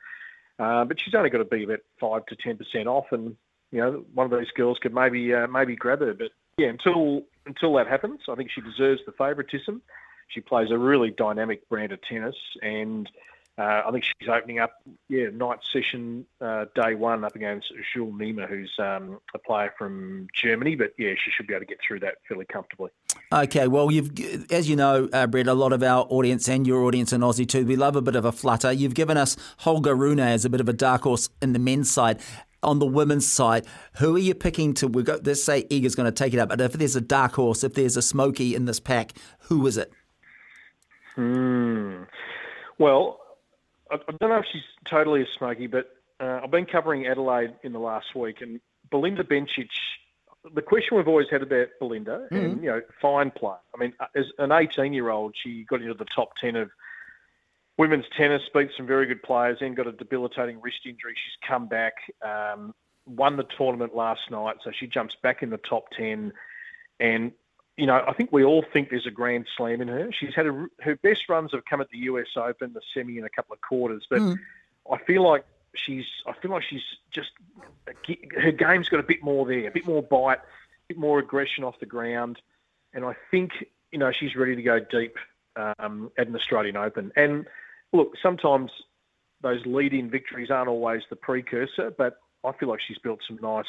Uh, but she's only got to be about five to ten percent off, and you know one of these girls could maybe uh, maybe grab her. But yeah, until until that happens, I think she deserves the favouritism. she plays a really dynamic brand of tennis, and uh, I think she's opening up, yeah, night session uh, day one up against Jule Niemeier, who's um, a player from Germany. But yeah, she should be able to get through that fairly comfortably. Okay, well, you've, as you know, uh, Brett, a lot of our audience and your audience in Aussie too, we love a bit of a flutter. You've given us Holger Rune as a bit of a dark horse in the men's side. On the women's side, who are you picking to? We've got let's say Iga's going to take it up, but if there's a dark horse, if there's a smoky in this pack, who is it? Hmm. Well, I, don't know if she's totally a smoky, but uh, I've been covering Adelaide in the last week, and Belinda Bencic. The question we've always had about Belinda, mm-hmm. and you know, fine player. I mean, as an 18-year-old, she got into the top 10 of women's tennis, beat some very good players, then got a debilitating wrist injury. She's come back, um, won the tournament last night, so she jumps back in the top 10. And, you know, I think we all think there's a grand slam in her. She's had a, her best runs have come at the US Open, the semi, and a couple of quarters. But mm. I feel like she's, I feel like she's just, her game's got a bit more there, a bit more bite, a bit more aggression off the ground. And I think, you know, she's ready to go deep um, at an Australian Open. And, look, sometimes those lead-in victories aren't always the precursor, but I feel like she's built some nice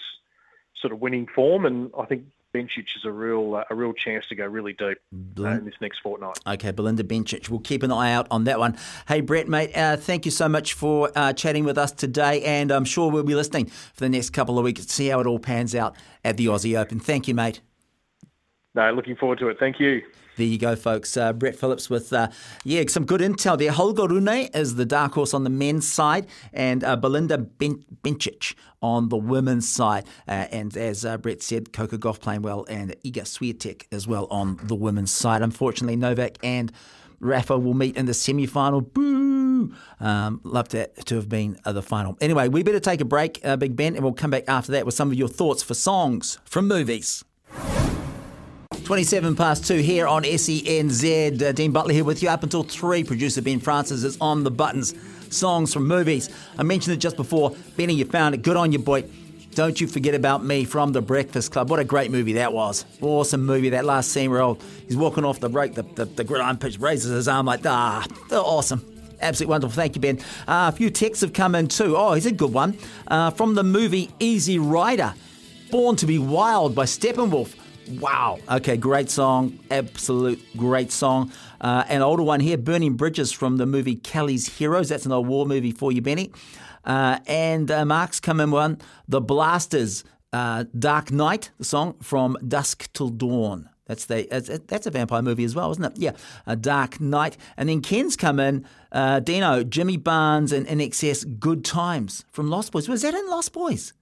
sort of winning form, and I think Bencic is a real uh, a real chance to go really deep uh, in this next fortnight. Okay, Belinda Bencic. We'll keep an eye out on that one. Hey, Brett, mate, uh, thank you so much for uh, chatting with us today, and I'm sure we'll be listening for the next couple of weeks to see how it all pans out at the Aussie Open. Thank you, mate. No, looking forward to it. Thank you. There you go, folks. Uh, Brett Phillips with, uh, yeah, some good intel there. Holger Rune is the dark horse on the men's side, and uh, Belinda ben- Bencic on the women's side. Uh, and as uh, Brett said, Coco Gauff playing well, and Iga Swiatek as well on the women's side. Unfortunately, Novak and Rafa will meet in the semi final. Boo! Um, love to, to have been uh, the final. Anyway, we better take a break, Big Ben, and we'll come back after that with some of your thoughts for songs from movies. 27 past 2 here on SENZ. Uh, Dean Butler here with you up until 3. Producer Ben Francis is on the buttons. Songs from movies. I mentioned it just before. Benny, you found it. Good on you, boy. Don't you forget about me from The Breakfast Club. What a great movie that was. Awesome movie. That last scene where old, he's walking off the break, the, the, the gridiron pitch raises his arm like, ah, awesome. Absolutely wonderful. Thank you, Ben. Uh, a few texts have come in too. Oh, here's a good one. Uh, from the movie Easy Rider. Born to be Wild by Steppenwolf. Wow. Okay, great song. Absolute great song. Uh, an older one here, Burning Bridges from the movie Kelly's Heroes. That's an old war movie for you, Benny. Uh, and uh, Mark's come in one, The Blasters, uh, Dark Night, the song from Dusk Till Dawn. That's the that's a vampire movie as well, isn't it? Yeah, a Dark Night. And then Ken's come in, uh, Dino, Jimmy Barnes, and INXS, Good Times from Lost Boys. Was that in Lost Boys?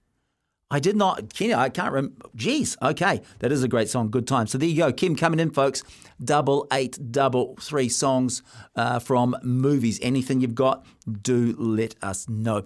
I did not, I can't remember. Jeez, okay. That is a great song. Good time. So there you go. Kim coming in, folks. Double eight, double three songs uh, from movies. Anything you've got, do let us know.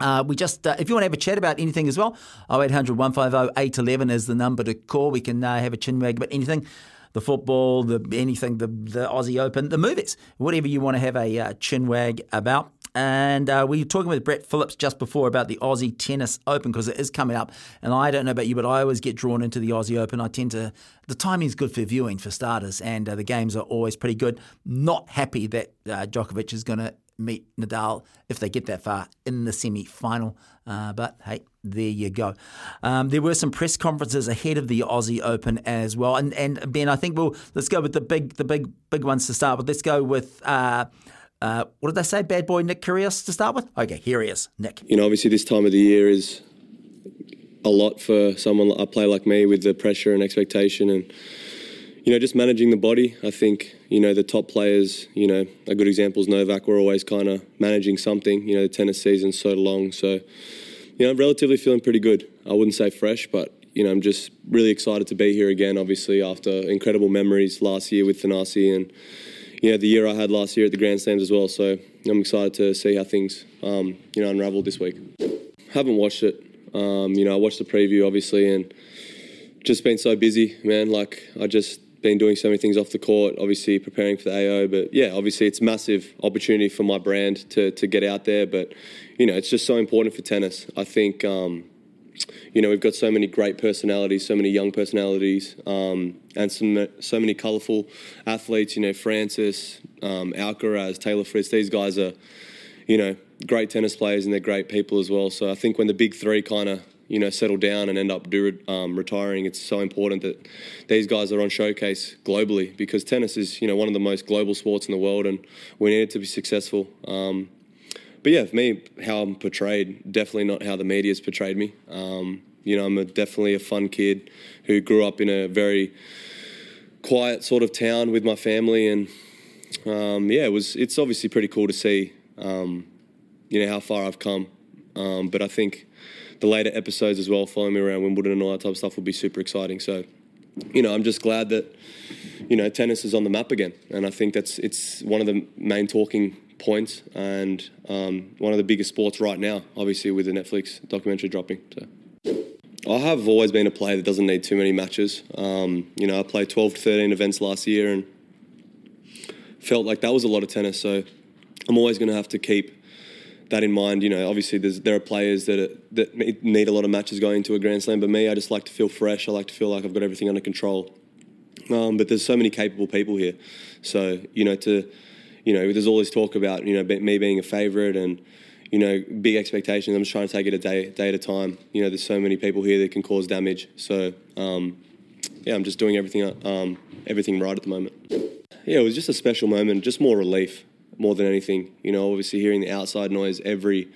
Uh, we just, uh, if you want to have a chat about anything as well, 0800 150 811 is the number to call. We can uh, have a chinwag about anything the football, the anything, the, the Aussie Open, the movies, whatever you want to have a uh, chinwag about. And uh, we were talking with Brett Phillips just before about the Aussie Tennis Open because it is coming up. And I don't know about you, but I always get drawn into the Aussie Open. I tend to, the timing is good for viewing for starters, and uh, the games are always pretty good. Not happy that uh, Djokovic is going to meet Nadal if they get that far in the semi final. Uh, but hey, there you go. Um, there were some press conferences ahead of the Aussie Open as well, and and Ben, I think we'll let's go with the big the big big ones to start with. Let's go with. Uh, uh, what did they say? Bad boy Nick Kyrgios to start with? Okay, here he is, Nick. You know, obviously this time of the year is a lot for someone a player like me with the pressure and expectation and you know just managing the body. I think you know the top players. You know a good example is Novak. We're always kind of managing something. You know the tennis season's so long, so you know I'm relatively feeling pretty good. I wouldn't say fresh, but you know I'm just really excited to be here again. Obviously after incredible memories last year with Thanasi and you know, the year I had last year at the Grand Slams as well. So I'm excited to see how things, um, you know, unravel this week. Haven't watched it. Um, you know, I watched the preview obviously, and just been so busy, man. Like I just been doing so many things off the court. Obviously preparing for the AO, but yeah, obviously it's massive opportunity for my brand to to get out there. But you know, it's just so important for tennis. I think. Um, you know, we've got so many great personalities, so many young personalities, um, and some, so many colourful athletes. You know, Francis, um, Alcaraz, Taylor Fritz. These guys are, you know, great tennis players and they're great people as well. So I think when the big three kind of you know settle down and end up do, um, retiring, it's so important that these guys are on showcase globally because tennis is you know one of the most global sports in the world, and we need it to be successful. Um, but yeah, for me, how I'm portrayed, definitely not how the media's portrayed me. Um, you know, I'm a, definitely a fun kid who grew up in a very quiet sort of town with my family, and um, yeah, it was. It's obviously pretty cool to see, um, you know, how far I've come. Um, but I think the later episodes as well, following me around Wimbledon and all that type of stuff, will be super exciting. So, you know, I'm just glad that you know tennis is on the map again, and I think that's it's one of the main talking points and um, one of the biggest sports right now, obviously with the Netflix documentary dropping. So. I have always been a player that doesn't need too many matches. Um, you know, I played 12 to 13 events last year and felt like that was a lot of tennis. So I'm always going to have to keep that in mind. You know, obviously there are players that are, that need a lot of matches going into a Grand Slam, but me, I just like to feel fresh. I like to feel like I've got everything under control. Um, but there's so many capable people here, so you know to you know, there's all this talk about, you know, me being a favourite and, you know, big expectations. I'm just trying to take it a day, day at a time. You know, there's so many people here that can cause damage. So, um, yeah, I'm just doing everything, um, everything right at the moment. Yeah, it was just a special moment, just more relief more than anything. You know, obviously hearing the outside noise every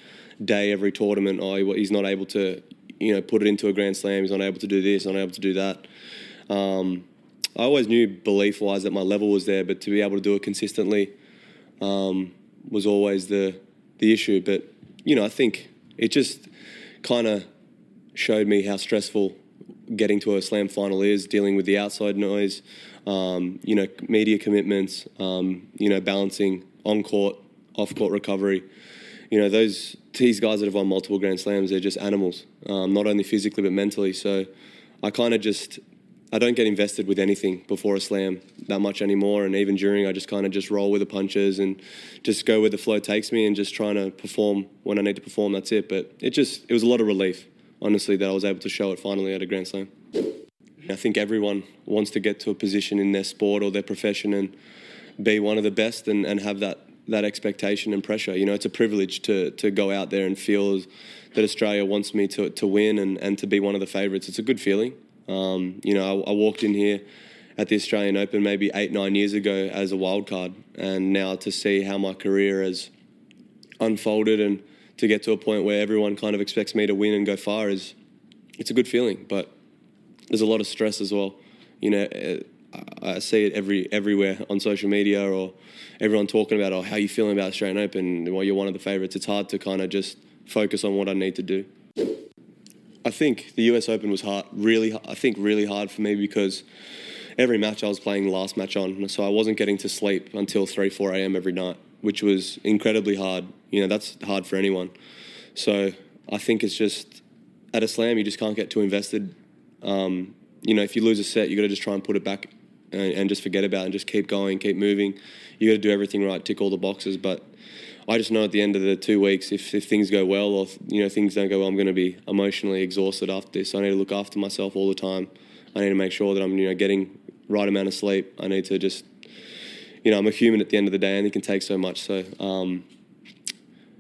day, every tournament. Oh, he's not able to, you know, put it into a Grand Slam. He's not able to do this, not able to do that. Um, I always knew belief wise that my level was there, but to be able to do it consistently um, was always the the issue. But you know, I think it just kind of showed me how stressful getting to a slam final is, dealing with the outside noise, um, you know, media commitments, um, you know, balancing on court, off court recovery. You know, those these guys that have won multiple Grand Slams, they're just animals, um, not only physically but mentally. So I kind of just I don't get invested with anything before a slam that much anymore, and even during, I just kind of just roll with the punches and just go where the flow takes me, and just trying to perform when I need to perform. That's it. But it just it was a lot of relief, honestly, that I was able to show it finally at a Grand Slam. I think everyone wants to get to a position in their sport or their profession and be one of the best and, and have that that expectation and pressure. You know, it's a privilege to to go out there and feel that Australia wants me to, to win and, and to be one of the favourites. It's a good feeling. Um, you know, I, I, walked in here at the Australian Open maybe eight, nine years ago as a wild card, and now to see how my career has unfolded and to get to a point where everyone kind of expects me to win and go far is it's a good feeling. But there's a lot of stress as well. You know, eh, I see it every everywhere on social media or everyone talking about, oh, how you feeling about Australian Open? Well, you're one of the favourites. It's hard to kind of just focus on what I need to do. I think the US Open was hard, really, I think really hard for me because every match I was playing last match on, so I wasn't getting to sleep until 3, 4 a.m. every night, which was incredibly hard. You know, that's hard for anyone. So I think it's just, at a slam, you just can't get too invested. Um, you know, if you lose a set, you got to just try and put it back and, and just forget about it and just keep going, keep moving. You got to do everything right, tick all the boxes, but I just know at the end of the two weeks, if, if things go well or you know things don't go well, I'm going to be emotionally exhausted after this. I need to look after myself all the time. I need to make sure that I'm you know getting right amount of sleep. I need to just you know I'm a human at the end of the day, and it can take so much. So um,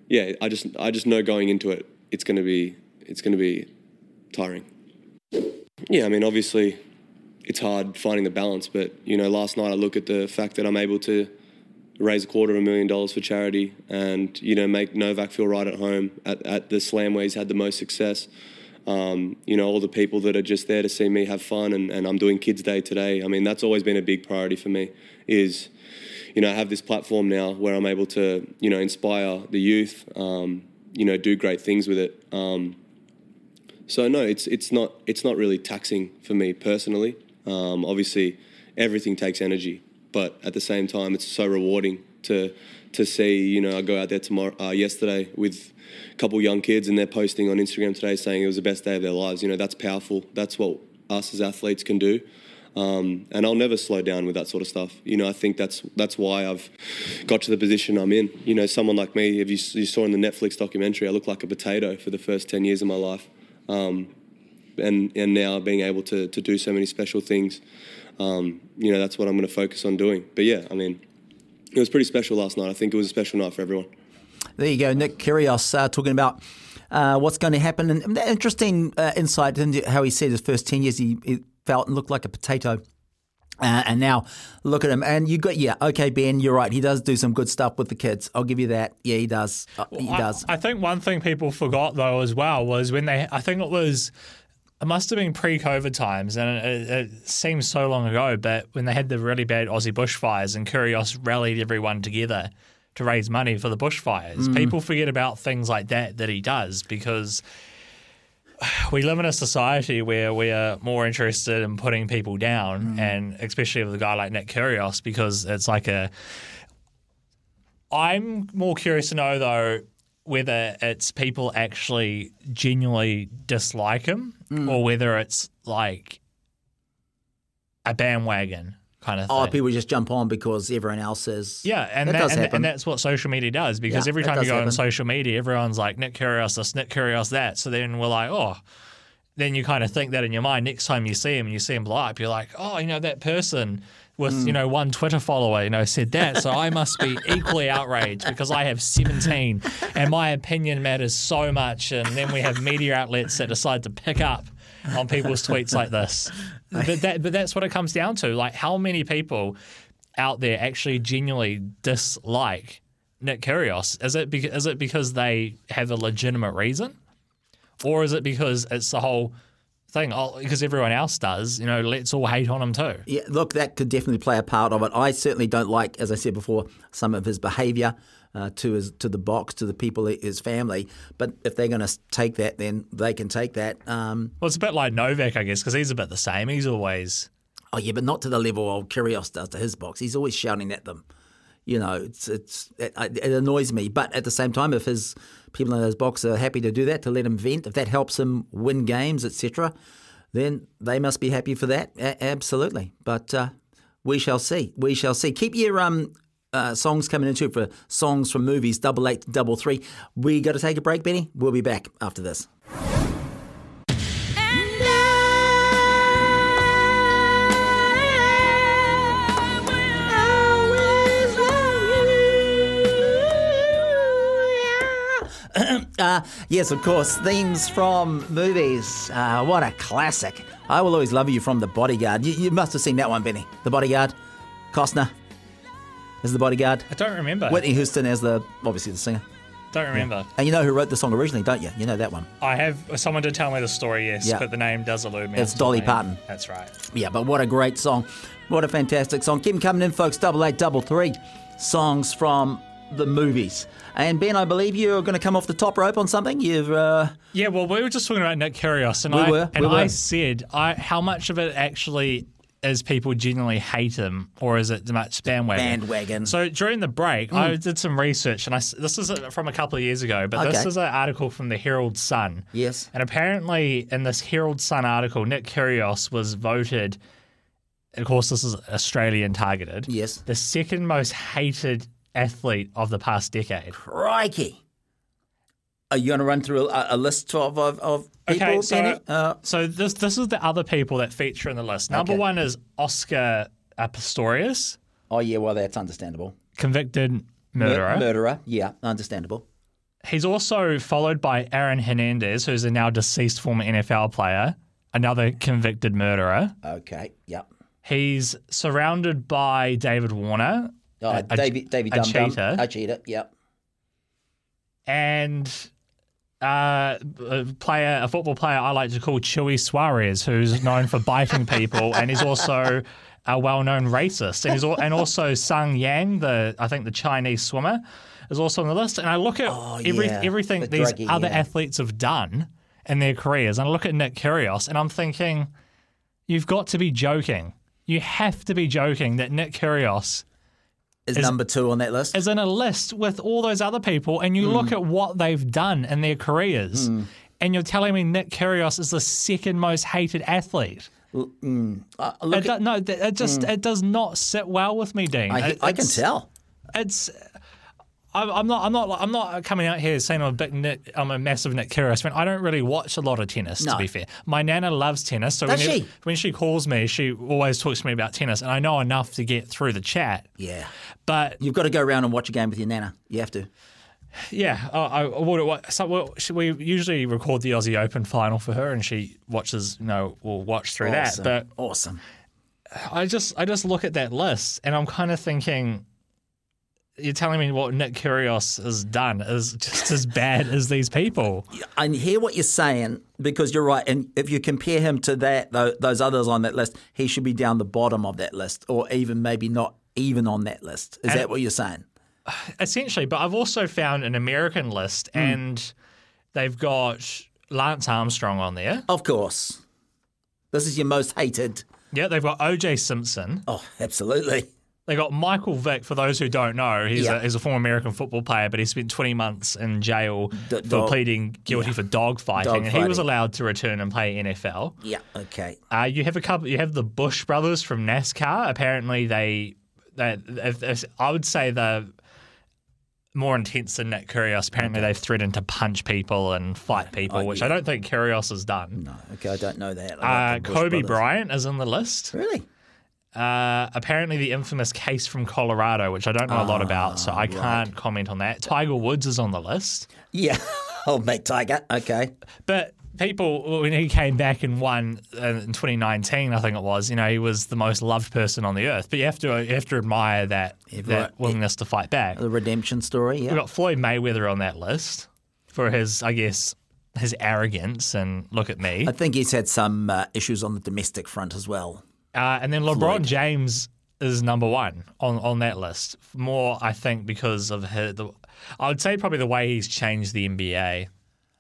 yeah, I just I just know going into it, it's going to be it's going to be tiring. Yeah, I mean obviously it's hard finding the balance, but you know last night I look at the fact that I'm able to raise a quarter of a million dollars for charity and you know make Novak feel right at home at, at the slam where he's had the most success. Um, you know all the people that are just there to see me have fun and, and I'm doing Kids Day today. I mean that's always been a big priority for me. Is you know I have this platform now where I'm able to you know inspire the youth. Um, you know do great things with it. Um, so no, it's it's not it's not really taxing for me personally. Um, obviously, everything takes energy but at the same time, it's so rewarding to to see. You know, I go out there tomorrow, uh, yesterday with a couple young kids, and they're posting on Instagram today saying it was the best day of their lives. You know, that's powerful. That's what us as athletes can do. Um, and I'll never slow down with that sort of stuff. You know, I think that's that's why I've got to the position I'm in. You know, someone like me, if you, you saw in the Netflix documentary, I look like a potato for the first ten years of my life. Um, and, and now being able to, to do so many special things, um, you know, that's what I'm going to focus on doing. But yeah, I mean, it was pretty special last night. I think it was a special night for everyone. There you go, Nick Kyrgios uh, talking about uh, what's going to happen. And interesting uh, insight into how he said his first 10 years he, he felt and looked like a potato. Uh, and now look at him. And you got, yeah, okay, Ben, you're right. He does do some good stuff with the kids. I'll give you that. Yeah, he does. Uh, he Well, I- does. I, think one thing people forgot though as well was when they. I think it was. It must have been pre-COVID times, and it, it seems so long ago. But when they had the really bad Aussie bushfires, and Kyrgios rallied everyone together to raise money for the bushfires, Mm. people forget about things like that that he does because we live in a society where we are more interested in putting people down, and especially with a guy like Nick Kyrgios, because it's like a. I'm more curious to know though whether it's people actually genuinely dislike him, Mm. or whether it's like a bandwagon kind of thing. Oh, people just jump on because everyone else says. Yeah, and that, that, and, and that's what social media does because Yeah, every time you go on social media, everyone's like Nick Kyrgios this, Nick Kyrgios that. So then we're like, oh, then you kind of think that in your mind. Next time you see him and you see him blow up, you're like, oh, you know that person with Mm. you know one Twitter follower, you know, said that. So I must be equally outraged because I have 17 and my opinion matters so much. And then we have media outlets that decide to pick up on people's tweets like this. But that but that's what it comes down to. Like how many people out there actually genuinely dislike Nick Kyrgios? Is it because, is it because they have a legitimate reason, or is it because it's the whole thing? Because everyone else does. You know, let's all hate on him too. Yeah, look, that could definitely play a part of it. I certainly don't like, as I said before, some of his behaviour uh, to his to the box, to the people, his family. But if they're going to take that, then they can take that. Um, Well, it's a bit like Novak, I guess, because he's a bit the same. He's always oh yeah, but not to the level of Kyrgios does to his box. He's always shouting at them. You know, it's it's it, it annoys me. But at the same time, if his people in those boxes are happy to do that, to let him vent, if that helps him win games, etc., then they must be happy for that. A- absolutely. But uh, we shall see. We shall see. Keep your um uh, songs coming into it for songs from movies. Double eight, double three. We got to take a break, Benny. We'll be back after this. uh, yes, of course. Themes from movies. Uh, what a classic. I Will Always Love You from The Bodyguard. You, you must have seen that one, Benny. The Bodyguard. Costner as the bodyguard. I don't remember. Whitney Houston as the, obviously, the singer. Don't remember. And you know who wrote the song originally, don't you? You know that one. I have someone to tell me the story, yes, Yeah. but the name does elude me. It's Dolly. Parton. That's right. Yeah, but what a great song. What a fantastic song. Keep them coming in, folks. Double eight, double three. Songs from the movies. And Ben, I believe you're going to come off the top rope on something. You've. Uh, Yeah, well, we were just talking about Nick Kyrgios, and We I were, and we I were. said, I how much of it actually is people genuinely hate him, or is it much bandwagon? Bandwagon. So during the break, I Mm. did some research, and I this is from a couple of years ago, but this is an article from the Herald Sun. Yes. And apparently, in this Herald Sun article, Nick Kyrgios was voted. Of course, this is Australian targeted. Yes. The second most hated athlete of the past decade. Crikey. Are you going to run through a, a list of, of, of people, Okay, so Uh, so this this is the other people that feature in the list. Number Okay. one is Oscar Pistorius, oh, yeah, well, that's understandable. convicted Mur- murderer. murderer, yeah, understandable. He's also followed by Aaron Hernandez, who's a now deceased former NFL player, another convicted murderer. Okay, yep. He's surrounded by David Warner, Oh, a- Davey, Davey a Dum Dum. cheater. A cheater, yep. and uh, a player, a football player I like to call Chewy Suarez, who's known for biting people, and he's also a well-known racist. And he's al- and also Sun Yang, the I think the Chinese swimmer, is also on the list. And I look at every, yeah, everything the these druggie, other yeah. athletes have done in their careers, and I look at Nick Kyrgios, and I'm thinking, you've got to be joking. You have to be joking that Nick Kyrgios Is, number two on that list? is in a list with all those other people, and you look at what they've done in their careers, and you're telling me Nick Kyrgios is the second most hated athlete. Mm. Uh, It look do- at, no, it just Mm. it does not sit well with me, Dean. I, It- I can tell. It's I'm, I'm not. I'm not. I'm not coming out here saying I'm a big Nick. I'm a massive Nick Kyrgios fan. I don't really watch a lot of tennis. No. To be fair, my nana loves tennis. So Does when, she? when she calls me, she always talks to me about tennis, and I know enough to get through the chat. Yeah. But You've got to go around and watch a game with your nana. You have to. Yeah, I, I would. So well, she, we usually record the Aussie Open final for her, and she watches. You know, will watch through Awesome. that. awesome. I just, I just look at that list, and I'm kind of thinking, you're telling me what Nick Kyrgios has done is just as bad as these people. I hear what you're saying because you're right. And if you compare him to that, those others on that list, he should be down the bottom of that list, or even maybe not even on that list. Is And- that what you're saying? Essentially, but I've also found an American list, Hmm. and they've got Lance Armstrong on there. Of course. This is your most hated. Yeah, they've got OJ Simpson. Oh, absolutely. They got Michael Vick. For those who don't know, he's, Yeah. a, he's a former American football player, but he spent 20 months in jail D- for dog- pleading guilty for dog fighting, Dog and he was allowed to return and play NFL. Yeah. Okay. Uh, you have a couple. You have the Busch brothers from NASCAR. Apparently, they, they if, if, I would say the more intense than Nick Kyrgios. Apparently, they've threatened to punch people and fight people, Oh, which yeah. I don't think Kyrgios has done. No. Okay. I don't know that. I Uh, like the Busch Kobe brothers. Bryant is on the list. Really? Uh, apparently, the infamous case from Colorado, which I don't know a lot about, so I can't comment on that. Tiger Woods is on the list. Yeah. Old mate Tiger. Okay. But people, when he came back and won uh, in 2019, I think it was, you know, he was the most loved person on the earth. But you have to you have to admire that right. that willingness to fight back. The redemption story. Yeah. We've got Floyd Mayweather on that list for his, I guess, his arrogance and look at me. I think he's had some uh, issues on the domestic front as well. Uh, and then LeBron Floyd. James is number one on, on that list. More, I think, because of his, the, I would say probably the way he's changed the NBA.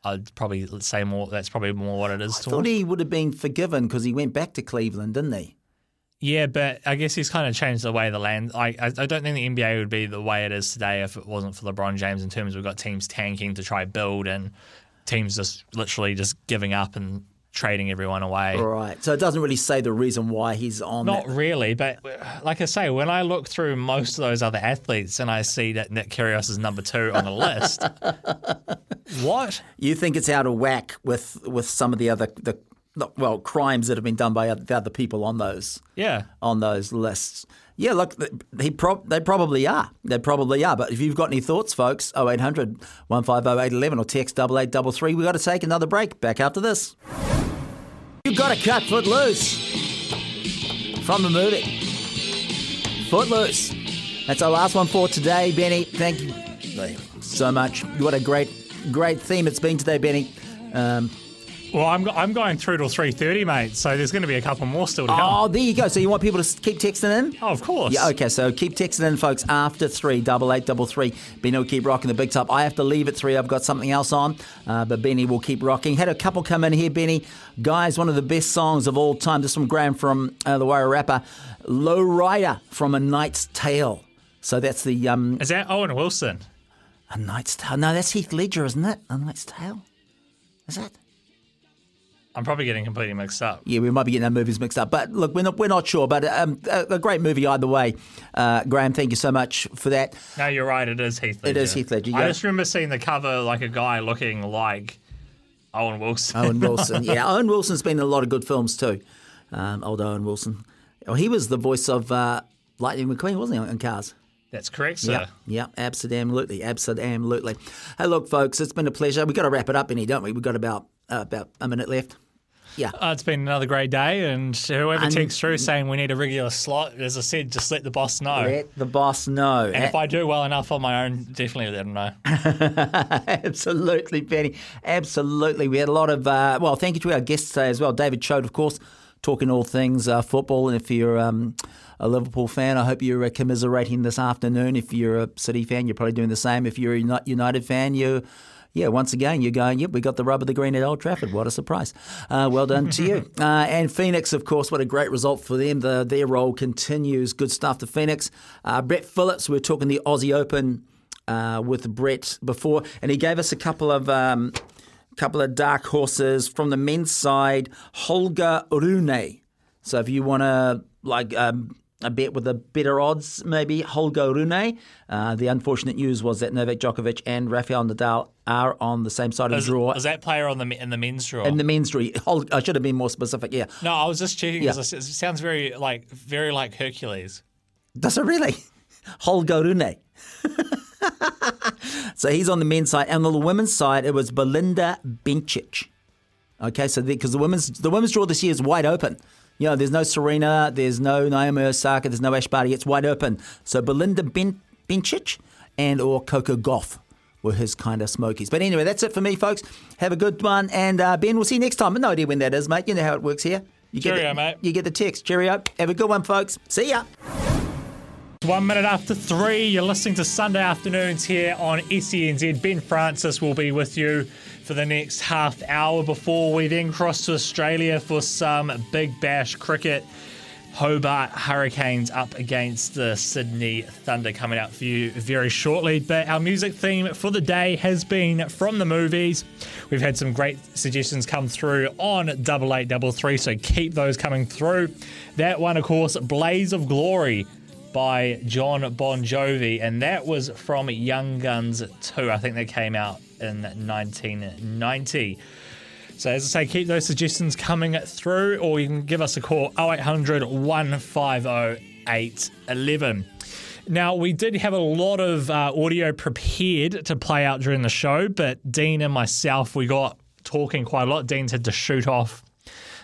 I'd probably say more. That's probably more what it is. I thought he would have been forgiven because he went back to Cleveland, didn't he? Yeah, but I guess he's kind of changed the way the land. I, I I don't think the NBA would be the way it is today if it wasn't for LeBron James. In terms, we've got teams tanking to try build and teams just literally just giving up and trading everyone away. Right. So it doesn't really say the reason why he's on Not that. really, but uh, like I say, when I look through most of those other athletes and I see that Nick Kyrgios is number two on the list, what? You think it's out of whack with with some of the other the the- well crimes that have been done by the other people on those Yeah. on those lists. Yeah, look, he they probably are. They probably are. But if you've got any thoughts, folks, 0800 150 811 or text 8833. We've got to take another break. Back after this. You've got to cut Footloose from the movie. Footloose. That's our last one for today, Benny. Thank you so much. What a great, great theme it's been today, Benny. Um, Well, I'm, I'm going through till 3.30, mate, so there's going to be a couple more still to come. Oh, there you go. So you want people to keep texting in? Oh, of course. Yeah, okay. So keep texting in, folks, after three, double eight, double three. Benny will keep rocking the big top. I have to leave at three. I've got something else on, uh, but Benny will keep rocking. Had a couple come in here, Benny. Guys, one of the best songs of all time. This from Graham from uh, the Wairarapa. Low Rider from A Knight's Tale. So that's the. Um, Is that Owen Wilson? A Knight's Tale. No, that's Heath Ledger, isn't it? A Knight's Tale. Is that? I'm probably getting completely mixed up. Yeah, we might be getting our movies mixed up, but look, we're not, we're not sure. But um, a, a great movie either way. Uh, Graham, thank you so much for that. No, you're right. It is Heath Ledger. It is Heath Ledger. I just remember seeing the cover like a guy looking like Owen Wilson. Owen Wilson. Yeah, Owen Wilson's been in a lot of good films too. Um, old Owen Wilson. Oh, he was the voice of uh, Lightning McQueen, wasn't he, in Cars? That's correct, sir. Yeah, yeah, absolutely, absolutely. Hey, look, folks, it's been a pleasure. We've got to wrap it up, any, don't we? We've got about uh, about a minute left. Yeah. Uh, it's been another great day, and whoever And- texts through saying we need a regular slot, as I said, just let the boss know. Let the boss know. And if I do well enough on my own, definitely let him know. Absolutely, Benny. Absolutely. We had a lot of, uh, well, thank you to our guests today as well. David Choate, of course, talking all things uh, football. And if you're um, a Liverpool fan, I hope you're uh, commiserating this afternoon. If you're a City fan, you're probably doing the same. If you're a United fan, you yeah, once again, you're going, yep, we got the rub of the green at Old Trafford. What a surprise. Uh, well done to you. Uh, and Phoenix, of course, what a great result for them. The, their roll continues. Good stuff to Phoenix. Uh, Brett Phillips, we are talking the Aussie Open uh, with Brett before, and he gave us a couple of. Um, couple of dark horses from the men's side, Holger Rune. So if you want to like um, a bet with the better odds, maybe Holger Rune. Uh, the unfortunate news was that Novak Djokovic and Rafael Nadal are on the same side of Is, the draw. is that player on the in the men's draw? in the men's draw, I should have been more specific. Yeah, no, I was just checking Yeah. because it sounds very like very like Hercules. does it really? Holger Rune. so he's on the men's side, and on the women's side, it was Belinda Bencic. Okay, so because the, women's the women's draw this year is wide open. You know, there's no Serena, there's no Naomi Osaka, there's no Ash Barty. It's wide open. So Belinda ben- Bencic and or Coco Gauff were his kind of smokies. But anyway, that's it for me, folks. Have a good one, and uh, Ben, we'll see you next time. No idea when that is, mate. You know how it works here. You get Cheerio, the, mate. You get the text. Cheerio. Have a good one, folks. See ya. One minute after three, you're listening to Sunday afternoons here on SENZ. Ben Francis will be with you for the next half hour before we then cross to Australia for some Big Bash cricket. Hobart Hurricanes up against the Sydney Thunder coming out for you very shortly. But our music theme for the day has been from the movies. We've had some great suggestions come through on double eight double three, so keep those coming through. That one, of course, Blaze of Glory by Jon Bon Jovi, and that was from Young Guns 2. I think they came out in 1990. So, as I say, keep those suggestions coming through, or you can give us a call 0800 150 811. Now, we did have a lot of uh, audio prepared to play out during the show, but Dean and myself, we got talking quite a lot. Dean's had to shoot off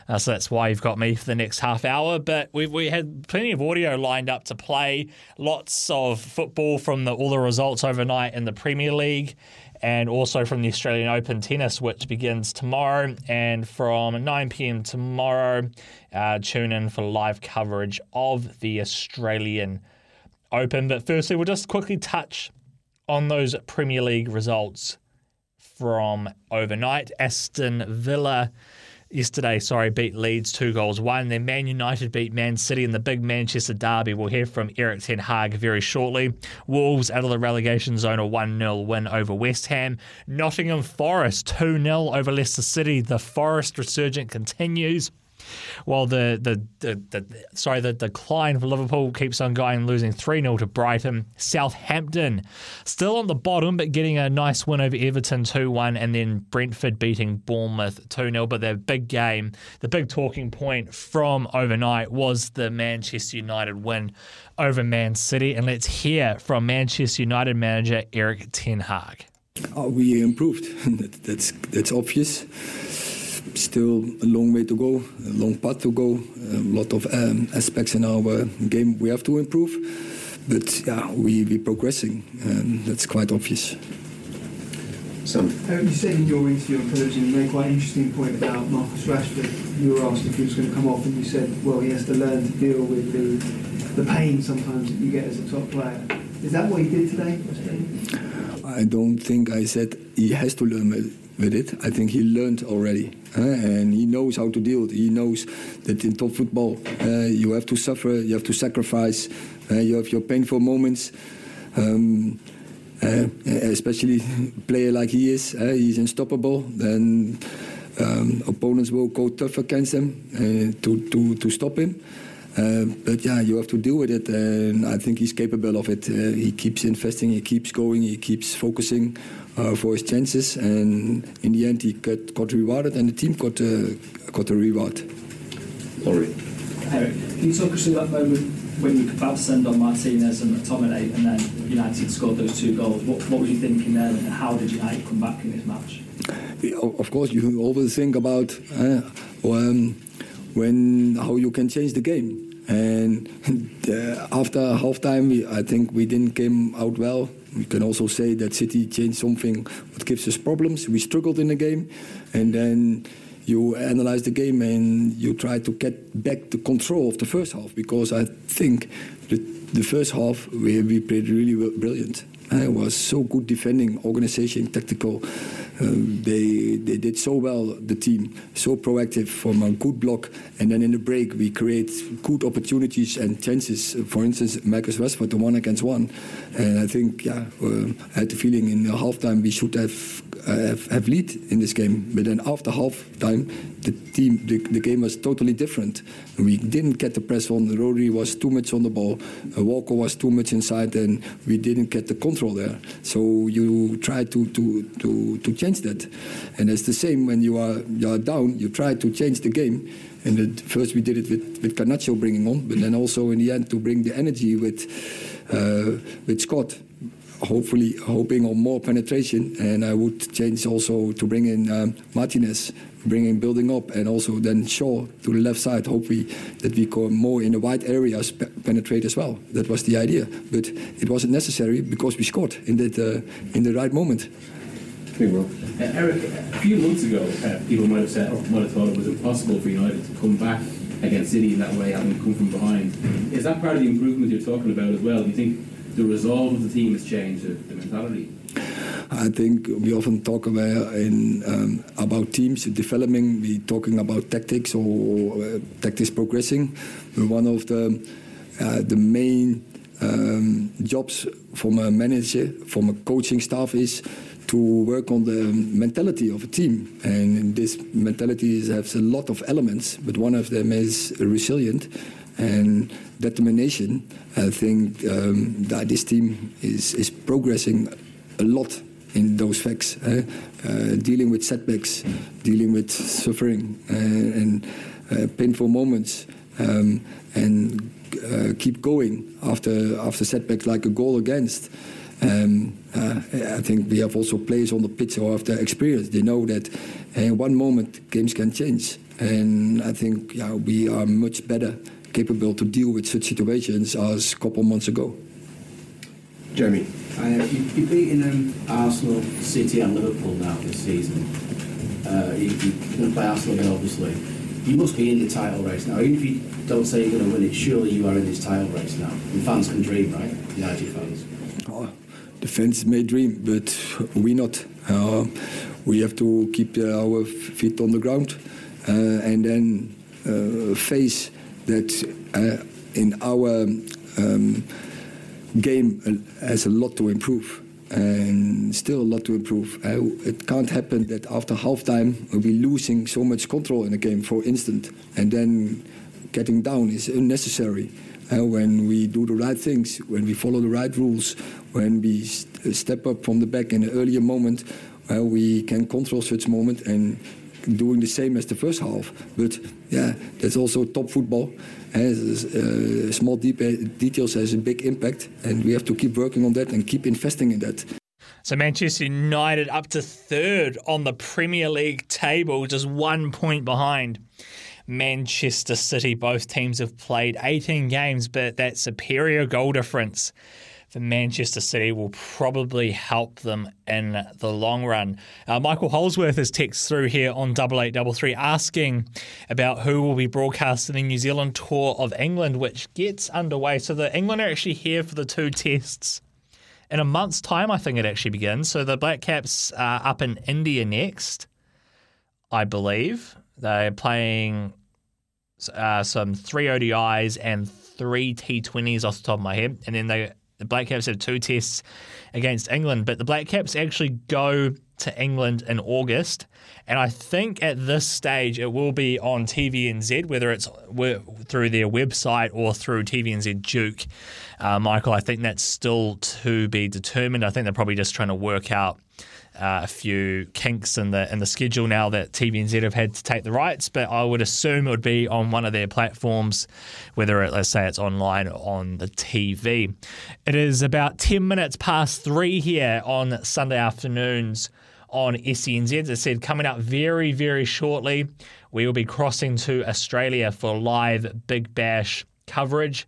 uh, so that's why you've got me for the next half hour. But we, we had plenty of audio lined up to play. Lots of football from the, all the results overnight in the Premier League and also from the Australian Open tennis, which begins tomorrow. And from 9 p.m. tomorrow, uh, tune in for live coverage of the Australian Open. But firstly, we'll just quickly touch on those Premier League results from overnight. Aston Villa yesterday, sorry, beat Leeds two goals one. Then Man United beat Man City in the big Manchester derby. We'll hear from Erik Ten Hag very shortly. Wolves out of the relegation zone, a 1 0 win over West Ham. Nottingham Forest 2 0 over Leicester City. The Forest resurgent continues. While the the, the, the sorry the decline for Liverpool keeps on going, losing three 0 to Brighton. Southampton still on the bottom, but getting a nice win over Everton two one, and then Brentford beating Bournemouth two 0 But their big game, the big talking point from overnight was the Manchester United win over Man City. And let's hear from Manchester United manager Erik Ten Hag. Uh, we improved. That- that's that's obvious. Still a long way to go, a long path to go. A lot of um, aspects in our game we have to improve. But yeah, we we're progressing, and that's quite obvious. So, uh, you said in your interview on television, you made quite an interesting point about Marcus Rashford. You were asked if he was going to come off, and you said, well, he has to learn to deal with the, the pain sometimes that you get as a top player. Is that what he did today? I don't think I said he has to learn with, with it. I think he learned already, and he knows how to deal. He knows that in top football, you have to suffer, you have to sacrifice, you have your painful moments. Um, especially a player like he is, he's unstoppable. Then um, opponents will go tough against him uh, to, to, to stop him. Uh, but yeah, you have to deal with it, and I think he's capable of it. Uh, he keeps investing, he keeps going, he keeps focusing uh, for his chances, and in the end, he got, got rewarded, and the team got uh, got a reward. Sorry. Erik, can you talk us through that moment when you were about to send on Martinez and McTominay and then United scored those two goals? What, what were you thinking there and how did United come back in this match? of course, you always think about uh, um, when how you can change the game. And uh, after halftime, we, I think we didn't came out well. We can also say that City changed something what gives us problems. We struggled in the game, and then you analyze the game and you try to get back the control of the first half because I think the, the first half we, we played really brilliant. It was so good defending, organization, tactical. Um, they they did so well. The team so proactive from a good block, and then in the break we create good opportunities and chances. For instance, Marcus Rashford, the one against one, and I think yeah, uh, I had the feeling in the halftime we should have have, have lead in this game. But then after half time, the team the, the game was totally different. We didn't get the press on. Rodri was too much on the ball. Uh, Walker was too much inside, and we didn't get the control there. So you try to to to to change that, and it's the same when you are you are down. You try to change the game. And first we did it with, with Garnacho bringing on, but then also in the end to bring the energy with uh, with Scott hopefully hoping on more penetration. And I would change also to bring in um, Martinez, bringing building up, and also then Shaw to the left side. Hopefully that we go more in the wide areas pe- penetrate as well. That was the idea, but it wasn't necessary because we scored in that uh, in the right moment. Uh, Erik, a few months ago, uh, people might have said or might have thought it was impossible for United to come back against City in that way, having come from behind. Is that part of the improvement you're talking about as well? Do you think the resolve of the team has changed, the, mentality? I think we often talk about in um, about teams developing. We talking about tactics or uh, tactics progressing. One of the uh, the main um, jobs from a manager, from a coaching staff, is to work on the mentality of a team. And this mentality has a lot of elements, but one of them is resilient and determination. I think um, that this team is, is progressing a lot in those facts, eh? uh, dealing with setbacks, dealing with suffering and, and uh, painful moments, um, and uh, keep going after after setbacks like a goal against. Um, uh, I think we have also players on the pitch who have the experience. They know that in one moment games can change, and I think yeah, we are much better capable to deal with such situations as a couple months ago. Jeremy. Uh, you, you've beaten um, Arsenal, City, and Liverpool now this season. Uh, you, you're going to play Arsenal again, obviously. You must be in the title race now. Even if you don't say you're going to win it, surely you are in this title race now. And fans can dream, right? United fans. Oh, the fans may dream, but we not. Uh, we have to keep uh, our feet on the ground uh, and then uh, face that uh, in our um, game has a lot to improve and still a lot to improve. Uh, it can't happen that after halftime we'll be losing so much control in a game, for instance, and then getting down is unnecessary. Uh, when we do the right things, when we follow the right rules, when we st- step up from the back in an earlier moment, uh, we can control such moment and doing the same as the first half. But yeah, that's also top football. Has, uh, small deep details has a big impact, and we have to keep working on that and keep investing in that. So Manchester United up to third on the Premier League table, just one point behind. Manchester City. Both teams have played 18 games, but that superior goal difference for Manchester City will probably help them in the long run. Uh, Michael Holsworth has texted through here on 8833 asking about who will be broadcasting the New Zealand tour of England, which gets underway. So the England are actually here for the two tests. In a month's time, I think it actually begins. So the Black Caps are up in India next, I believe. They're playing uh, some three ODIs and three T20s off the top of my head. And then they the Black Caps have two tests against England, but the Black Caps actually go to England in August. And I think at this stage it will be on TVNZ, whether it's through their website or through TVNZ Duke. Uh, Michael, I think that's still to be determined. I think they're probably just trying to work out uh, a few kinks in the in the schedule now that TVNZ have had to take the rights, but I would assume it would be on one of their platforms, whether it, let's say it's online or on the TV. It is about 10 minutes past three here on Sunday afternoons on SENZ. As I said, coming up very, very shortly, we will be crossing to Australia for live Big Bash coverage.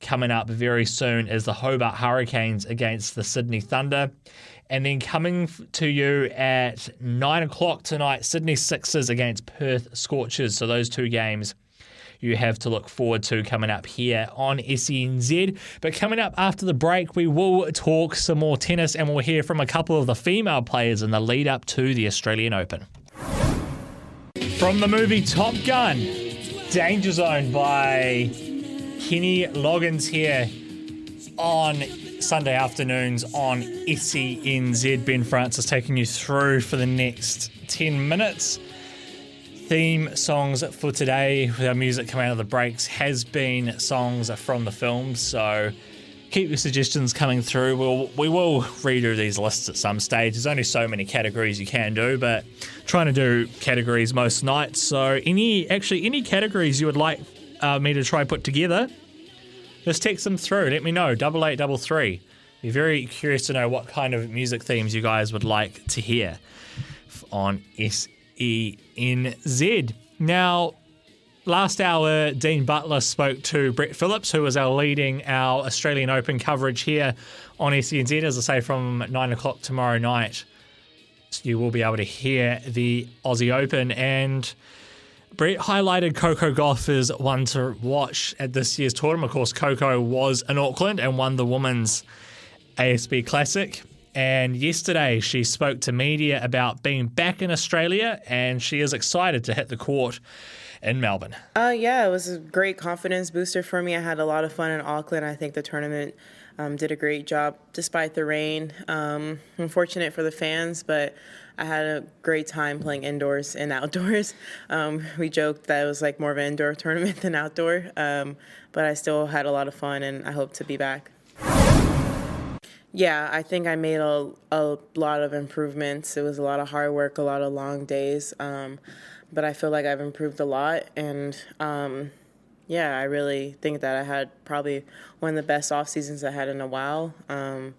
Coming up very soon is the Hobart Hurricanes against the Sydney Thunder. And then coming to you at nine o'clock tonight, Sydney Sixers against Perth Scorchers. So those two games you have to look forward to coming up here on SENZ. But coming up after the break, we will talk some more tennis and we'll hear from a couple of the female players in the lead up to the Australian Open. From the movie Top Gun, Danger Zone by Kenny Loggins here on Sunday afternoons on SENZ. Ben Francis taking you through for the next 10 minutes. Theme songs for today, with our music coming out of the breaks, has been songs from the films. So keep your suggestions coming through. We'll, we will redo these lists at some stage. There's only so many categories you can do, but trying to do categories most nights. So any actually any categories you would like uh, me to try put together, just text them through. Let me know. Double eight double three. Be very curious to know what kind of music themes you guys would like to hear on SENZ. Now, last hour, Dean Butler spoke to Brett Phillips, who was our leading our Australian Open coverage here on SENZ. As I say, from nine o'clock tomorrow night, you will be able to hear the Aussie Open and. Highlighted Coco Gauff as one to watch at this year's tournament. Of course, Coco was in Auckland and won the Women's ASB Classic. And yesterday, she spoke to media about being back in Australia, and she is excited to hit the court in Melbourne. Uh, yeah, it was a great confidence booster for me. I had a lot of fun in Auckland. I think the tournament um, did a great job despite the rain. Um, unfortunate for the fans, but I had a great time playing indoors and outdoors. Um, we joked that it was like more of an indoor tournament than outdoor, um, but I still had a lot of fun, and I hope to be back. Yeah, I think I made a, a lot of improvements. It was a lot of hard work, a lot of long days, um, but I feel like I've improved a lot, and um, yeah, I really think that I had probably one of the best off seasons I had in a while. Um,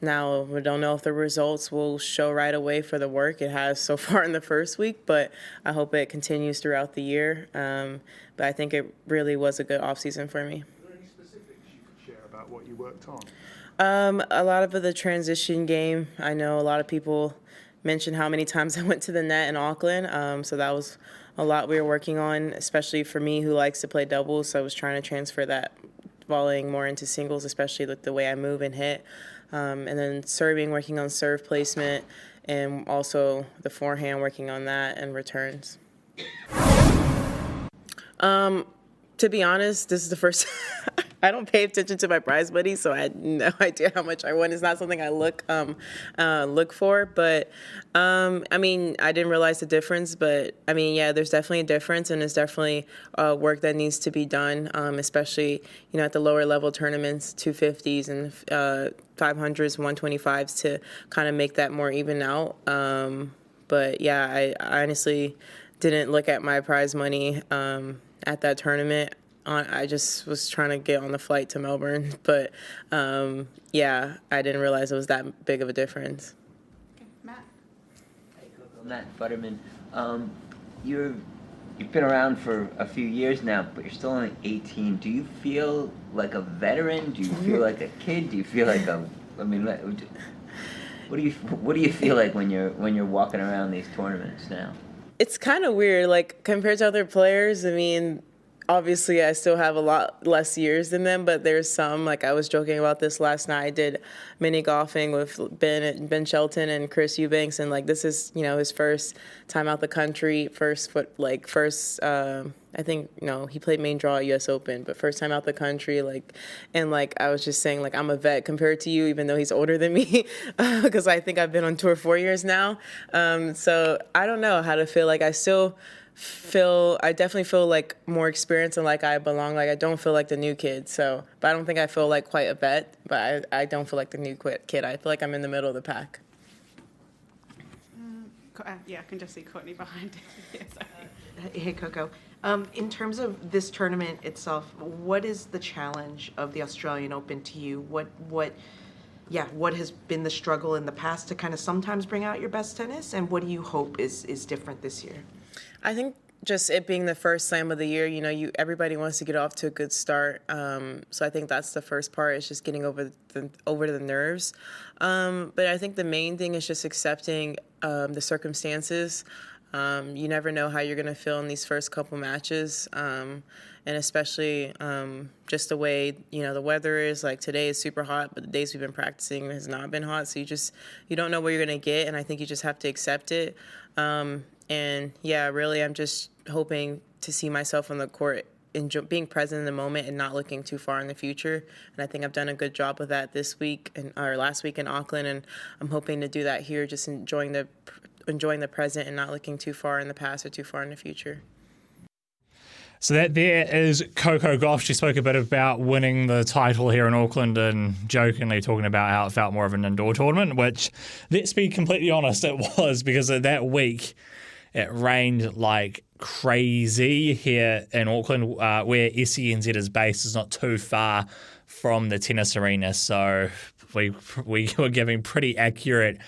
now we don't know if the results will show right away for the work it has so far in the first week, but I hope it continues throughout the year. Um, but I think it really was a good off season for me. Are there any specifics you could share about what you worked on? Um, a lot of the transition game. I know a lot of people mentioned how many times I went to the net in Auckland. Um, so that was a lot we were working on, especially for me who likes to play doubles. So I was trying to transfer that volleying more into singles, especially with the way I move and hit. Um, and then serving, working on serve placement, and also the forehand, working on that and returns. Um, to be honest, this is the first. I don't pay attention to my prize money, so I had no idea how much I won. It's not something I look um, uh, look for, but um, I mean, I didn't realize the difference. But I mean, yeah, there's definitely a difference, and it's definitely uh, work that needs to be done, um, especially you know at the lower level tournaments, 250s and uh, 500s, 125s, to kind of make that more even out. Um, but yeah, I, I honestly didn't look at my prize money um, at that tournament. I just was trying to get on the flight to Melbourne, but um, yeah, I didn't realize it was that big of a difference. Matt Butterman, um, you're you've been around for a few years now, but you're still only 18. Do you feel like a veteran? Do you feel like a kid? Do you feel like a I mean, what do you what do you feel like when you're when you're walking around these tournaments now? It's kind of weird, like compared to other players. I mean, obviously I still have a lot less years than them, but there's some like I was joking about this last night. I did mini golfing with Ben Ben Shelton and Chris Eubanks, and like this is you know his first time out the country, first foot like first. Um, I think you know he played main draw at U.S. Open, but first time out the country, like, and like I was just saying, like I'm a vet compared to you, even though he's older than me, because I think I've been on tour four years now. Um, so I don't know how to feel. Like I still feel I definitely feel like more experienced and like I belong. Like I don't feel like the new kid. So, but I don't think I feel like quite a vet. But I, I don't feel like the new kid. I feel like I'm in the middle of the pack. Uh, yeah, I can just see Courtney behind. yeah, hey, Coco. Um, in terms of this tournament itself, what is the challenge of the Australian Open to you? What what yeah, what has been the struggle in the past to kind of sometimes bring out your best tennis, and what do you hope is is different this year? I think just it being the first slam of the year, you know, you everybody wants to get off to a good start. Um, so I think that's the first part is just getting over the over the nerves. Um, but I think the main thing is just accepting um, the circumstances. Um, you never know how you're going to feel in these first couple matches. Um, and especially um, just the way you know the weather is like today is super hot but the days we've been practicing has not been hot so you just you don't know what you're going to get and i think you just have to accept it and yeah really i'm just hoping to see myself on the court enjoy, being present in the moment and not looking too far in the future and i think i've done a good job with that this week and or last week in auckland and i'm hoping to do that here just enjoying the enjoying the present and not looking too far in the past or too far in the future so that there is Coco Gauff. She spoke a bit about winning the title here in Auckland and jokingly talking about how it felt more of an indoor tournament, which, let's be completely honest, it was because that week it rained like crazy here in Auckland, uh, where SENZ is based, is not too far from the tennis arena. So we we were giving pretty accurate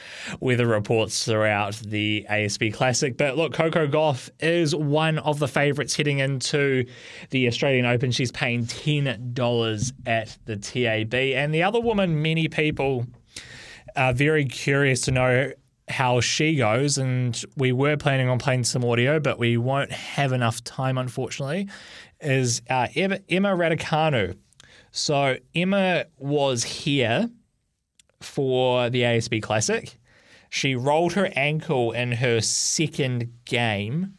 weather reports throughout the ASB Classic. But look, Coco Gauff is one of the favourites heading into the Australian Open. She's paying ten dollars at the TAB, and the other woman, many people are very curious to know how she goes. And we were planning on playing some audio, but we won't have enough time, unfortunately. Is uh, Emma, Emma Raducanu. So Emma was here for the ASB Classic. She rolled her ankle in her second game,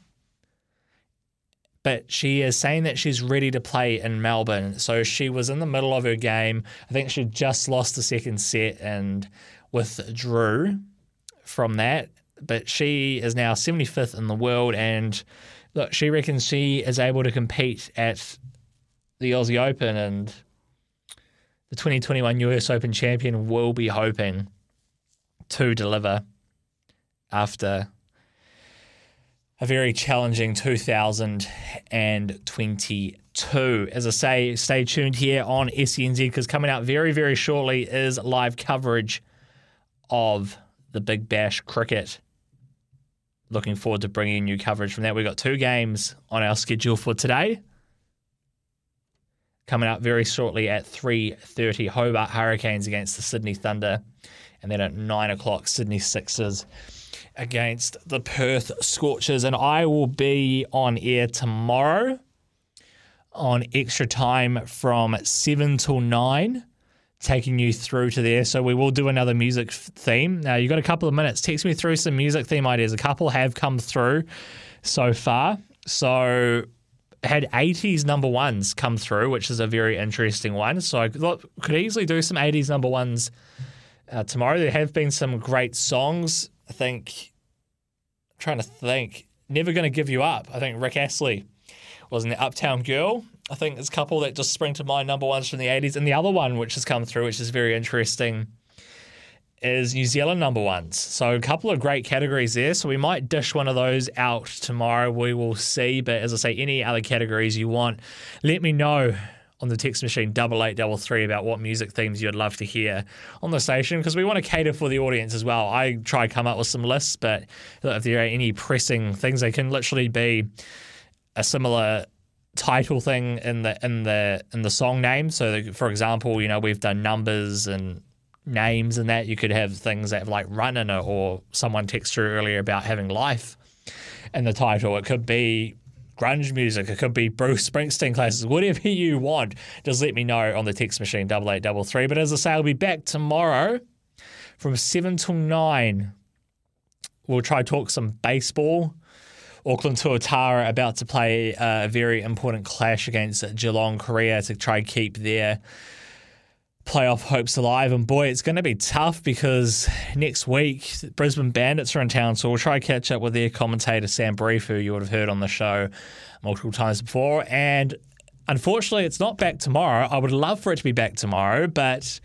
but she is saying that she's ready to play in Melbourne. So she was in the middle of her game. I think she just lost the second set and withdrew from that. But she is now 75th in the world, and look, she reckons she is able to compete at the Aussie Open and the 2021 US Open champion will be hoping to deliver after a very challenging 2022. As I say, stay tuned here on SENZ because coming out very, very shortly is live coverage of the Big Bash cricket. Looking forward to bringing you coverage from that. We've got two games on our schedule for today coming up very shortly at 3.30 hobart hurricanes against the sydney thunder and then at 9 o'clock sydney sixers against the perth scorchers and i will be on air tomorrow on extra time from 7 till 9 taking you through to there so we will do another music theme now you've got a couple of minutes text me through some music theme ideas a couple have come through so far so had 80s number ones come through, which is a very interesting one. So I could easily do some 80s number ones uh, tomorrow. There have been some great songs. I think, I'm trying to think, Never Gonna Give You Up. I think Rick Astley was an Uptown Girl. I think there's a couple that just spring to mind, number ones from the 80s. And the other one, which has come through, which is very interesting, is New Zealand number ones. So a couple of great categories there. So we might dish one of those out tomorrow. We will see. But as I say, any other categories you want, let me know on the text machine double eight double three about what music themes you'd love to hear on the station because we want to cater for the audience as well. I try come up with some lists, but if there are any pressing things, they can literally be a similar title thing in the in the in the song name. So, for example, you know we've done numbers and names and that. You could have things that have like run in it, or someone texted earlier about having life in the title. It could be grunge music. It could be Bruce Springsteen classes. Whatever you want, just let me know on the text machine double eight double three. But as I say, I'll be back tomorrow from seven till nine. We'll try talk some baseball. Auckland Tuatara about to play a very important clash against Geelong Korea to try and keep their playoff hopes alive. And boy, it's going to be tough because next week Brisbane Bandits are in town. So we'll try to catch up with their commentator Sam Brief, who you would have heard on the show multiple times before. And unfortunately, it's not back tomorrow. I would love for it to be back tomorrow, but.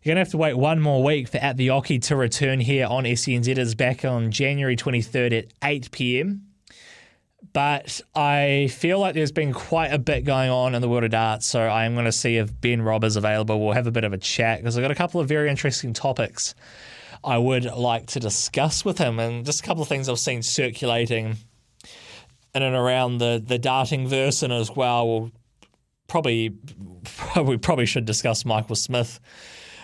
You're going to have to wait one more week for At the Oche to return here on SENZ. It is back on January 23rd at 8 p.m. But I feel like there's been quite a bit going on in the world of darts, so I am going to see if Ben Robb is available. We'll have a bit of a chat because I've got a couple of very interesting topics I would like to discuss with him, and just a couple of things I've seen circulating in and around the the darting verse, and as well, we'll probably we probably should discuss Michael Smith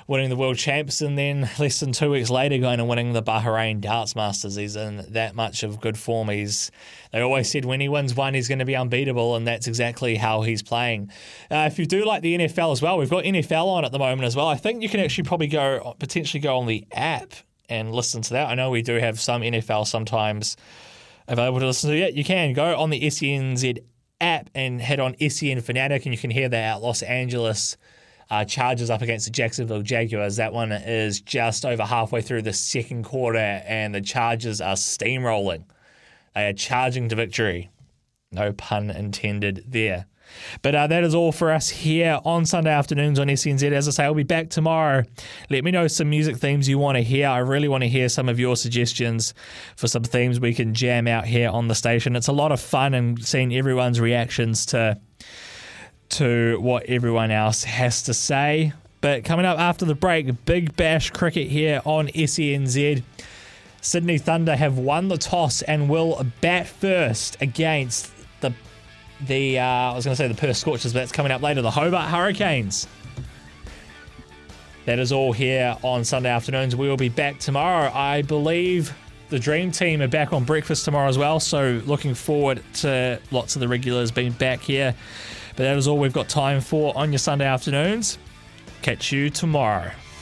winning the world champs, and then less than two weeks later going and winning the Bahrain Darts Masters. He's in that much of good form. He's they always said when he wins one, he's going to be unbeatable, and that's exactly how he's playing. Uh, if you do like the NFL as well, we've got NFL on at the moment as well. I think you can actually probably go potentially go on the app and listen to that. I know we do have some NFL sometimes available to listen to. Yeah, you can go on the SENZ app and head on SEN Fanatic, and you can hear that Los Angeles uh, Chargers up against the Jacksonville Jaguars. That one is just over halfway through the second quarter, and the Chargers are steamrolling. They are charging to victory. No pun intended there. But uh, that is all for us here on Sunday afternoons on SENZ. As I say, I'll be back tomorrow. Let me know some music themes you want to hear. I really want to hear some of your suggestions for some themes we can jam out here on the station. It's a lot of fun and seeing everyone's reactions to to what everyone else has to say. But coming up after the break, Big Bash cricket here on SENZ. Sydney Thunder have won the toss and will bat first against the the uh, I was going to say the Perth Scorchers, but that's coming up later. The Hobart Hurricanes. That is all here on Sunday afternoons. We will be back tomorrow. I believe the Dream Team are back on breakfast tomorrow as well. So looking forward to lots of the regulars being back here. But that is all we've got time for on your Sunday afternoons. Catch you tomorrow.